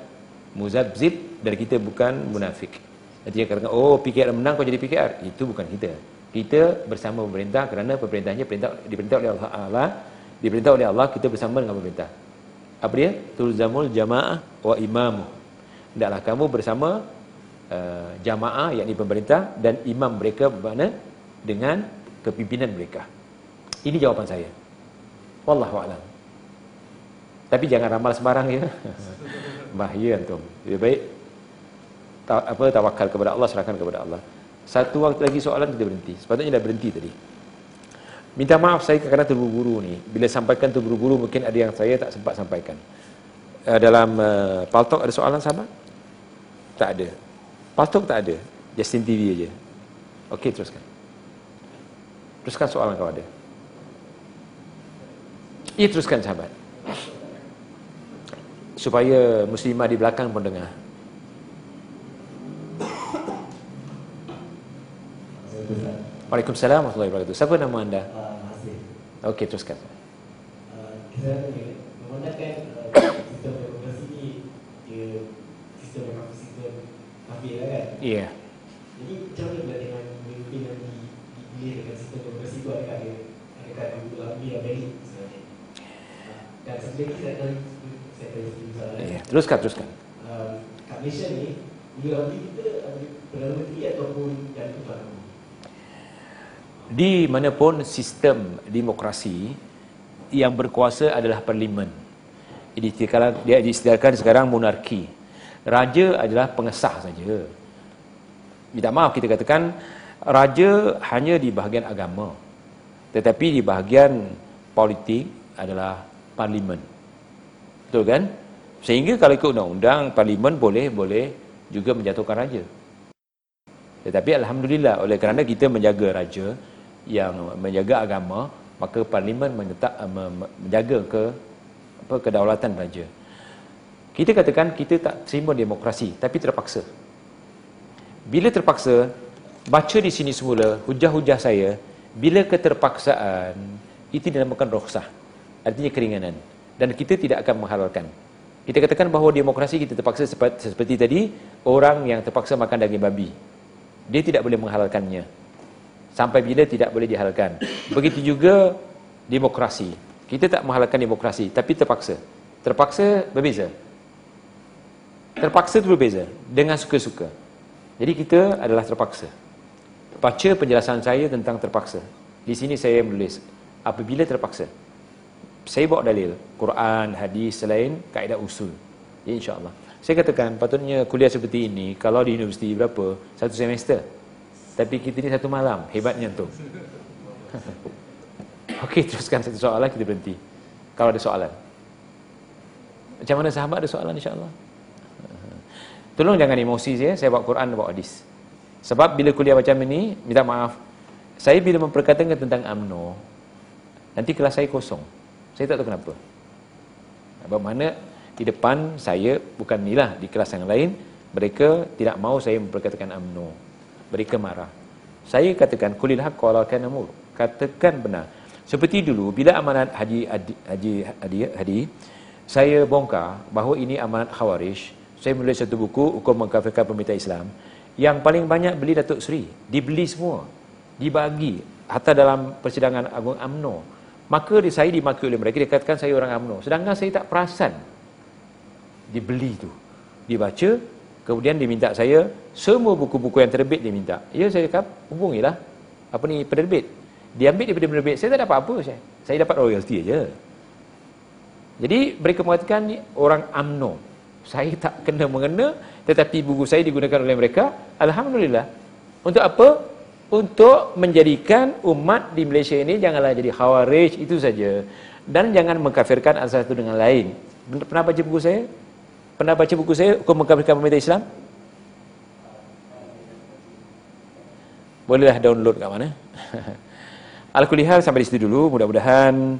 muzabzib dan kita bukan munafik. Nanti dia katakan, oh PKR menang kau jadi PKR. Itu bukan kita. Kita bersama pemerintah kerana pemerintahnya perintah, diperintah oleh Allah Allah. Diperintah oleh Allah, kita bersama dengan pemerintah. Apa dia? Tulzamul jamaah wa imamu. Hendaklah kamu bersama uh, jamaah, yakni pemerintah dan imam mereka bermakna dengan kepimpinan mereka. Ini jawapan saya. Wallahu a'lam. Tapi jangan ramal sembarang ya. *laughs* Bahaya antum. Lebih baik ta apa tawakal kepada Allah, serahkan kepada Allah. Satu waktu lagi soalan kita berhenti. Sepatutnya dah berhenti tadi. Minta maaf saya kerana terburu-buru ni. Bila sampaikan terburu-buru mungkin ada yang saya tak sempat sampaikan. Uh, dalam uh, Paltok ada soalan sama? Tak ada. Paltok tak ada. Justin TV aja. Okey teruskan. Teruskan soalan kau ada. Ia teruskan sahabat. Supaya muslimah di belakang pun dengar. Waalaikumsalam warahmatullahi wabarakatuh. Siapa nama anda? Uh, Okey, teruskan. Uh, kita memandangkan uh, *coughs* sistem demokrasi ni dia sistem yang sistem kafir lah kan? Iya. Yeah. Jadi macam mana pula dengan pemimpin yang di- dipilih dengan sistem demokrasi tu adakah dia adakah dia lebih yang valid sebenarnya? Uh, dan saya akan saya. Iya. Teruskan, teruskan. Um, kat Malaysia ni, orang kita Perdana Menteri ataupun yang tuan Di manapun sistem demokrasi yang berkuasa adalah parlimen. Jadi sekarang dia diistilahkan sekarang monarki. Raja adalah pengesah saja. Minta maaf kita katakan raja hanya di bahagian agama. Tetapi di bahagian politik adalah parlimen. Betul kan? Sehingga kalau ikut undang-undang parlimen boleh boleh juga menjatuhkan raja. Tetapi alhamdulillah oleh kerana kita menjaga raja yang menjaga agama, maka parlimen menetap menjaga ke apa kedaulatan raja. Kita katakan kita tak terima demokrasi tapi terpaksa. Bila terpaksa, baca di sini semula hujah-hujah saya, bila keterpaksaan itu dinamakan rukhsah. Artinya keringanan dan kita tidak akan menghalalkan. Kita katakan bahawa demokrasi kita terpaksa seperti, seperti tadi orang yang terpaksa makan daging babi. Dia tidak boleh menghalalkannya sampai bila tidak boleh dihalalkan. Begitu juga demokrasi. Kita tak menghalalkan demokrasi tapi terpaksa. Terpaksa berbeza. Terpaksa itu berbeza dengan suka-suka. Jadi kita adalah terpaksa. Baca penjelasan saya tentang terpaksa. Di sini saya menulis apabila terpaksa. Saya bawa dalil Quran, hadis selain kaedah usul. Ya insya-Allah. Saya katakan patutnya kuliah seperti ini kalau di universiti berapa? Satu semester. Tapi kita ni satu malam. Hebatnya tu. *laughs* Okey, teruskan satu soalan kita berhenti. Kalau ada soalan. Macam mana sahabat ada soalan insya-Allah? *laughs* Tolong jangan emosi saya, saya bawa Quran bawa hadis. Sebab bila kuliah macam ini, minta maaf. Saya bila memperkatakan tentang AMNO, nanti kelas saya kosong. Saya tak tahu kenapa. Bagaimana di depan saya, bukan inilah, di kelas yang lain, mereka tidak mau saya memperkatakan AMNO. Mereka marah. Saya katakan, kulilah qala kana mur. Katakan benar. Seperti dulu, bila amanat Haji Haji Haji, Haji, Haji saya bongkar bahawa ini amanat Khawarij, saya menulis satu buku, Hukum Mengkafirkan Pemerintah Islam, yang paling banyak beli Datuk Seri. Dibeli semua. Dibagi. Hatta dalam persidangan Agung AMNO. Maka saya dimaki oleh mereka, dia katakan saya orang AMNO. Sedangkan saya tak perasan. Dibeli tu. Dibaca, kemudian diminta saya, semua buku-buku yang terbit dia minta. Ya, saya cakap, hubungilah. Apa ni, penerbit. Dia ambil daripada penerbit. Saya tak dapat apa. Saya, saya dapat royalty aja. Jadi, mereka mengatakan ni orang AMNO. Saya tak kena mengena, tetapi buku saya digunakan oleh mereka. Alhamdulillah. Untuk apa? Untuk menjadikan umat di Malaysia ini janganlah jadi khawarij, itu saja. Dan jangan mengkafirkan antara satu dengan lain. Pernah baca buku saya? Pernah baca buku saya, Hukum Mengkafirkan Pemerintah Islam? bolehlah download kat mana. *laughs* Al-Kulihal sampai di situ dulu. Mudah-mudahan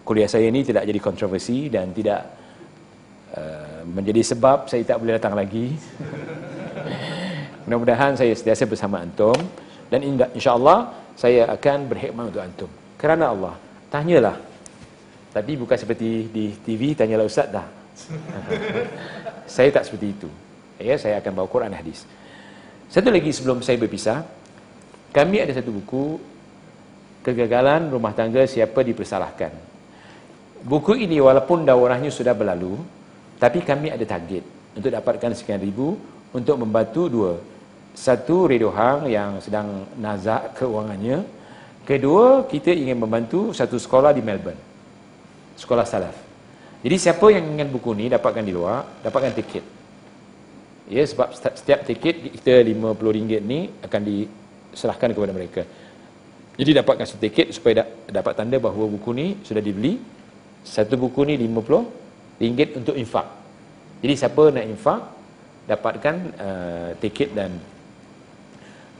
kuliah saya ini tidak jadi kontroversi dan tidak uh, menjadi sebab saya tak boleh datang lagi. *laughs* Mudah-mudahan saya sentiasa bersama antum dan insya-Allah saya akan berhikmah untuk antum. Kerana Allah, tanyalah. Tapi bukan seperti di TV tanyalah ustaz dah. *laughs* saya tak seperti itu. Ya, saya akan bawa Quran hadis. Satu lagi sebelum saya berpisah, kami ada satu buku kegagalan rumah tangga siapa dipersalahkan. Buku ini walaupun daurahnya sudah berlalu, tapi kami ada target untuk dapatkan sekian ribu untuk membantu dua. Satu Radio Hang yang sedang nazak keuangannya. Kedua, kita ingin membantu satu sekolah di Melbourne. Sekolah Salaf. Jadi siapa yang ingin buku ni dapatkan di luar, dapatkan tiket. Ya, sebab setiap tiket kita RM50 ni akan diserahkan kepada mereka. Jadi dapatkan satu tiket supaya dapat tanda bahawa buku ni sudah dibeli. Satu buku ni RM50 untuk infak. Jadi siapa nak infak, dapatkan uh, tiket dan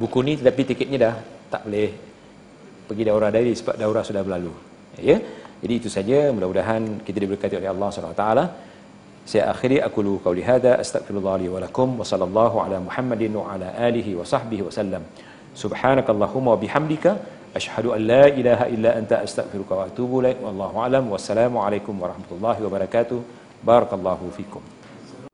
buku ni tetapi tiketnya dah tak boleh pergi daurah dari sebab daurah sudah berlalu. Ya. Jadi itu saja mudah-mudahan kita diberkati oleh Allah Subhanahu taala. Saya akhiri aku lu qauli hada astaghfirullah li wa lakum wa sallallahu ala Muhammadin wa ala alihi wa sahbihi wa sallam. Subhanakallahumma wa bihamdika asyhadu an la ilaha illa anta astaghfiruka wa atubu ilaik wallahu alam wassalamu alaikum warahmatullahi wabarakatuh. Barakallahu fikum.